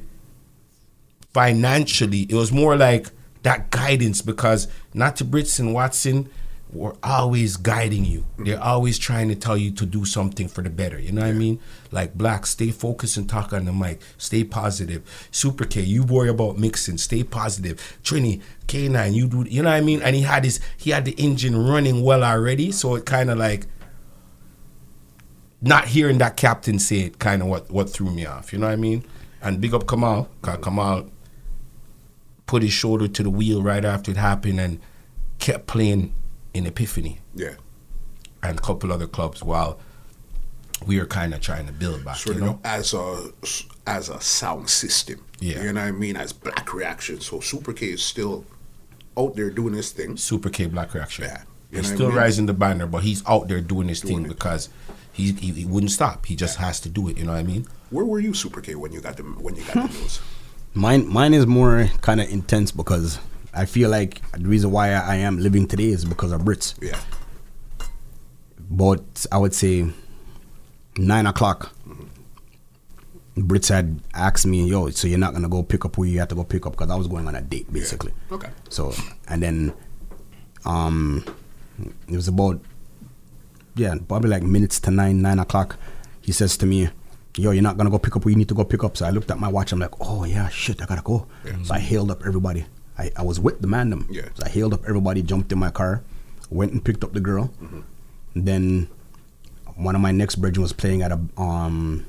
financially. It was more like that guidance because Natty Brits and Watson were always guiding you. They're always trying to tell you to do something for the better. You know what I mean? Like Black, stay focused and talk on the mic. Stay positive. Super K, you worry about mixing. Stay positive. Trini, K9, you do. You know what I mean? And he had his he had the engine running well already, so it kind of like not hearing that captain say it kind of what what threw me off. You know what I mean? And big up Kamal. 'cause Kamal put his shoulder to the wheel right after it happened and kept playing in Epiphany Yeah. and a couple other clubs while we were kind of trying to build back. So you know? as a as a sound system. Yeah. You know what I mean? As black reaction. So Super K is still out there doing his thing. Super K Black Reaction. Yeah. You He's what I still mean? rising the banner, but he's out there doing his Doing thing it. because he, he he wouldn't stop. He just has to do it. You know what I mean? Where were you, Super K, when you got the when you got the news? (laughs) Mine, mine is more kind of intense because I feel like the reason why I, am living today is because of Brits. Yeah. But I would say nine o'clock. Brits had asked me, "Yo, so you're not gonna go pick up who you had to go pick up?" Because I was going on a date, basically. Okay. So and then, um, it was about yeah, probably like minutes to nine, nine o'clock. He says to me, "Yo, you're not gonna go pick up who you need to go pick up." So I looked at my watch. I'm like, "Oh yeah, shit, I gotta go." So I hailed up everybody. I, I was with the man them. Yeah. So I hailed up everybody, jumped in my car, went and picked up the girl. Then one of my next brethren was playing at a um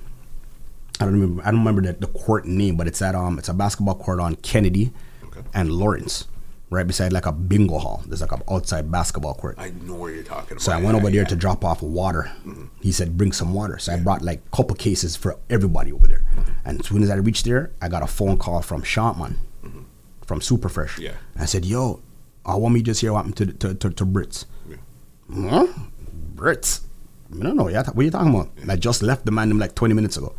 I don't remember I don't remember the, the court name, but it's at um it's a basketball court on Kennedy Okay. and Lawrence. Right beside like a bingo hall. There's like an outside basketball court. I know where you're talking about. So I went over Yeah, there yeah. to drop off water. Mm-hmm. He said, "Bring some water." So I brought like a couple cases for everybody over there. Mm-hmm. And as soon as I reached there, I got a phone call from Shantman, mm-hmm. from Superfresh. Yeah. I said, "Yo, I want me just hear what happened to to, to, to Brits." Yeah. Huh? Brits? I don't know. Yeah, what are you talking about? I just left the man like 20 minutes ago.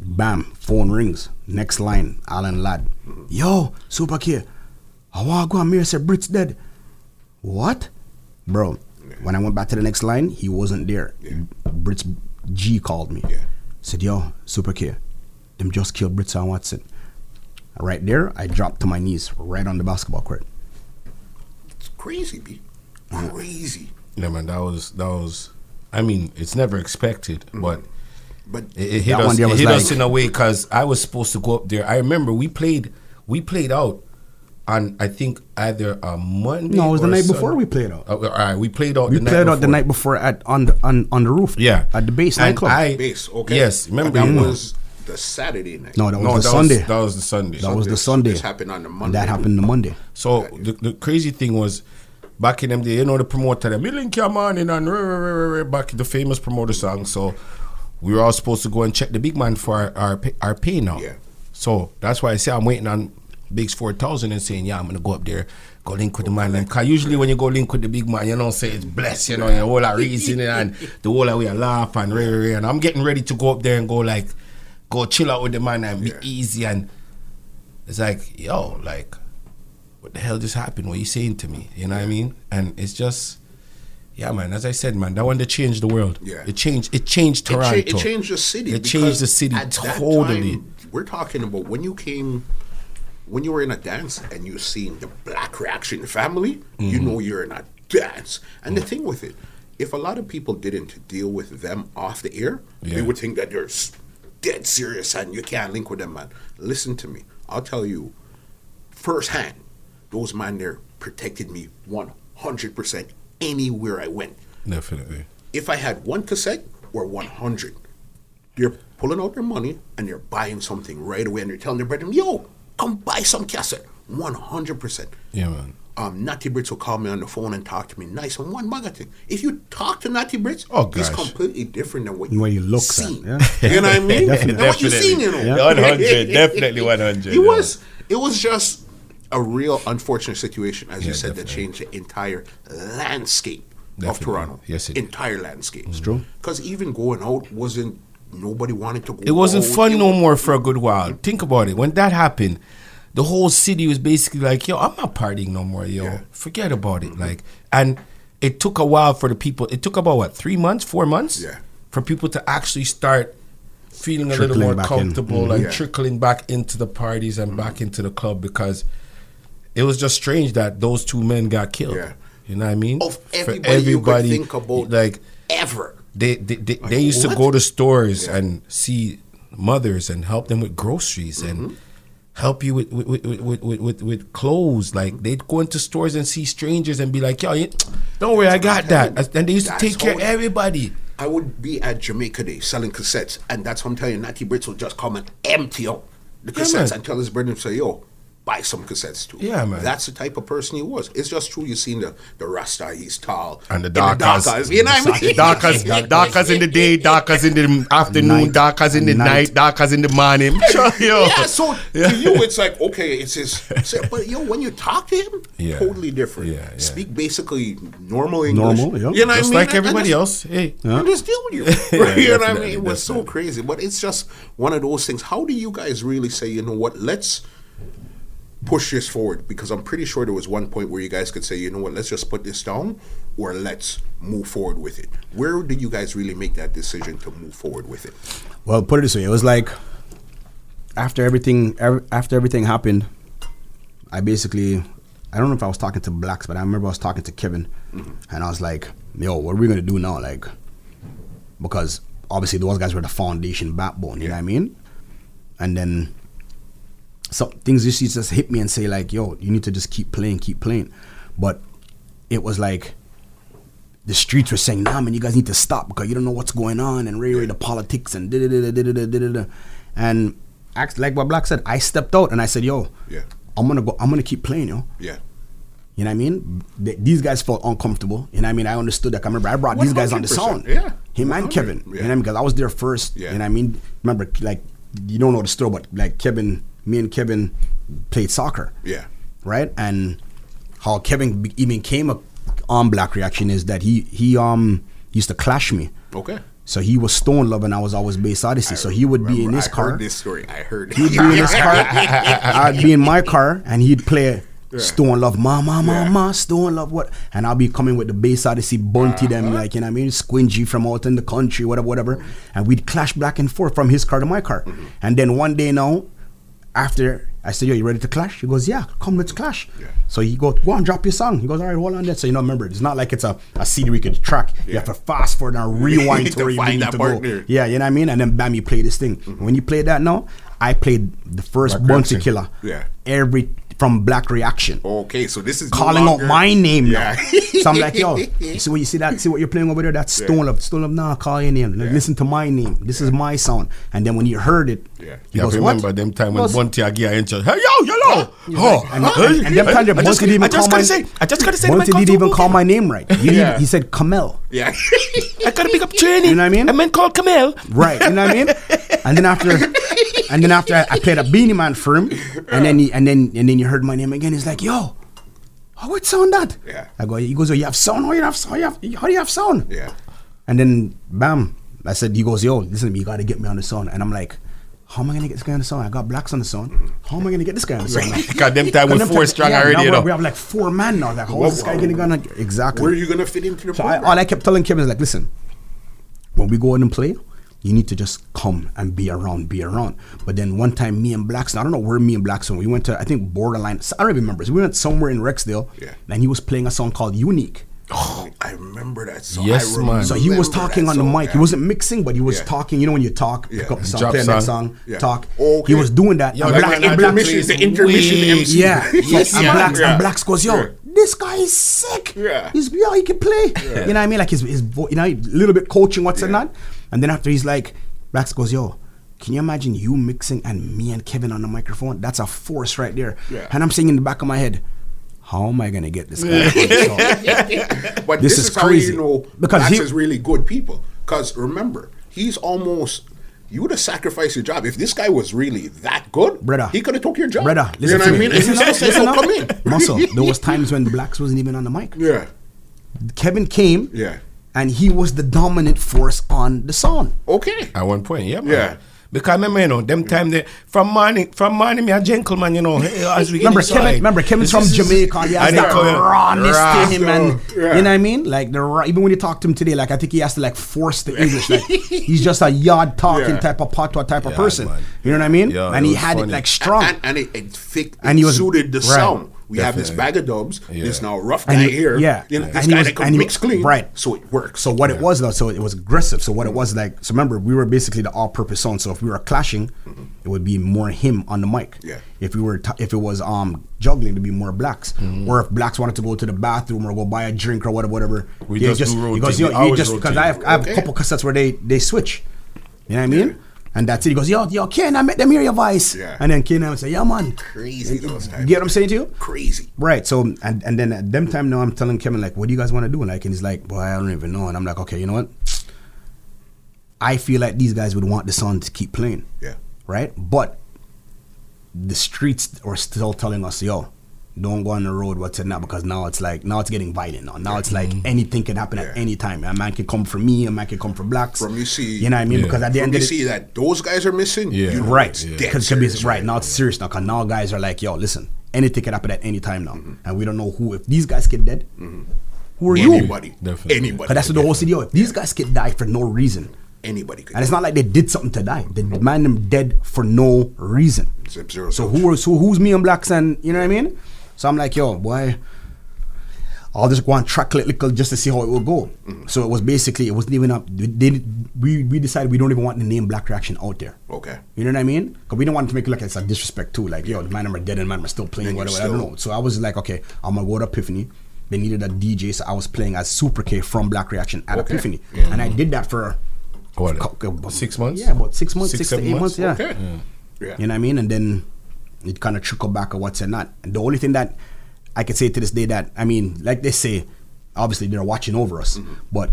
Bam, phone rings. Next line, Alan Ladd. Yo, Super K, I want to go and Mir said Brits dead. What? Bro, when I went back to the next line, he wasn't there. Yeah. Brits G called me. Yeah. Said, yo, Super K, them just killed Brits and Watson. Right there, I dropped to my knees right on the basketball court. It's crazy, B. Uh-huh. Crazy. Yeah, man. That was that was. I mean, it's never expected, mm. but But it, it hit us. It was hit us in a way because I was supposed to go up there. I remember we played. We played out on I think either a Monday. No, it was the or a night before we played out. Oh, all right, we played out. We the night played out the night before at on the on, on the roof. Yeah, At the base nightclub. I- base, okay. Yes, remember And that was the Saturday night. no, that was No, the that Sunday. was that was the Sunday. that was the Sunday. This happened on the And Monday. that happened the Monday. So the, the crazy thing was, back in them day, you know the promoter, them, Milling Kamani and rah, rah, rah, rah, rah, back the famous promoter song. So we were all supposed to go and check the big man for our our, pay- our pay now. Yeah. So that's why I say I'm waiting on Bigs four thousand and saying, yeah, I'm gonna go up there, go link with the man. Them. Cause usually when you go link with the big man, you know, say it's blessed, you know, the whole of reason and the whole of we laugh and rah. and I'm getting ready to go up there and go like. go chill out with the man and be easy and it's like, yo, like, what the hell just happened? What you saying to me? You know what I mean? And it's just, yeah, man. As I said, man, that one that changed the world. Yeah. it changed. It changed It, cha- Toronto. it changed the city. It changed the city totally. time, we're talking about when you came, when you were in a dance and you seen the Black Reaction family, Mm-hmm. you know you're in a dance. And Mm. the thing with it, if a lot of people didn't deal with them off the air, they would think that they're dead serious and you can't link with them, man. Listen to me. I'll tell you firsthand, those man there protected me 100% anywhere I went Definitely. if I had one cassette or 100, they're pulling out their money and they're buying something right away and they're telling their brethren, yo, come buy some cassette. 100%. Yeah, man. Um, Natty Brits will call me on the phone and talk to me nice and one mugger thing. If you talk to Natty Brits, Oh, he's gosh. completely different than what The you way he looks seen. at, yeah. You know what I mean? Definitely. (laughs) Than what you seen, you know. Yeah. (laughs) 100, definitely 100, He yeah. was. It was just a real unfortunate situation, as you Yeah, said, that changed the entire landscape of Toronto. Yes, it did. entire landscape. It's true. Because even going out wasn't. Nobody wanted to go. It wasn't out. fun It no was- more for a good while. Think about it. When that happened, the whole city was basically like, "Yo, I'm not partying no more, yo. Yeah. Mm-hmm. Forget about it." Like, and it took a while for the people. It took about what three months, four months, Yeah. for people to actually start feeling a little more back in. comfortable Mhm. and Yeah. trickling back into the parties and back into the club because it was just strange that those two men got killed. Yeah. You know what I mean? Of For everybody, you could think about like ever. They they, they, Like, they used to go to stores Yeah. and see mothers and help them with groceries Mm-hmm. and help you with with, with, with, with, with with clothes. Like they'd go into stores and see strangers and be like, "Yo, you- don't worry, I got that." And they used to take care of everybody. I would be at Jamaica Day selling cassettes, and that's what I'm telling you. Natty Brits will just come and empty out the cassettes man. and tell his brethren, say, yo, buy some cassettes too. Yeah, man. That's the type of person he was. It's just true. You've seen the the Rasta, he's tall. And the In darkers. You know what I mean? Darkers, (laughs) darkers in the day, darkers in the afternoon, Night. darkers in the Night. night, darkers in the morning. (laughs) Sure, (laughs) yo. Yeah, so to you, it's like okay, it's his. so- but yo, when you talk to him, Yeah. totally different. Yeah, yeah. Speak basically normal English. Normal, yeah. You know what I just mean? like And- and everybody just- else. Hey, and just deal with you. Yeah, you know what I mean? It was so crazy. But it's just one of those things. How do you guys really say, you know what, let's push this forward? Because I'm pretty sure there was one point where you guys could say, you know what, let's just put this down or let's move forward with it. Where did you guys really make that decision to move forward with it? Well, put it this way, it was like after everything after everything happened, I basically I don't know if I was talking to blacks, but I remember I was talking to Kevin, mm-hmm. and I was like, "Yo, what are we gonna do now?" Like, because obviously those guys were the foundation backbone. You know what I mean? And then some things used to just hit me and say like, "Yo, you need to just keep playing, keep playing," but it was like the streets were saying, "Nah, man, you guys need to stop because you don't know what's going on and really the politics and da da da da da da da." And like what Black said, I stepped out and I said, "Yo, yeah, I'm gonna go. I'm gonna keep playing, yo." Yeah. You know what I mean? These guys felt uncomfortable. You know what I mean? I understood that. I remember I brought these guys on the sound. Yeah. Him and Kevin. Yeah. You know what I mean? Because I was there first. Yeah. You know what I mean? Remember, like, you don't know the story, but like Kevin me and Kevin played soccer. Yeah. Right? And how Kevin be- even came up on Black Reaction is that he he um used to clash me. Okay. So he was Stone Love and I was always Bass Odyssey. so he would be in Remember, his I car. heard this story. I heard He'd be in his (laughs) car. I'd be in my car, and he'd play Stone Love, Ma, Ma, Ma, Yeah. Ma, Stone Love, what? And I'll be coming with the bass Odyssey, Bounty Uh-huh. them, like, you know what I mean? Squingy from out in the country, whatever, whatever. And we'd clash back and forth from his car to my car. Mm-hmm. And then one day now, after I said, Yo, you ready to clash? He goes, Yeah, come, let's clash. Yeah. So he goes, Go and drop your song. He goes, All right, hold on there. So, you know, remember, it's not like it's a, a CD we could track. You have to fast forward and (laughs) rewind to To where you need that to part go. Yeah, you know what I mean? And then bam, you play this thing. Mm-hmm. When you play that now, I played the first Black Bounty Killer. Yeah. Every from Black Reaction. Okay, so this is no Calling longer- out my name Yeah. now. so I'm like, yo, (laughs) you see what you see that? See what you're playing over there? That's Stone Love. Stone Love, nah, call your name. Like, Yeah. Listen to my name. This is my sound. And then when you heard it, Yeah. he You goes, remember what? them time when goes, Bounty Agia entered. Hey, yo, yellow. Oh, and- huh? and- and them time that I Bounty didn't I even just call gotta my- say, I just gotta say, Bounty didn't even call my name right. He, Yeah. he said Kamel. Yeah. (laughs) I gotta pick up training. You know what I mean? A man called Kamel. Right, you know what I mean? And then after, and then after I played a Beenie Man for him, and then he, and then and then you heard my name again. He's like, "Yo, how would sound that?" Yeah. I go. He goes, "Oh, you have sound? How you have sound? How, you have, how do you have sound?" yeah. And then bam, I said, "He goes, yo, listen to me. You got to get me on the sound." And I'm like, how am I gonna get this guy on the song? I got blacks on the song. How am I gonna get this guy on the song? Because (laughs) them time with four strong yeah, already, you know. We have like four men now. Like, how is this guy on? Exactly. Where are you gonna fit into the So I, all I kept telling Kevin is like, listen, when we go in and play, you need to just come and be around, be around. But then one time, me and Blackstone, I don't know where me and Blackstone, we went to, I think Borderline, I don't even remember. So we went somewhere in Rexdale, Yeah. and he was playing a song called Unique. Oh, I remember that song. Yes, I man. So he was talking that on the song, mic. yeah. He wasn't mixing, but he was Yeah. talking. You know when you talk, Yeah. pick up the song, Drop play song. song, Yeah. talk. Okay. He was doing that. Yeah, and that Black, man and had Black, intermission, the intermission Weak. MC. yeah, (laughs) Yes, and yeah. Blacks Yeah. and Blacks goes, yo, Yeah. this guy is sick. Yeah. he's yeah, he can play. You know what I mean? Like his his vo- you know a little bit coaching what's and Yeah. that. And then after he's like, Blacks goes, yo. Can you imagine you mixing and me and Kevin on the microphone? That's a force right there. Yeah. And I'm saying in the back of my head, how am I gonna get this guy? on the song? (laughs) But This this, is is, how crazy. you know Because because he- is really good people. Because remember, he's almost you would have sacrificed your job if this guy was really that good. Brother. he could have took your job. Brother, you listen know to what I me. mean? Listen And up, listen "No, up. come in." Muscle. (laughs) There was times when the Blacks wasn't even on the mic. yeah, Kevin came. Yeah. And he was the dominant force on the song. okay. At one point, yeah, man. Yeah. Because remember, you know, them mm. time they from morning, from morning, me a gentleman, you know. (laughs) Eh, as we Remember inside, Kevin? Remember Kevin's from Jamaica. He has and that rawness raw. to him, and Yeah. you know what I mean. Like the raw, even when you talk to him today, like I think he has to like force the English. Like (laughs) he's just a yard talking Yeah. type of patois type of person. man. You know what I mean? Yeah, and he was had it like strong. And, and it, it, fit, And he was- suited the right. sound. We have this bag of dubs. Yeah. This now rough And guy he- here. yeah. You know, this he guy was- that can mix clean. right. So it works. So what it was though, so it was aggressive. So what it was like, so remember we were basically the all-purpose sound. So if we were clashing, it would be more him on the mic. Yeah. If we were, t- if it was um juggling, to be more blacks. Mm-hmm. Or if blacks wanted to go to the bathroom or go buy a drink or whatever, whatever. We they just do he goes, rotate. yo, you just because. I have I have a Okay. couple cassettes where they they switch. You know what I mean? And that's it. He goes, yo, yo, Ken, I met them hear your voice. Yeah. And then Ken, I would say, yeah, man. Crazy those times. get what I'm saying to you? Crazy. Right. So and and then at them time now I'm telling Kevin like, what do you guys want to do? Like, and he's like, boy, I don't even know. And I'm like, okay, you know what? I feel like these guys would want the song to keep playing. Yeah. Right. But the streets are still telling us, yo, don't go on the road. What's it now? Because now it's like now it's getting violent. Now, now it's like mm-hmm. anything can happen at any time. A man can come for me. A man can come for blacks. From you see- you know what I mean? Yeah. Because at the From end you of the see that those guys are missing. Yeah. You know right it's Yeah. dead serious right now it's serious now because now guys are like yo listen anything can happen at any time now mm-hmm. and we don't know who if these guys get dead mm-hmm. who are you Anybody. Definitely. Anybody. because that's what the whole city yo if these guys get die for no reason Anybody could. and it's not like they did something to die they man them dead for no reason Zip zero so zilch. who are so who's me and blacks and you know what I mean so I'm like yo boy I'll just go and track it little just to see how it will go. Mm. So it was basically it wasn't even up. They, we we decided we don't even want the name Black Reaction out there. Okay. You know what I mean? Because we don't want to make it look like it's a disrespect too. Like, yo, the man are dead and man are still playing, Then you're whatever. I don't know. So I was like, okay, I'm gonna go to Epiphany. They needed a DJ, so I was playing as Super K from Black Reaction at Okay. Epiphany, Yeah. and I did that for What, co- co- about- six months? Yeah, about six months, Six, six, to eight months. months? yeah. Okay. Mm. Yeah. You know what I mean? And then it kind of trickled back or what's and not. And the only thing that I can say to this day that I mean, like they say, obviously they're watching over us, Mm-hmm. but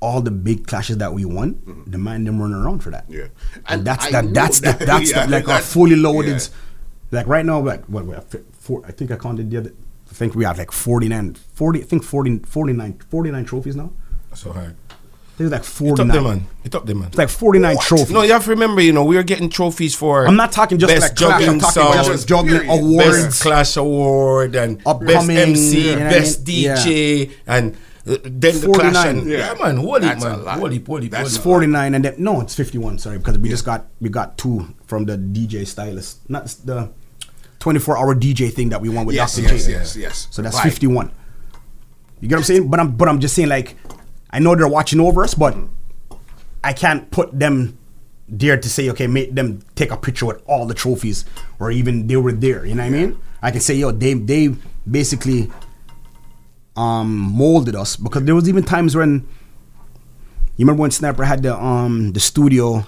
all the big clashes that we won, the man them running around for that. Mm-hmm. Yeah. and, And that's I that. That's that. (laughs) the, that's Yeah, the, like our fully loaded. yeah. Like right now, like what we have four. I think I counted the other. I think we have like 49, 40, I think 40, 49, 49 trophies now. So hard. There's like It up 49. there, man. It up there, man. It's like 49 trophies. No, you have to remember, you know, we are getting trophies for. I'm not talking just best like clash, I'm talking about just juggling awards. best clash award, and best MC, you know what I best mean? Yeah. DJ, and uh, then the clash. And, yeah. Yeah. man, holy That's a man, lot. holy, holy, That's holy. 49 and then no, it's 51. Sorry, because we just got we got two from the DJ stylist, not the 24 hour DJ thing that we won with Yes, Dr. yes, J. yes, yes. So that's Right. 51. You get what I'm saying? But I'm but I'm just saying like I know they're watching over us, but I can't put them there to say okay, make them take a picture with all the trophies or even they were there. You know what I mean? I can say yo, they they basically um molded us because there was even times when you remember when Sniper had the um the studio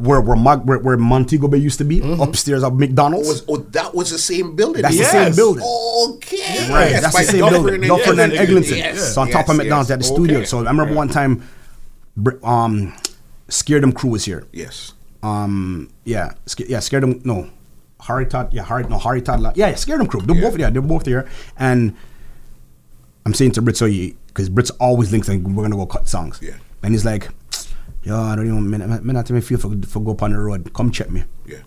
where where, Mag, where where Montego Bay used to be Mm-hmm. upstairs of McDonald's. Was, oh, that was the same building. That's the same building. Okay. Right, Yes, that's by the same Dufferin building. and- Dufferin and yes, Eglinton. yes, so on top of yes, McDonald's at the yes. studio. So I remember one time, um, Scared Them Crew was here. Yes. Um, yeah, Sca- yeah, Scared Them. No, Harry Todd. Yeah, Harry. No, Harry Todd. Yeah, yeah, Scared Them Crew. They're Yeah. both. Yeah, they're both here. And I'm saying to Brit, so because Brit's always links, and we're gonna go cut songs. Yeah. And he's like, yo, I don't even, man, man, not me feel for, for go up on the road. Come check me. Yeah.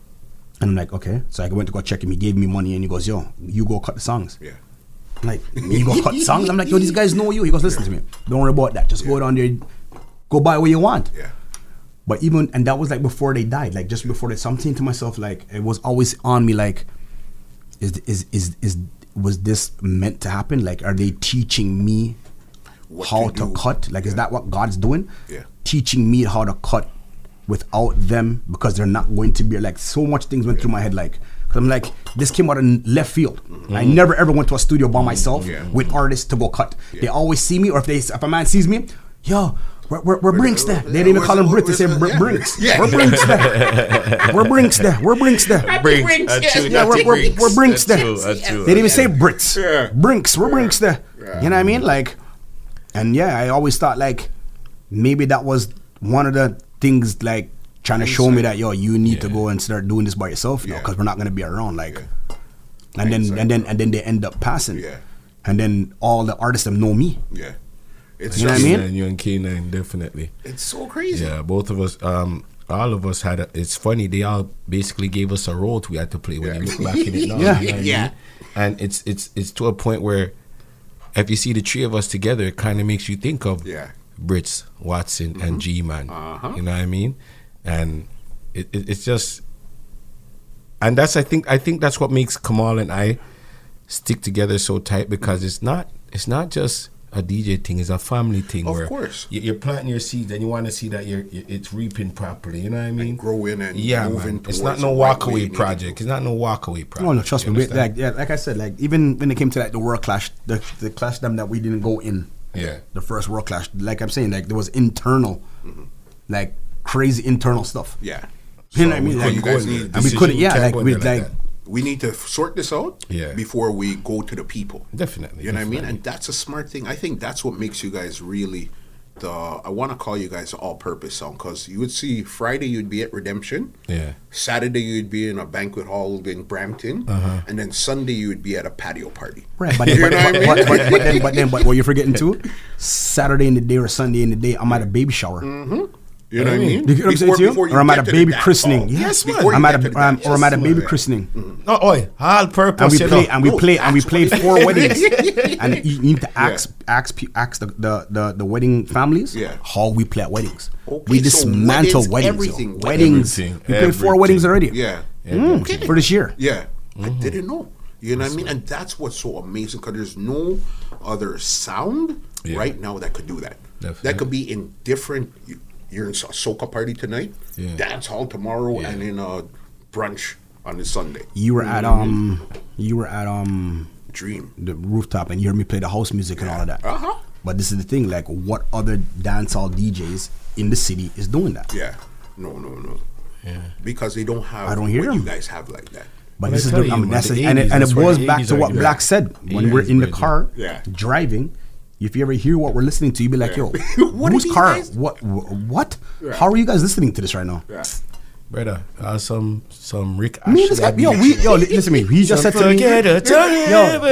And I'm like, okay. So I went to go check him. He gave me money and he goes, yo, you go cut the songs. Yeah. I'm like, you go cut (laughs) songs? I'm like, yo, these guys know you. He goes, listen to me. Don't worry about that. Just go down there, go buy what you want. Yeah. But even, and that was like before they died, like just before they, so to myself, like, it was always on me, like, is, is, is, is, was this meant to happen? Like, are they teaching me What how to do. cut? Like, is that what God's doing? Yeah. Teaching me how to cut without them because they're not going to be like so much things went through my head like because I'm like this came out of left field. I never ever went to a studio by myself Mm-hmm. Yeah. with artists to go cut. They always see me or if they if a man sees me, yo. We're, we're, we're Brinks there. They didn't even call him Brit. They say Br- Yeah. Brinks. Yeah. We're Brinks there. (laughs) We're Brinks there. We're Brinks there. Brinks. Yeah, we're, we're, we're Brinks there. true, that's true. They didn't even say Brits. Brinks. We're Brinks there. You know what I mean? Like, and yeah, I always thought like maybe that was one of the things like trying to show me that yo, you need to go and start doing this by yourself now Yeah. because we're not gonna be around. Like, and then and then and then they end up passing. Yeah. And then all the artists them know me. Yeah. It's You know what I mean? And you and K9, definitely. it's so crazy. Yeah, both of us, um, all of us had. A, it's funny they all basically gave us a role we had to play when Yeah. you look back in it now. Yeah. you know what I (laughs) Yeah. mean? and it's it's it's to a point where if you see the three of us together, it kind of makes you think of Yeah. Brits, Watson, and G Man. Uh-huh. You know what I mean? And it, it, it's just, and that's I think I think that's what makes Kamal and I stick together so tight because it's not it's not just a DJ thing; it's a family thing. Of where course. you- you're planting your seeds and you want to see that you're it's reaping properly. You know what I mean? growing and yeah, moving man. It's not no the right way walkaway you need to project. It's not no walkaway project. No, no, trust You me. Like yeah, like I said, like even when it came to like the world clash, the the clash them that we didn't go in. Yeah. The first world clash, like I'm saying, like there was internal, like crazy internal stuff. Yeah. You know what I mean? Like, you guys need and we couldn't. Yeah, like we like. that. We need to sort this out Yeah. before we go to the people. Definitely, You know what I mean? And that's a smart thing. I think that's what makes you guys really the I want to call you guys all purpose song because you would see Friday you'd be at Redemption. Yeah. Saturday you'd be in a banquet hall in Brampton. Uh-huh. And then Sunday you would be at a patio party. Right, but, (laughs) then, but, what I mean? but, but, but then, but then, but what you're forgetting too, (laughs) Saturday in the day or Sunday in the day, I'm at a baby shower. You know what I mean? You get what I'm saying to you? Or I'm at a baby christening. hall. Yes, man. I'm at get a to the um, or I'm at a baby Yeah. christening. No, oi, all purpose. and we play and we play and we that's played four weddings and you need to (laughs) ask ask pe- ask the, the, the, the wedding families Yeah. how we play at weddings Okay, we dismantle weddings, weddings everything, yo. weddings everything, we played four weddings already Yeah. Mm, for this year Yeah, I Mm-hmm. didn't know. You know what I mean? And that's what's so amazing because there's no other sound right now that could do that. Definitely. That could be in different. You- You're in a soca party tonight, Yeah. dance hall tomorrow, Yeah. and in a brunch on the Sunday. you were at um you were at um Dream. the rooftop and you heard me play the house music and all of that Uh-huh. but this is the thing like what other dancehall DJs in the city is doing that Yeah. No, no, no. Yeah. Because they don't have I don't hear what you guys have like that. But Well, this is the, you, I mean, that's the a, and it, 80s, and it that's where goes the back to what. Black said when Yeah, we're in the car Yeah. driving. If you ever hear what we're listening to, you'd be like, "Yo, (laughs) What whose car? guys- What? What? How are you guys listening to this right now?" Yeah. Brother. Uh, some some Rick Me, Ashley. this guy, yo, we, yo, listen to me. He just said to me, Forget it, turn Yo,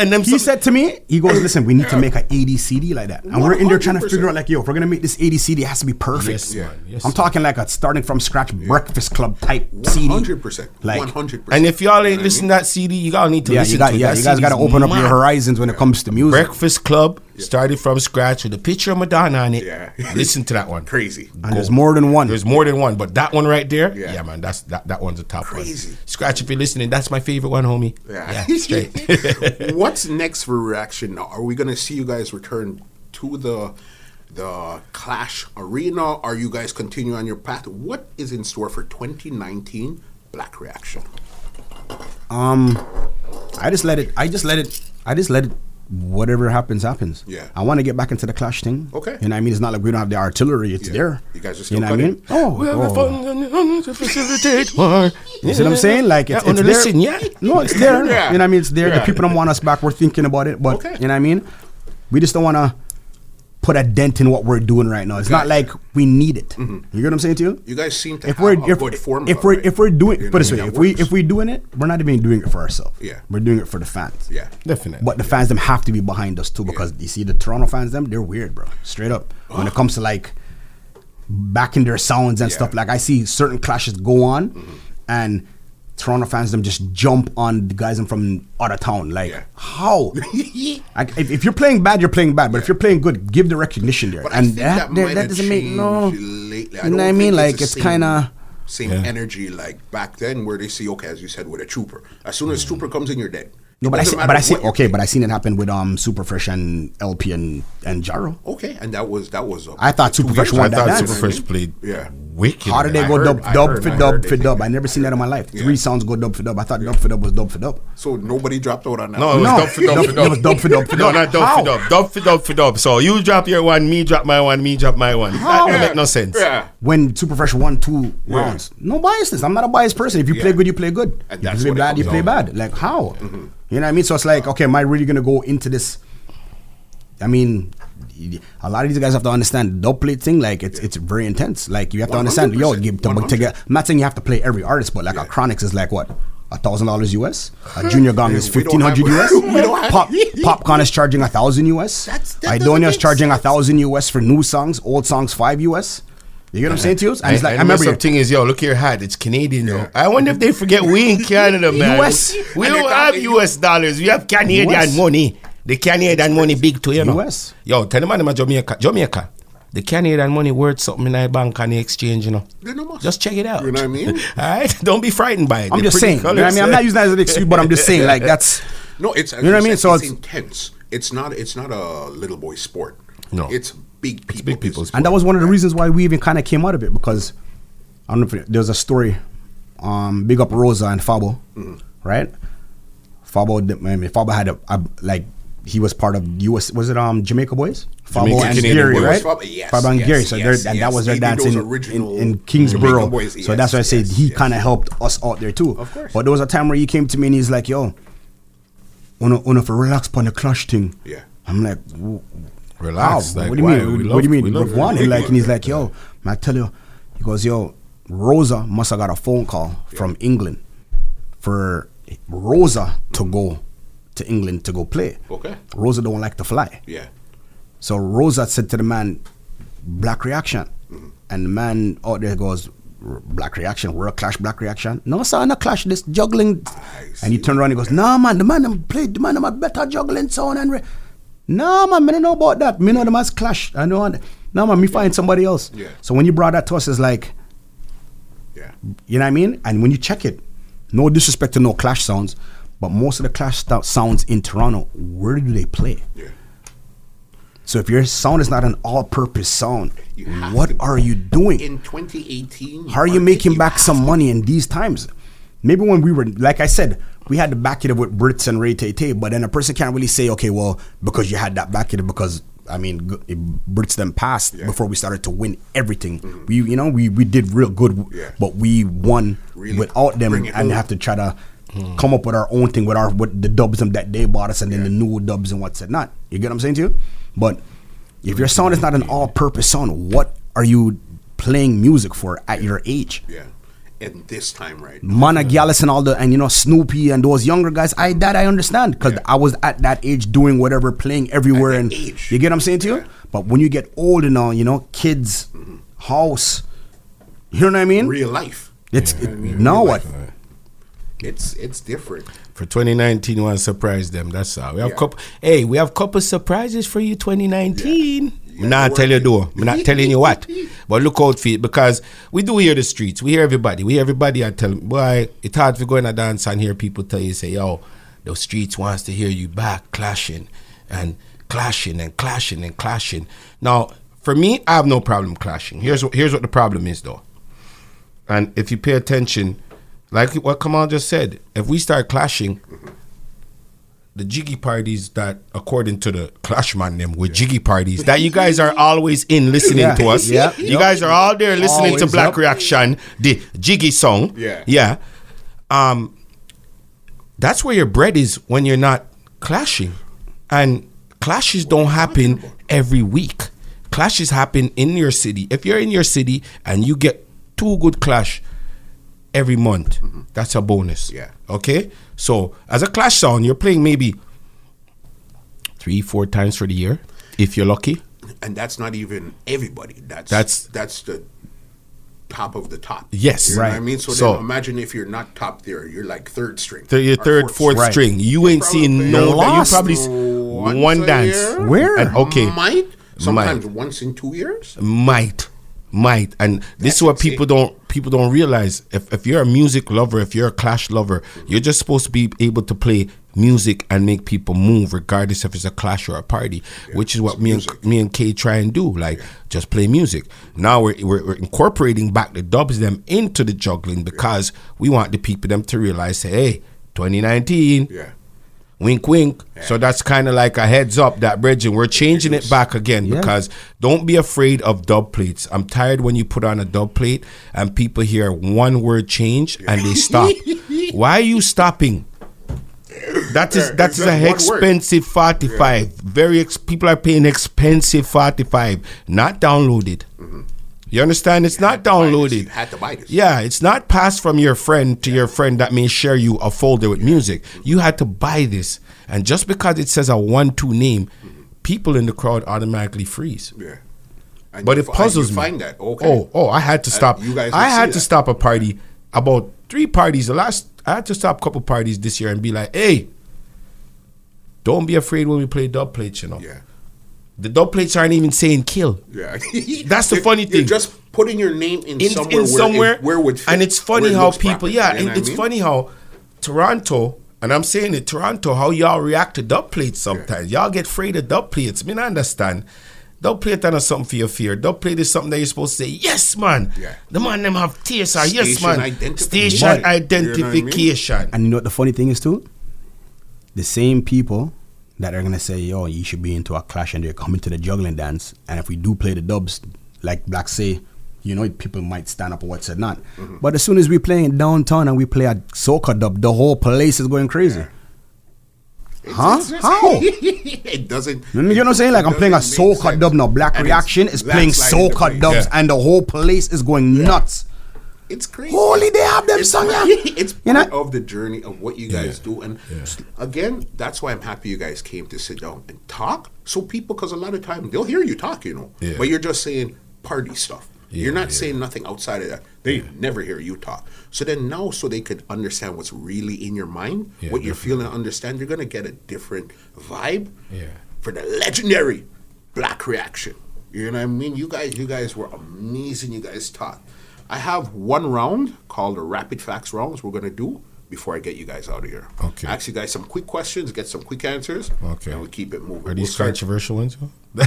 and them he some- said to me, he goes, listen, we need to make an 80 CD like that. And we're in there trying to figure out, like, yo, if we're going to make this 80 CD, it has to be perfect. Yes, Yeah. man. Yes, I'm man. talking like a starting from scratch Breakfast Club type CD. 100%. Like, 100%. And if y'all ain't You know listening mean? to that CD, you all need to yeah, listen you got, to it. yeah, That you guys got to open up your horizons when it comes to music. Breakfast Club started from scratch with a picture of Madonna on it. Yeah. (laughs) Listen to that one. Crazy. And there's more than one. There's more than one, but that one right there, Yeah. yeah, man, that's that that one's a top one. Crazy. one. Scratch if you're listening, that's my favorite one, homie. Yeah. (laughs) straight. (laughs) What's next for reaction now? Are we going to see you guys return to the the Clash Arena? Are you guys continue on your path? What is in store for 2019 Black Reaction? Um, I just let it. I just let it. I just let it. Whatever happens, happens. Yeah. I want to get back into the clash thing. Okay. You know what I mean? It's not like we don't have the artillery. It's Yeah. there. You guys are You still know what I mean? cutting? Oh. Well, oh. fun to facilitate war. You see what I'm saying? Like it's, Yeah, it's the there. listen, yeah. No, it's there. Yeah. You know what I mean? It's there. Yeah. The people don't want us back. We're thinking about it, but Okay. you know what I mean? We just don't want to put a dent in what we're doing right now. It's not Okay. like we need it. Mm-hmm. You get what I'm saying to you? You guys seem to if have we're a if, good formula. if we're right? if we're doing You know put it this way, if That we if we're doing it, we're not even doing it for ourselves. Yeah. we're doing it for the fans. yeah, Definitely. But the fans them have to be behind us too because you see the Toronto fans them they're weird, bro. Straight up. When it comes to like backing their sounds and Yeah. stuff. Like I see certain clashes go on, mm-hmm. and Toronto fans them just jump on the guys from out of town. Like Yeah. how? (laughs) like, if, if you're playing bad, you're playing bad. But if you're playing good, give the recognition there. But I and think that, that, that, might that have doesn't make no. changed lately. You know what I mean? Like the it's kind of. same energy like back then, where they see okay, as you said, with a trooper. As soon as mm. trooper comes in, you're dead. No, but I see, matter but I see. what Okay, but I seen it happen with um Superfresh and LP and and Jaro. Okay, and that was that was. Uh, I thought two Superfresh years won I ago. that thought dance. Superfresh played Yeah. wicked. How did they man. go heard- dub I dub heard- for I dub heard for dub? I never seen that in my life. Yeah. Three sounds go dub for dub. I thought dub for dub was dub for dub. So nobody dropped out on that. No, one. it was No, dub for dub dub- for it dub. was dub for dub for No, dub. not dub How? for dub. Dub for dub for dub. So you drop your one, me drop my one, me drop my one. That don't make no sense. Yeah. When Superfresh won two rounds, no biasness. I'm not a biased person. If you play Yeah. good, you play good. And If that's you play what it bad, you comes play down bad. Like how? You know what I mean? So it's like, okay, am I really gonna go into this? I mean, a lot of these guys have to understand the dub plate thing. Like it's it's very intense. Like you have to understand. Yo, give to, to get. I'm not saying you have to play every artist, but like a Chronixx is like what. A thousand dollars US, a (laughs) junior gong is fifteen hundred (laughs) US. Pop Popcaan is charging a thousand US. That's- that Idonia is charging a thousand US for new songs, old songs five US. You get what I'm saying to you? And it's like I, and remember the thing is, yo, look at your hat. It's Canadian, yo. I wonder if they forget we in (laughs) Canada, man. US. We don't have US dollars. We have Canadian US. money. The Canadian money big too, you know. US. Yo, tell them about Jamaica. Jamaica. The Canadian money worth something in the bank and the exchange, you know. They know most. Just check it out. You know what I mean? (laughs) All right? Don't be frightened by it. I'm They're just pretty saying. You know what I mean? I'm not using that as an excuse, but I'm just saying like that's (laughs) No, it's You know what I mean? So it's, it's- intense. It's not. It's not a little boy sport. No. it's big people. big people's business. and that was one of the reasons why we even kind of came out of it because I don't know if it, there was a story. Um, big up Rosa and Fabo, Mm-hmm. right? Fabo, I mean, Fabo had a, a like he was part of U.S. Was it um Jamaica Boys? Fabo Jamaica and Canadian Gary, Boys. right? Fabo- yes, Fabo and yes, Gary. So yes, they're- and yes. that was their They dance in, in, in Kingsborough. Jamaica Boys, so that's why I said yes, he yes. kind of helped us out there too. Of course. But there was a time where he came to me and he's like, "Yo, wanna wanna for relax on the clash thing." Yeah. I'm like, "Wh- Relax. How? Like, what do you mean? What love- do you mean? love With one, it. and like, and he's like, yo, man, I tell you, he goes, yo, Rosa must have got a phone call from England for Rosa to go to England to go play. Okay. Rosa don't like to fly, Yeah. so Rosa said to the man, "Black reaction," Mm-hmm. and the man out there goes. Black reaction, world clash, black reaction. No, sir, no clash. This juggling, and he turned around. and He goes, "Nah, man, the man them play. The man them a better juggling sound and." Re- Nah, man, me don't know about that. Me know them as clash. I know. No, man, me find somebody else. Yeah. So when you brought that to us, it's like, Yeah. you know what I mean? And when you check it, no disrespect to no clash sounds, but most of the clash sounds in Toronto, where do they play? Yeah. So if your sound is not an all-purpose sound, what are you doing? In 2018, How are you making back some money in these times? Maybe when we were, like I said, we had to back it up with Brits and Ray Tay Tay, but then a person can't really say, okay, well, because you had that back it up because I mean, it- Brits then passed Yeah. Mm-hmm. before we started to win everything. We, you know, we we did real good, Yeah. but we won Really without them and home. have to try to come up with our own thing with our with the dubs and that they bought us and then the new dubs and what's it not. You get what I'm saying to you? But if your sound is not an all-purpose sound, what are you playing music for at your age? Yeah. And this time, right? now, Mana Gallus and all the and you know Snoopy and those younger guys, I that I understand because Yeah. I was at that age doing whatever, playing everywhere, and age. you get what I'm saying to you. But when you get older now, you know, kids, house, you know what I mean? Real life. it's Yeah, it- I mean, now what? life. It's it's different. For 2019, we want to surprise them. That's all. We have Yeah. couple. Hey, we have couple surprises for you 2019. Not Yeah, tell you though. I'm not telling you what. But look out for it because we do hear the streets. We hear everybody. We hear everybody. I tell boy, it's hard to go in a dance and hear people tell you say, yo, the streets wants to hear you back clashing and clashing and clashing and clashing. Now, for me, I have no problem clashing. Here's what here's what the problem is though. And if you pay attention, like what Kamal just said, if we start clashing, the jiggy parties that, according to the Clashman them, with jiggy parties that you guys are (laughs) always in listening Yeah, to us. yeah, you guys are all there listening to Black yep. Reaction, the jiggy song. Yeah. yeah. Um, that's where your bread is when you're not clashing, and clashes don't happen every week. Clashes happen in your city. If you're in your city and you get two good clash every month, that's a bonus. Yeah. Okay. So as a clash sound, you're playing maybe three, four times for the year, if you're lucky. and that's not even everybody. That's That's- that's the top of the top. Yes. you know what I mean. So, So- then imagine if you're not top there, you're like third string. Th- your third, fourth Right. string. You ain't Probably seen no. You probably one dance. Where? And, okay, might sometimes once in two years. might might. And this That's is what people don't people don't realize. If, if you're a music lover if you're a clash lover you're just supposed to be able to play music and make people move regardless if it's a clash or a party which is what me music. and me and Kay try and do like just play music. Now we're, we're, we're incorporating back the dubs them into the juggling because we want the people them to realize hey 2019 Yeah. Wink, wink. So that's kind of like a heads up that bridge, and we're changing it back again Yeah. because don't be afraid of dub plates. I'm tired when you put on a dub plate and people hear one word change and they stop. (laughs) Why are you stopping? That is Yeah, that it's is just a one word. expensive 45. Very ex- people are paying expensive 45, not downloaded. Mm-hmm. You understand? It's not buy this. downloaded. You had to buy this. Yeah, it's not passed from your friend to your friend that may share you a folder with music. Mm-hmm. You had to buy this. And just because it says a one two name, people in the crowd automatically freeze. Yeah. And But you it puzzles you me. Find that okay? Oh, oh, I had to stop. you guys I had to that. stop a party about three parties. The last I had to stop a couple parties this year and be like, hey, don't be afraid when we play dub plates, you know. Yeah. The dub plates aren't even saying kill. Yeah. (laughs) That's the You're- funny (laughs) You're thing. just putting your name in, in somewhere, in where, somewhere it, where would fit, and it's funny it how people proper, yeah you know and what I it's mean? funny how Toronto and I'm saying it Toronto how y'all react to dub plates sometimes y'all get afraid of dub plates I mean I understand dub plate not something for your fear dub plate is something that you're supposed to say yes man Yeah. the man them have TSR yes man identification. station Right. You know I mean? identification And you know what the funny thing is too? The same people that they're gonna say, "Yo, you should be into a clash," and they're coming to the juggling dance. And if we do play the dubs, like Black say, you know, people might stand up or what's it not. Mm-hmm. But as soon as we play in downtown and we play a soca dub, the whole place is going crazy. Huh? It's- it's- How? (laughs) it doesn't. You know what I'm saying? Like I'm playing a soca sense. dub now. Black And Reaction is playing soca dubs, Yeah. and the whole place is going nuts. It's crazy. Holy, they have them it's, song, (laughs) yeah. It's You part know? of the journey of what you guys do, and again, that's why I'm happy you guys came to sit down and talk. So people, because a lot of time they'll hear you talk, you know, Yeah. but you're just saying party stuff. Yeah, you're not yeah. saying nothing outside of that. They never hear you talk. So then now, so they could understand what's really in your mind, Yeah, what you're feeling, understand. You're gonna get a different vibe. Yeah. For the legendary Black Reaction. You know what I mean? You guys, you guys were amazing. You guys taught. I have one round called the rapid facts rounds we're gonna do before I get you guys out of here. Okay. Ask you guys some quick questions, get some quick answers. Okay. And we keep it moving. are these We'll controversial ones (laughs) no,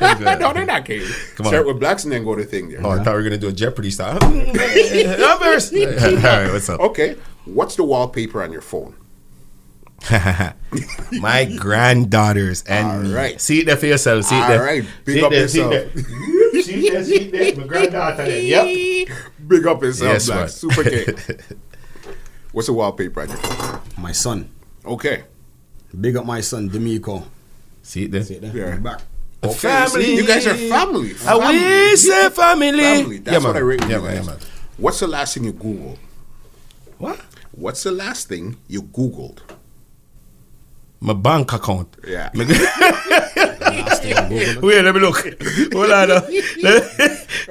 no. no, they're not Katie. Come on. Start with blacks and then go to thing there. oh I thought we were gonna do a Jeopardy style (laughs) (laughs) Numbers. all right what's up Okay. What's the wallpaper on your phone? (laughs) my granddaughters and All me. right. See it there for yourself. See it there. right. Big see up it there, see it yourself. there. see it there. See it there. My granddaughter. there. Yep. Big up yourself, Yes, black. man. Super K. (laughs) What's the wallpaper on your phone? My son, Okay. big up my son, D'Amico. See it there. See it there? Yeah. Back. Okay, Family. see, you guys are family. Ah, we say family. Family. That's Yeah, what. I rate Yeah, you man, guys. yeah, man. What's the last thing you Googled? What? What's the last thing you Googled? My bank account. Yeah. Wait, let me look. Hold on. uh. (laughs)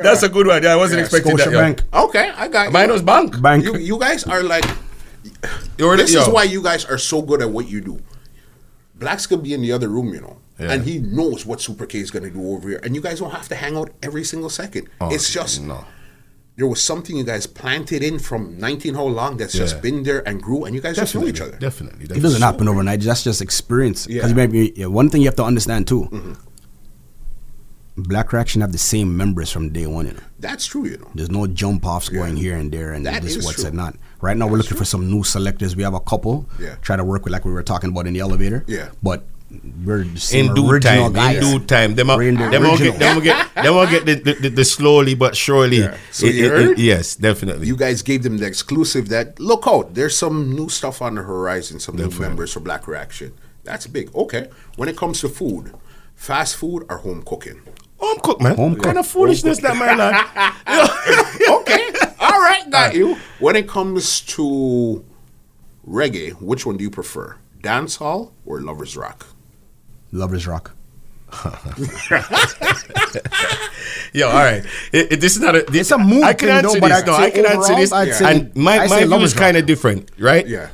That's a good one. Yeah, I wasn't expecting that. Scotia yeah. Bank. Okay, I got Mine you. was bank. Bank. You, you guys are like. You already- This yo. is why you guys are so good at what you do. Blacks could be in the other room, you know, Yeah. and he knows what Super K is going to do over here, and you guys don't have to hang out every single second. Oh, it's just no. There was something you guys planted in from 19 how long that's Yeah. just been there and grew, and you guys just know each other. Definitely. It doesn't happen overnight. That's just experience. Yeah. Because maybe yeah, one thing you have to understand too. Mm-hmm. Black Reaction have the same members from day one. You know, That's true, you know. there's no jump offs Yeah. going here and there and That this is what's true. it not. Right now we're looking for some new selectors. We have a couple. Yeah. Try to work with like we were talking about in the elevator. Yeah. But we're the same in due time, guys. in due time, them will We're in the them will original. get, them will get, them will get the, the, the, the slowly but surely. Yeah. So It- you it- heard? it- yes, definitely. You guys gave them the exclusive that look out, there's some new stuff on the horizon, some new members for Black Reaction. That's big. Okay. When it comes to food, fast food or home cooking? Home cook, man. Home What kind of foolishness that man like? (laughs) okay. All right, got you. When it comes to reggae, which one do you prefer? Dancehall or lovers rock? Lovers Rock. (laughs) Yo, all right. It, it- this is not a. This, It's a movie. I can thing, answer though, but this. I'd No, I can answer this. I'd say- and my, I'd my say view Lovers is kind of Rock. different, right? Yeah.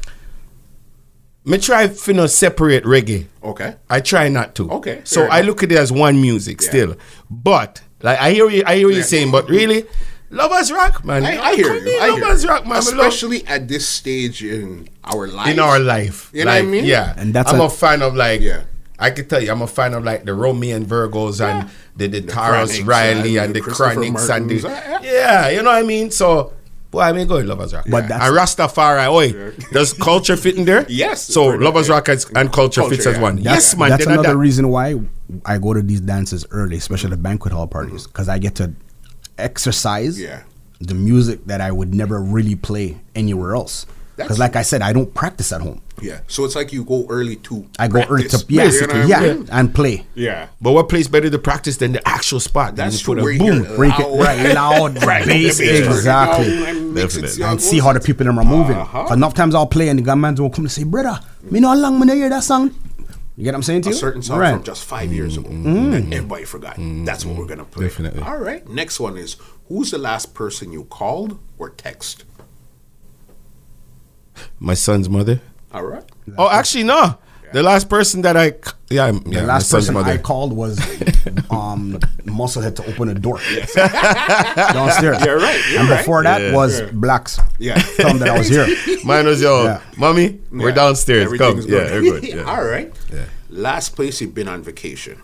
Me try to not separate reggae. Okay. I try not to. Okay, So fair I enough. look at it as one music Yeah. still. But like I hear you I hear what Yeah. you're saying, but really, Lovers Rock, man. I, I hear Come you. in, I hear Lovers you. Rock, man. We love- Especially at this stage in our life. in our life. You know what I Like, mean? Yeah. And that's I'm a- a, fan of like Yeah. I can tell you, I'm a fan of like the Romeo and Virgos and the, the, Tarrus Chronixx Riley and and the the Christopher Chronixx and the yeah, you know what I mean. So, boy, I mean, go with Lovers Rock. But Yeah. that's- and Rastafari, oi, does culture fit in there? Yes. So Lovers much. Rock and, and culture, Culture, fits as one. That's- yes, man. That's another that. reason why I go to these dances early, especially the banquet hall parties, mm-hmm. because I get to exercise Yeah. the music that I would never really play anywhere else. Because, like I said, I don't practice at home. Yeah. So it's like you go early to. I go early to yeah, You know what I yeah, mean? and play. Yeah. But what place better to practice than the actual spot? Then That's you true. put a Where boom. break it right loud, Right, bass, exactly. break it down and Definitely. see how and it see goes. how the people them are moving. Uh-huh. 'Cause enough times I'll play and the gunman will come and say, "Brother, me know how long me no hear that song." You get what I'm saying to a you? certain song right. from just five years ago Mm-hmm. that everybody forgot. That's what we're gonna play. Definitely. All right. Next one is who's the last person you called or text? My son's mother. All right. Oh, actually, no. The last person that I, c- yeah, I'm- yeah the my last person mother. I called was (laughs) um, Musclehead to open a door (laughs) downstairs. You're right, you're and right. before that Yeah. was Yeah. Blacks. Yeah. Tell them that I was here. (laughs) Mine was yo, Yeah. mommy, we're downstairs. Come, Everything's yeah, good. we're good. Yeah. All right. Yeah. Last place you've been on vacation?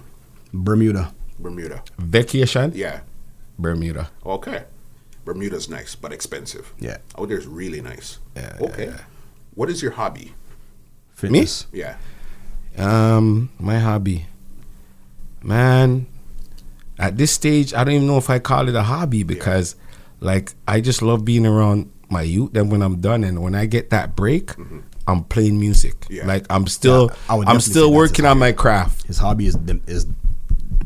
Bermuda. Bermuda. Vacation, Yeah. Bermuda. Okay. Bermuda's nice, but expensive. Yeah. Oh, there's really nice. Yeah, Okay. yeah, What is your hobby? Fitness. Yeah. Um, my hobby, man. At this stage, I don't even know if I call it a hobby because, like, I just love being around my youth. Then when I'm done and when I get that break, I'm playing music. Yeah. Like I'm still, Yeah, I would I'm still working on my craft. His hobby is is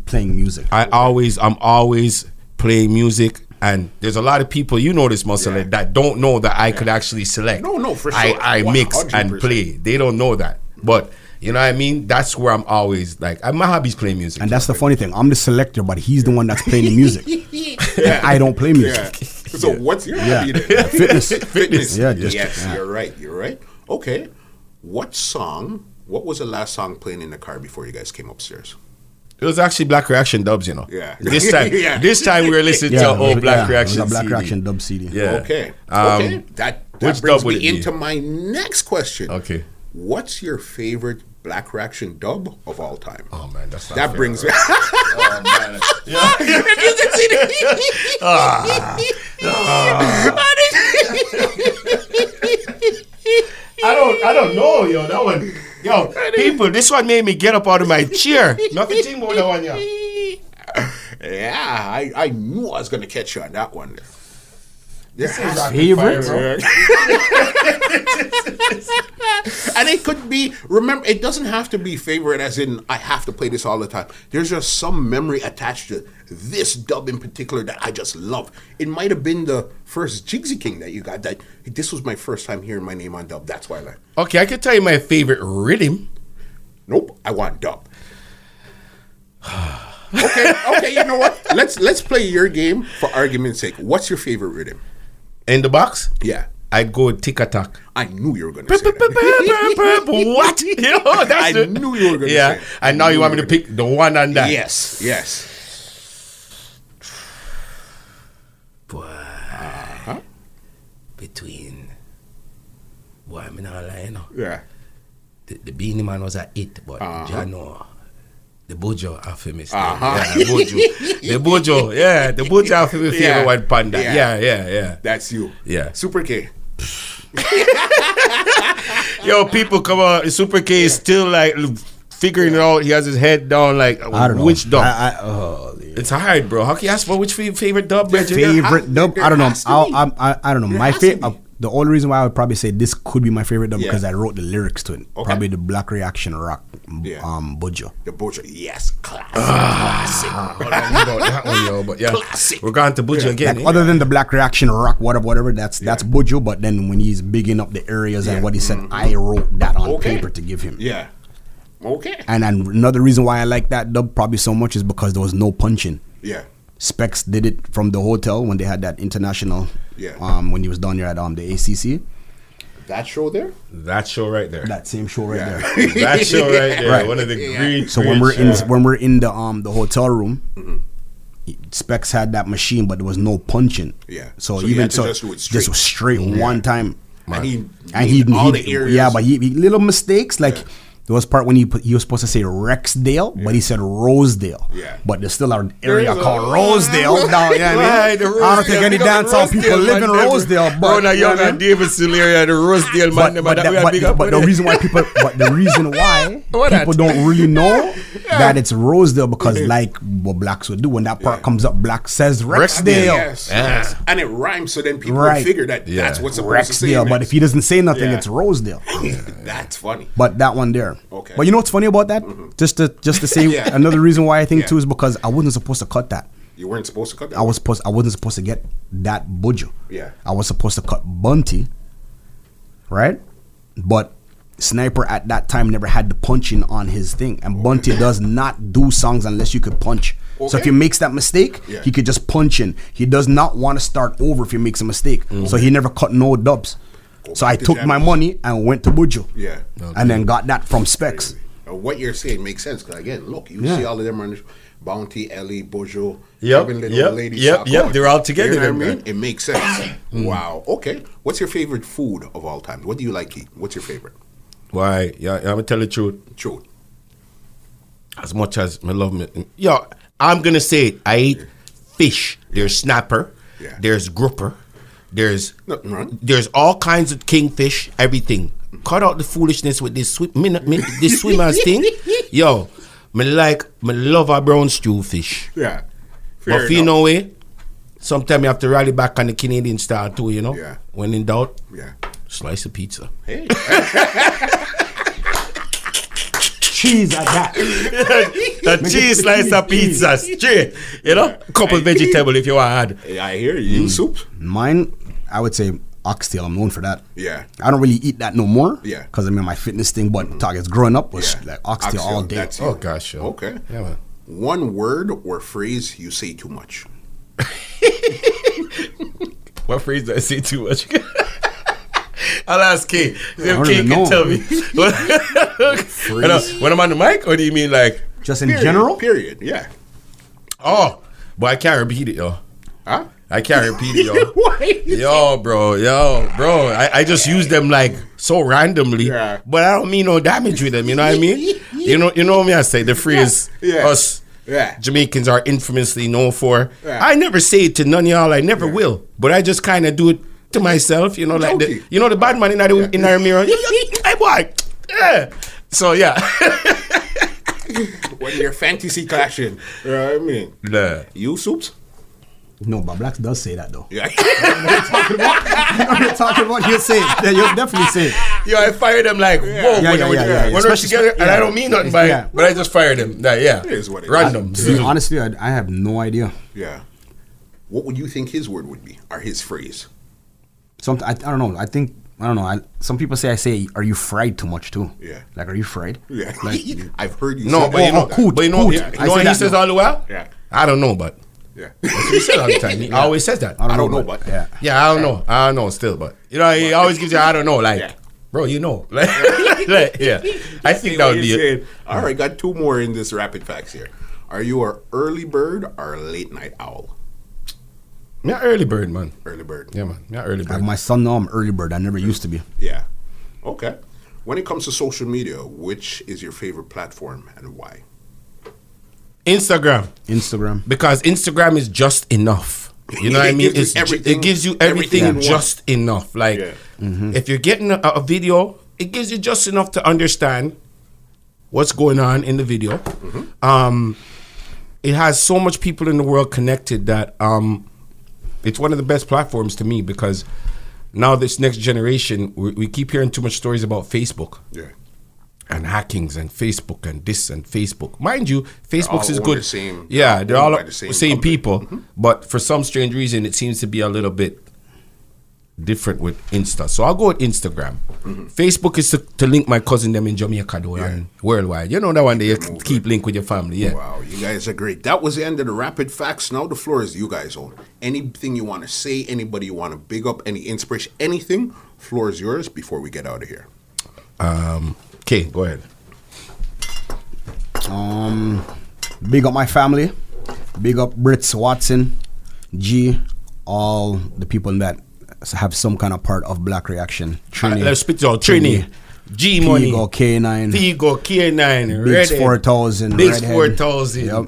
playing music. I always, I'm always playing music. And there's a lot of people, you know this, muscle, Yeah. that don't know that I could actually select. No, no, for I, sure. I mix and 100%. play. They don't know that. But, you know what I mean? That's where I'm always like, I- my hobby's playing music. and that's the funny thing. I'm the selector, but he's the one that's playing the music. (laughs) Yeah. I don't play music. Yeah. So what's your Yeah. hobby then? (laughs) Fitness. Fitness. Yeah, just- yes, yeah. you're right. You're right. Okay. What song? What was the last song playing in the car before you guys came upstairs? It was actually Black Reaction dubs, you know. Yeah. (laughs) This time, (laughs) Yeah. this time we were listening Yeah, to it was- old Black yeah, it was Reaction. a Black CD. Reaction dub CD. Yeah. Okay. Um, okay. That that which brings dub would me it be? into my next question. Okay. What's your favorite Black Reaction dub of all time? Oh man, that's not that fair, brings bro. me. Oh man. (laughs) Yeah. I don't, I don't know, yo. That one, yo, people. This one made me get up out of my chair. Nothing think about that one, yeah. (laughs) yeah, I, I knew I was gonna catch you on that one. There has- Favorite? (laughs) and it could be remember it doesn't have to be favorite as in i have to play this all the time. There's just some memory attached to this dub in particular that i just love. It might have been the first jigsy king that you got that this was my first time hearing my name on dub that's why i like Okay, I can tell you my favorite rhythm. nope i want dub. (sighs) Okay okay you know what? Let's let's play your game for argument's sake. What's your favorite rhythm In the box, yeah I'd go tick attack. i knew you were gonna say that. (laughs) what? (laughs) You know, that's I the- knew you were gonna Yeah, say it. and now I you knew want me to pick the one on that? yes yes Boy, between boy, I'm not lying. You know. yeah The, the Beenie Man was a hit, but Uh-huh. Jano, the Buju after me. Uh-huh. Yeah, the Buju, the Buju, yeah, the Buju after me favorite Yeah. one panda. Yeah. Yeah, yeah, yeah. That's you. Yeah. Super K. (laughs) Yo, people, come on, Super K is still like figuring it out. He has his head down, like I don't know. which dub. I, I, oh, it's hard, bro. How can you ask for which favorite dub, Bridget? favorite dub. I don't know. has to I'll. I'm, I, I don't know. There My has favorite. Be. Uh, the only reason why I would probably say this could be my favorite dub Yeah. because I wrote the lyrics to it. Okay. Probably the Black Reaction Rock. Yeah. Um, Buju. The Buju. Yes. Classic. I don't know that one, yo, but yeah, Classic. we're going to Buju again. Like, eh? other than the Black Reaction Rock, whatever, whatever, that's that's Buju. But then when he's bigging up the areas Yeah. and what he said, I wrote that on Okay. paper to give him. Yeah. Okay. And then another reason why I like that dub probably so much is because there was no punching. Yeah. Specs did it from the hotel when they had that international. Yeah. Um, when he was down here at um the ACC, That show there? That show right there. that same show right Yeah. there. (laughs) that show right there. Right. One of the great. So when we're in when we're in the um the hotel room, Specs had that machine, but there was no punching. Yeah. So, So even so, just do it just was straight one time. And he, And he, all he- the areas. yeah, but he, he- little mistakes like. There was part when he put, he was supposed to say Rexdale, but he said Rosedale. Yeah. But there's still an area is a- called Rosedale. (laughs) Now, yeah, Right, the I. I don't think any Big up the dancehall people live in. Rosedale. But Bro, you know young what I and mean? Davidson area, the Rosedale man, but, them, but, that that- but, but the reason why people but the reason why (laughs) people that? don't really know (laughs) that it's Rosedale because like what blacks would do when that part comes up, black says Rexdale. Yes, yes. And it rhymes, so then people Right. figure that Yeah. that's what's supposed to say. Rexdale, but if he doesn't say nothing, it's Rosedale. that's funny. But that one there. Okay. But you know what's funny about that? Just to just to say (laughs) Yeah. another reason why I think Yeah. too is because I wasn't supposed to cut that. You weren't supposed to cut that. I was supposed I wasn't supposed to get that Buju. Yeah. I was supposed to cut Bounty. Right? But Sniper at that time never had the punching on his thing. And Bounty does not do songs unless you could punch. So if Okay. he makes that mistake, Yeah. he could just punch in. He does not want to start over if he makes a mistake. Mm. So he never cut no dubs. So I took my money and went to Buju. Yeah. And then got that from Specs. What you're saying makes sense because again, look, you Yeah. see all of them on the Bounty, Ellie, Buju, Yep, Kevin Lyttle, yep, Lady yep, Sock, yep, on. they're all together You know then, what I mean? man. It makes sense. (clears throat) Mm. wow. Okay. What's your favorite food of all time? What do you like eat? What's your favorite? Why? Yeah, I'm gonna tell the truth. Truth. As much as I love me, yo, I'm gonna say it. I eat fish. There's snapper. Yeah. There's grouper. There's Nothing wrong. there's all kinds of kingfish. Everything. Cut out the foolishness with this swim, me, me, this swimmers (laughs) thing. Yo, me like me love a brown stew fish. Yeah. but for you know way, sometimes you have to rally back on the Canadian style too. You know. Yeah. When in doubt, Yeah. slice of pizza. Hey. (laughs) Cheese at that. (laughs) A cheese slice of pizza straight. You know, couple vegetable if you want to add. I hear you. You mm. soup? Mine, I would say oxtail. I'm known for that. Yeah. I don't really eat that no more. Yeah. Because I mean my fitness thing, but mm-hmm. targets growing up was Yeah. like oxtail, all day. Oh gosh, yo. Okay. Yeah, man. One word or phrase you say too much. (laughs) What phrase do I say too much? (laughs) I'll ask Kay. See I if don't Kay can know. tell me. (laughs) when, I, when I'm on the mic, or do you mean like, Just in Period. general? Period. Yeah. oh, but I can't repeat it, yo. Huh? I (laughs) can't repeat it, yo. Yo, bro, yo, bro. I, I just use them like so randomly, Yeah. but I don't mean no damage with them. You know what I mean? (laughs) You know, you know me I say. The phrase Yeah. us Yeah. Jamaicans are infamously known for. I never say it to none of y'all. I never will. But I just kind of do it to myself. You know, like the, you know the bad man in the in our mirror. (laughs) Hey boy, yeah. So yeah, When you're fantasy clashing. You know what I mean? Nah. You soups? No, but Blacks does say that though. Yeah. (laughs) You're talking about he'll say it. Yeah, you'll definitely say it. Yo, I fired them like whoa Yeah, when, yeah, when, yeah, when yeah. we're Especially- together, and. I don't mean nothing by Yeah. it, but I just fired them. Nah, yeah, It is what it is. random. To be honestly, I, I have no idea. yeah. What would you think his word would be? Or his phrase? Some I, I don't know. I think I don't know. I, some people say I say, "Are you fried too much too?" Yeah. Like, are you fried? Yeah. Like, (laughs) I've heard you No, say but that. you know, oh, oh coot, but you know, coot. you I know say what he that says now. all the while. Yeah. I don't know, but Yeah. (laughs) he says all the time. He always says that. I don't know, but. yeah. Yeah, I don't know. I don't know still, but you know, he always gives you I don't know, like, Yeah. bro, you know, (laughs) like, like, yeah. (laughs) I think that what would be you're it. All right, got two more in this rapid facts here. Are you a early bird or a late night owl? Yeah, early bird, man. Early bird. Yeah, man. Yeah, early I have bird. my son now. I'm early bird. I never used to be. Yeah. Okay. When it comes to social media, which is your favorite platform and why? Instagram, Instagram. because Instagram is just enough. You know what I mean? It's it gives you everything everything, one. just enough. Like, Yeah. if you're getting a, a video, it gives you just enough to understand what's going on in the video. Mm-hmm. Um, it has so much people in the world connected that um, it's one of the best platforms to me because now this next generation, we, we keep hearing too much stories about Facebook Yeah. And hackings and Facebook and this and Facebook. Mind you, Facebook all is good. the same- yeah, they're all the same same, people, but for some strange reason, it seems to be a little bit different with Insta. So I'll go with Instagram. Facebook is to, to link my cousin them in Jamaica though and worldwide. You know that one day you keep link with your family. Yeah. Wow, you guys are great. That was the end of the rapid facts. Now the floor is you guys own. Anything you want to say, anybody you want to big up, any inspiration, anything, floor is yours before we get out of here. Um. Okay, go ahead. Um, big up my family. Big up Brits Watson, G, all the people that have some kind of part of Black Reaction. Trini, Let's spit it out. Trini. G Money. Figo, K9, Figo, K9. Bigs Redhead, 4000, Bigs Redhead. 4000. Yep.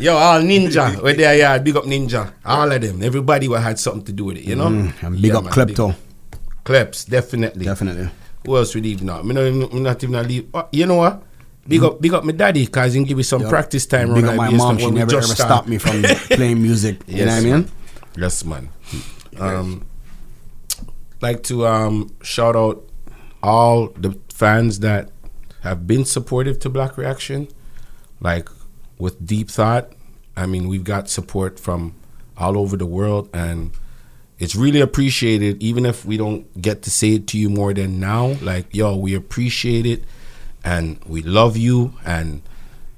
Yo, all Ninja. Where they are, yeah, big up Ninja. All of them. Everybody will had something to do with it, you know? Mm, and big Yeah, up man, Klepto. Kleps, definitely. Definitely. Who else we leave now? Me not, me not even leave. Oh, you know what? Big up, big up my daddy, cause he give me some practice time. Big up my mom. She never ever stopped me from (laughs) playing music. You know what I mean? Yes, man. Um, like to um shout out all the fans that have been supportive to Black Reaction, like with Deep Thought. I mean, we've got support from all over the world, and it's really appreciated. Even if we don't get to say it to you more than now, like yo, we appreciate it, and we love you, and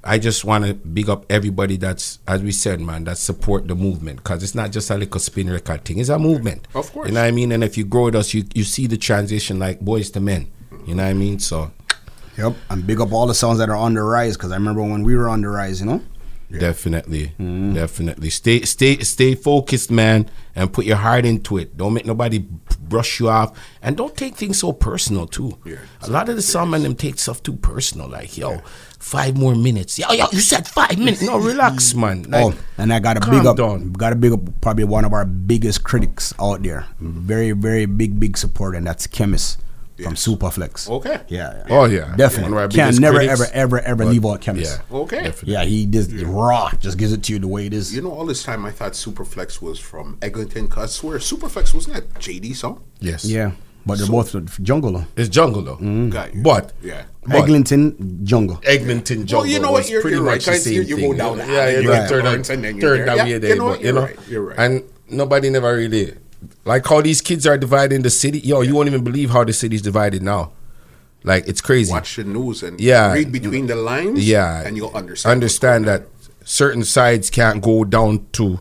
I just want to big up everybody that's, as we said, man, that support the movement because it's not just a little spin record thing; it's a movement. Of course. you know what I mean. And if you grow with us, you you see the transition like boys to men. You know what I mean? So Yep. And big up all the songs that are on the rise because I remember when we were on the rise, you know? Definitely, mm-hmm. definitely stay stay stay focused, man, and put your heart into it. Don't make nobody brush you off, and don't take things so personal too. Yeah. A lot of the some man them take stuff too personal, like yo. Five more minutes. Yo, yo, you said five minutes. No, relax, (laughs) man. Oh, like, oh, and I got a big up, down. got a big up probably one of our biggest critics out there. Mm-hmm. Very, very big, big support, and that's Chemist from Superflex. Okay. Yeah. yeah. Oh yeah, Definitely. One of our Can never, critics, ever, ever, ever leave out Chemist. Yeah. Okay. Definitely. Yeah, he just raw, just gives it to you the way it is. You know, all this time I thought Superflex was from Eglinton. 'cause I swear Superflex wasn't that JD song? Yes. yeah, but they're So- both jungle. though. It's jungle though. Mm. Got you. But Yeah. but Eglinton jungle. Eglinton jungle. Well, you know what, you're- pretty you're right, much the 'cause same you- you go down yeah, yeah, you yeah, got turn Lawrence, down, and then you're turn down Yeah, you there, know what, but you you're right, you're right. and nobody never really like how these kids are dividing the city. Yo, you won't even believe how the city's divided now. Like it's crazy. Watch the news and Yeah. read between the lines. Yeah, and you'll understand. Understand that certain sides can't go down to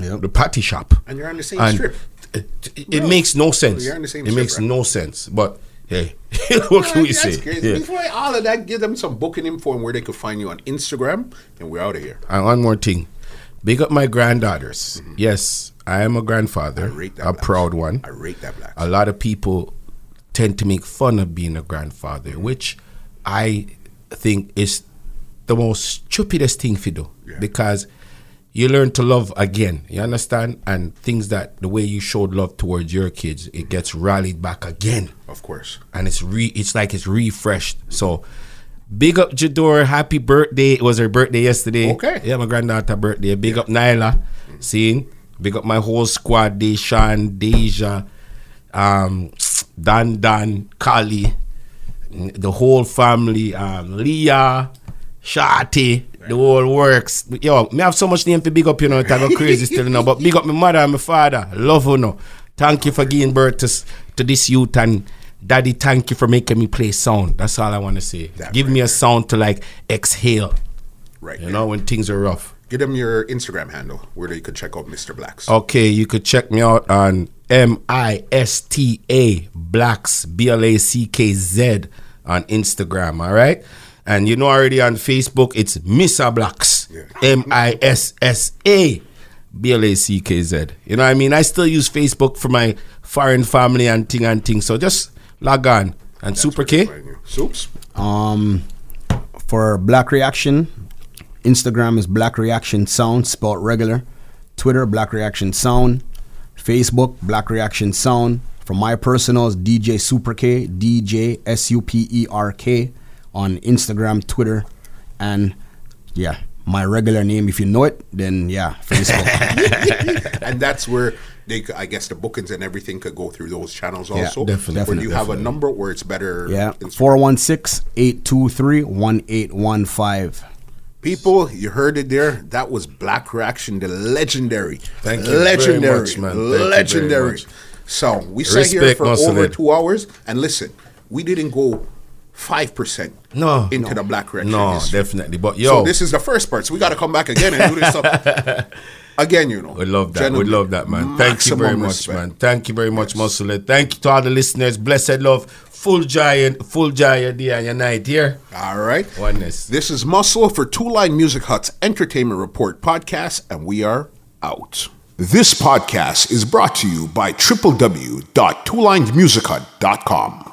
Yep. the patty shop. And you're on the same And strip. It, it- it makes no sense. You're on the same it strip, makes right? no sense. But hey, (laughs) what can we That's say? crazy. Yeah. Before all of that, give them some booking info and where they could find you on Instagram, and we're out of here. And one more thing. Big up my granddaughters. Mm-hmm. Yes, I am a grandfather, I rate that a blacks. proud one. I rate that black. A lot of people tend to make fun of being a grandfather, mm-hmm. which I think is the most stupidest thing to do Yeah. because you learn to love again. You understand? And things that the way you showed love towards your kids, it mm-hmm. gets rallied back again Of course. and it's re it's like it's refreshed. So big up Jador, happy birthday. It was her birthday yesterday. Okay. Yeah, my granddaughter birthday. Big up Nyla. Mm-hmm. Seeing? Big up my whole squad, Deshaun, Deja, um, Dan Dan, Kali, the whole family, um, Leah, Shati, the whole works. Yo, me have so much name to big up, you know, it I go crazy (laughs) still, you know. But big up my mother and my father. Love you, know. Thank you for giving birth to, to this youth and daddy, thank you for making me play sound. That's all I want to say. That Give right me a sound to like exhale, Right. you there. know, when things are rough. Give them your Instagram handle where they could check out Mr. Blacks. Okay, you could check me out on M I S T A Blacks B L A C K Z on Instagram. All right, and you know already on Facebook it's Missa Blacks M I S S A B L A C K Z. You know what I mean? I still use Facebook for my foreign family and thing and thing. So just log on and Super K. Soups. Um, for Black Reaction, Instagram is Black Reaction Sound, spelled regular. Twitter, Black Reaction Sound. Facebook, Black Reaction Sound. For my personals, DJ Super K, DJ S U P E R K on Instagram, Twitter, and yeah, my regular name. If you know it, then yeah, Facebook. (laughs) (laughs) and that's where they, c- I guess, the bookings and everything could go through those channels Yeah, also. definitely. Where you have a number where it's better. yeah, Instagram. 416 823 1815. People, you heard it there. That was Black Reaction, the legendary, Thank you very legendary, much, man. Thank you very legendary. much. So we sat here for over Head. two hours, and listen, we didn't go five percent No, into the Black Reaction. No, history. definitely. But yo, So this is the first part. So we got to come back again and do this stuff (laughs) again. You know, We love that. We love that, man. Thank you very maximum much, man. Thank you very much, Muscle. Thank you to all the listeners. Blessed love. Full giant, full giant day and your night here. All right. Oneness. This is Muscle for Two Line Music Hut's Entertainment Report podcast, and we are out. This podcast is brought to you by www.twolinedmusichut.com.